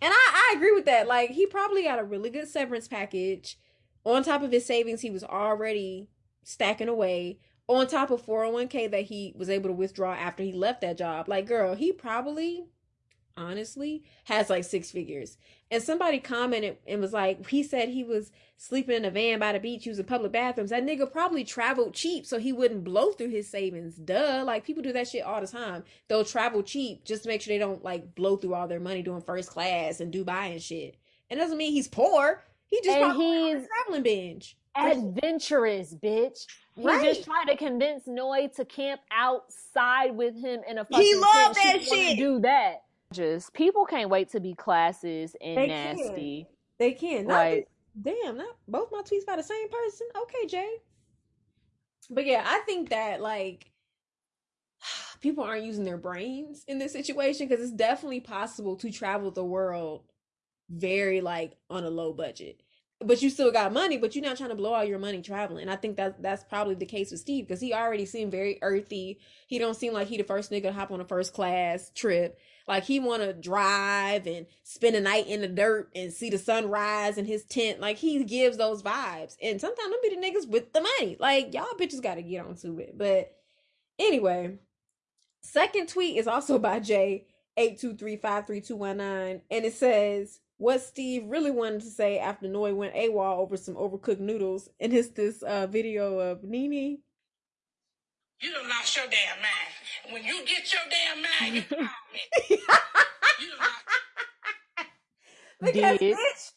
And I, I agree with that. Like he probably got a really good severance package. On top of his savings, he was already stacking away. On top of 401k that he was able to withdraw after he left that job. Like, girl, he probably honestly has like six figures. And somebody commented and was like, he said he was sleeping in a van by the beach using public bathrooms. That nigga probably traveled cheap so he wouldn't blow through his savings. Duh. Like people do that shit all the time. They'll travel cheap just to make sure they don't like blow through all their money doing first class and Dubai and shit. It doesn't mean he's poor. He just And probably went on a he's traveling binge. adventurous, bitch. He Right. just tried to convince Noi to camp outside with him in a fucking He loved tent. that She shit. Do that. Just people can't wait to be classes and They nasty. They can. Not Like damn, not both my tweets by the same person. Okay, Jay. But yeah, I think that like <sighs> people aren't using their brains in this situation because it's definitely possible to travel the world very like on a low budget. But you still got money, but you're not trying to blow all your money traveling. And I think that that's probably the case with Steve because he already seemed very earthy. He don't seem like he the first nigga to hop on a first class trip. Like he want to drive and spend a night in the dirt and see the sunrise in his tent. Like he gives those vibes. And sometimes them be the niggas with the money. Like y'all bitches got to get onto it. But anyway, second tweet is also <laughs> by Jay eight two three five three two one nine, and it says what Steve really wanted to say after Noi went AWOL over some overcooked noodles. And it's this uh, video of Nene. You done lost your damn mind. When you get your damn mind, you call me. You done lost Because <laughs> Did. bitch,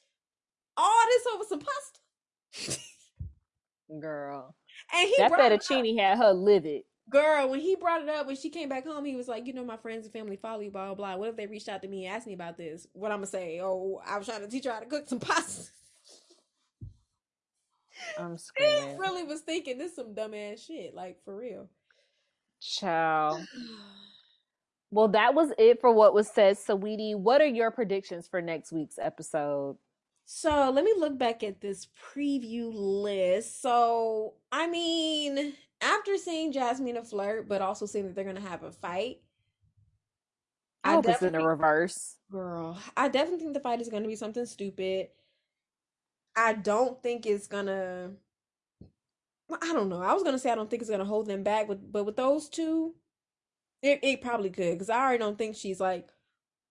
all this over some pasta. <laughs> girl. And he That brought up. fettuccine had her livid. Girl, when he brought it up, when she came back home, he was like, you know, my friends and family follow you, blah, blah, blah. What if they reached out to me and asked me about this? What I'm going to say? Oh, I was trying to teach her how to cook some pasta. I'm <laughs> He screaming. really was thinking this some dumbass shit, like for real. Ciao. <sighs> Well, that was it for what was said. Sweetie, what are your predictions for next week's episode? So let me look back at this preview list. So, I mean, after seeing Jasmine a flirt, but also seeing that they're going to have a fight, I hope it's in the definitely- reverse. Girl, I definitely think the fight is going to be something stupid. I don't think it's gonna. I don't know. I was gonna say I don't think it's gonna hold them back, with but with those two, it it probably could because I already don't think she's like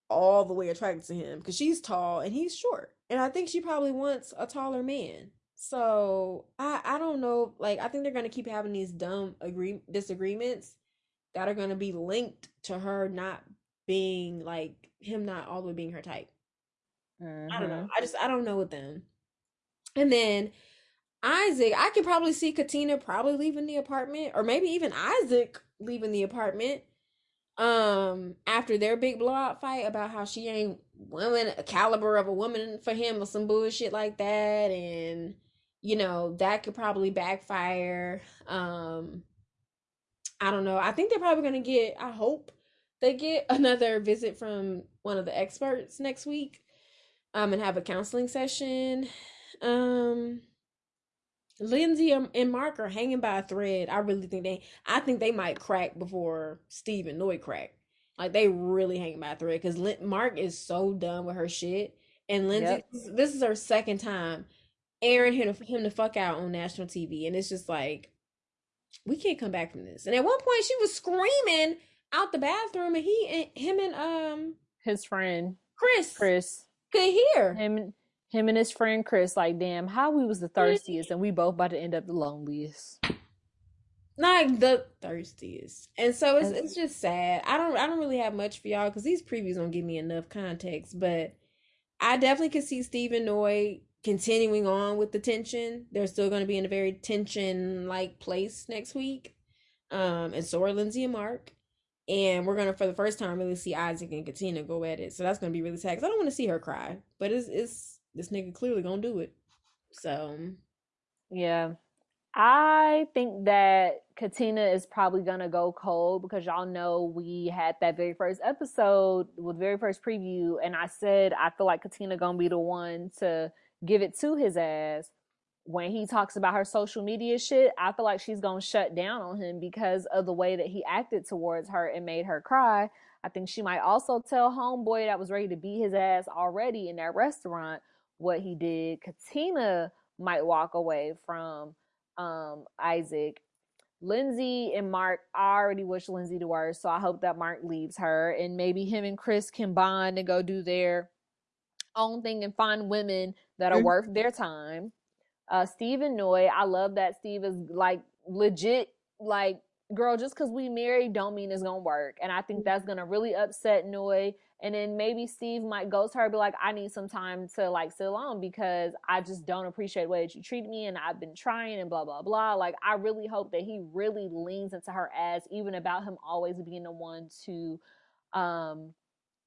all the way attracted to him because she's tall and he's short, and I think she probably wants a taller man. So I I don't know. Like I think they're gonna keep having these dumb agree disagreements that are gonna be linked to her not being like him not all the way being her type. I don't know. Mhm. I just I don't know with them. And then Isaac, I could probably see Katina probably leaving the apartment, or maybe even Isaac leaving the apartment. Um, after their big blowout fight about how she ain't woman a caliber of a woman for him or some bullshit like that, and you know that could probably backfire. Um, I don't know. I think they're probably gonna get. I hope they get <laughs> another visit from one of the experts next week um and have a counseling session um Lindsay and Mark are hanging by a thread. I really think they. I think they might crack before Steve and Noi crack. Like they really hanging by a thread because Mark is so done with her shit, and Lindsay. Yep. This is her second time airing him him the fuck out on national TV, and it's just like we can't come back from this. And at one point, she was screaming out the bathroom, and he and him and um his friend Chris Chris could hear him him and his friend Chris, like, damn, how we was the thirstiest and we both about to end up the loneliest. Like the thirstiest. And so it's it's just sad. I don't I don't really have much for y'all because these previews don't give me enough context, but I definitely could see Stephen Noi continuing on with the tension. They're still gonna be in a very tension like place next week. Um and so are Lindsay and Mark. And we're gonna for the first time really see Isaac and Katina go at it. So that's gonna be really sad. Cause I don't want to see her cry. But it's it's this nigga clearly gonna do it. So, yeah. I think that Katina is probably gonna go cold because y'all know we had that very first episode with the very first preview, and I said I feel like Katina gonna be the one to give it to his ass when he talks about her social media shit. I feel like she's gonna shut down on him because of the way that he acted towards her and made her cry. I think she might also tell homeboy that was ready to beat his ass already in that restaurant what he did. Katina might walk away from um, Isaac. Lindsay and Mark, I already wish Lindsay the worst, so I hope that Mark leaves her and maybe him and Chris can bond and go do their own thing and find women that are mm-hmm. worth their time. Uh, Steve and Noi, I love that Steve is like legit, like girl, just because we married don't mean it's gonna work. And I think mm-hmm. that's gonna really upset Noi. and then maybe Steve might go to her be like, I need some time to like sit alone because I just don't appreciate the way that you treat me and I've been trying and blah blah blah. Like I really hope that he really leans into her as even about him always being the one to um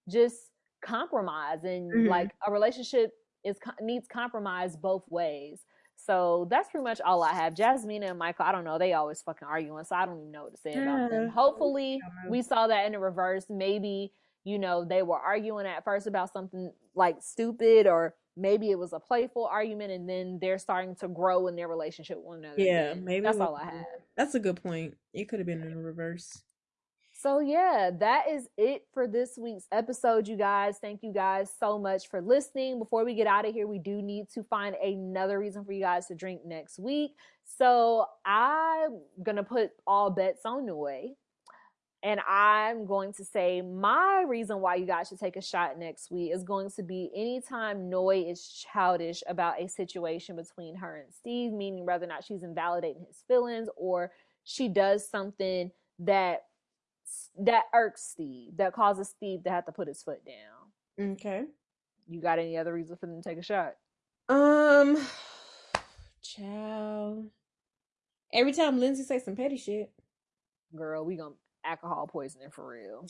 just compromise and mm-hmm. like a relationship is needs compromise both ways. So that's pretty much all I have. Jasmine and Michael, I don't know. They always fucking arguing, so I don't even know what to say about them. Hopefully, we saw that in the reverse. Maybe you know, they were arguing at first about something like stupid or maybe it was a playful argument and then they're starting to grow in their relationship with one another. Yeah, maybe that's all I have. That's a good point. It could have been in reverse. So yeah, that is it for this week's episode, you guys. Thank you guys so much for listening. Before we get out of here, we do need to find another reason for you guys to drink next week. So I'm gonna put all bets on Noi. And I'm going to say my reason why you guys should take a shot next week is going to be anytime Noi is childish about a situation between her and Steve, meaning whether or not she's invalidating his feelings or she does something that that irks Steve, that causes Steve to have to put his foot down. Okay. You got any other reason for them to take a shot? Um, <sighs> child. Every time Lindsay says some petty shit, girl, we gonna alcohol poisoning for real.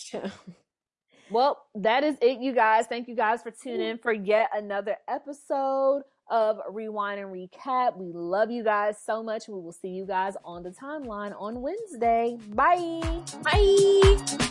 well, that is it, you guys. Thank you guys for tuning in for yet another episode of Rewine and Recap. We love you guys so much. We will see you guys on the timeline on Wednesday. Bye. Bye.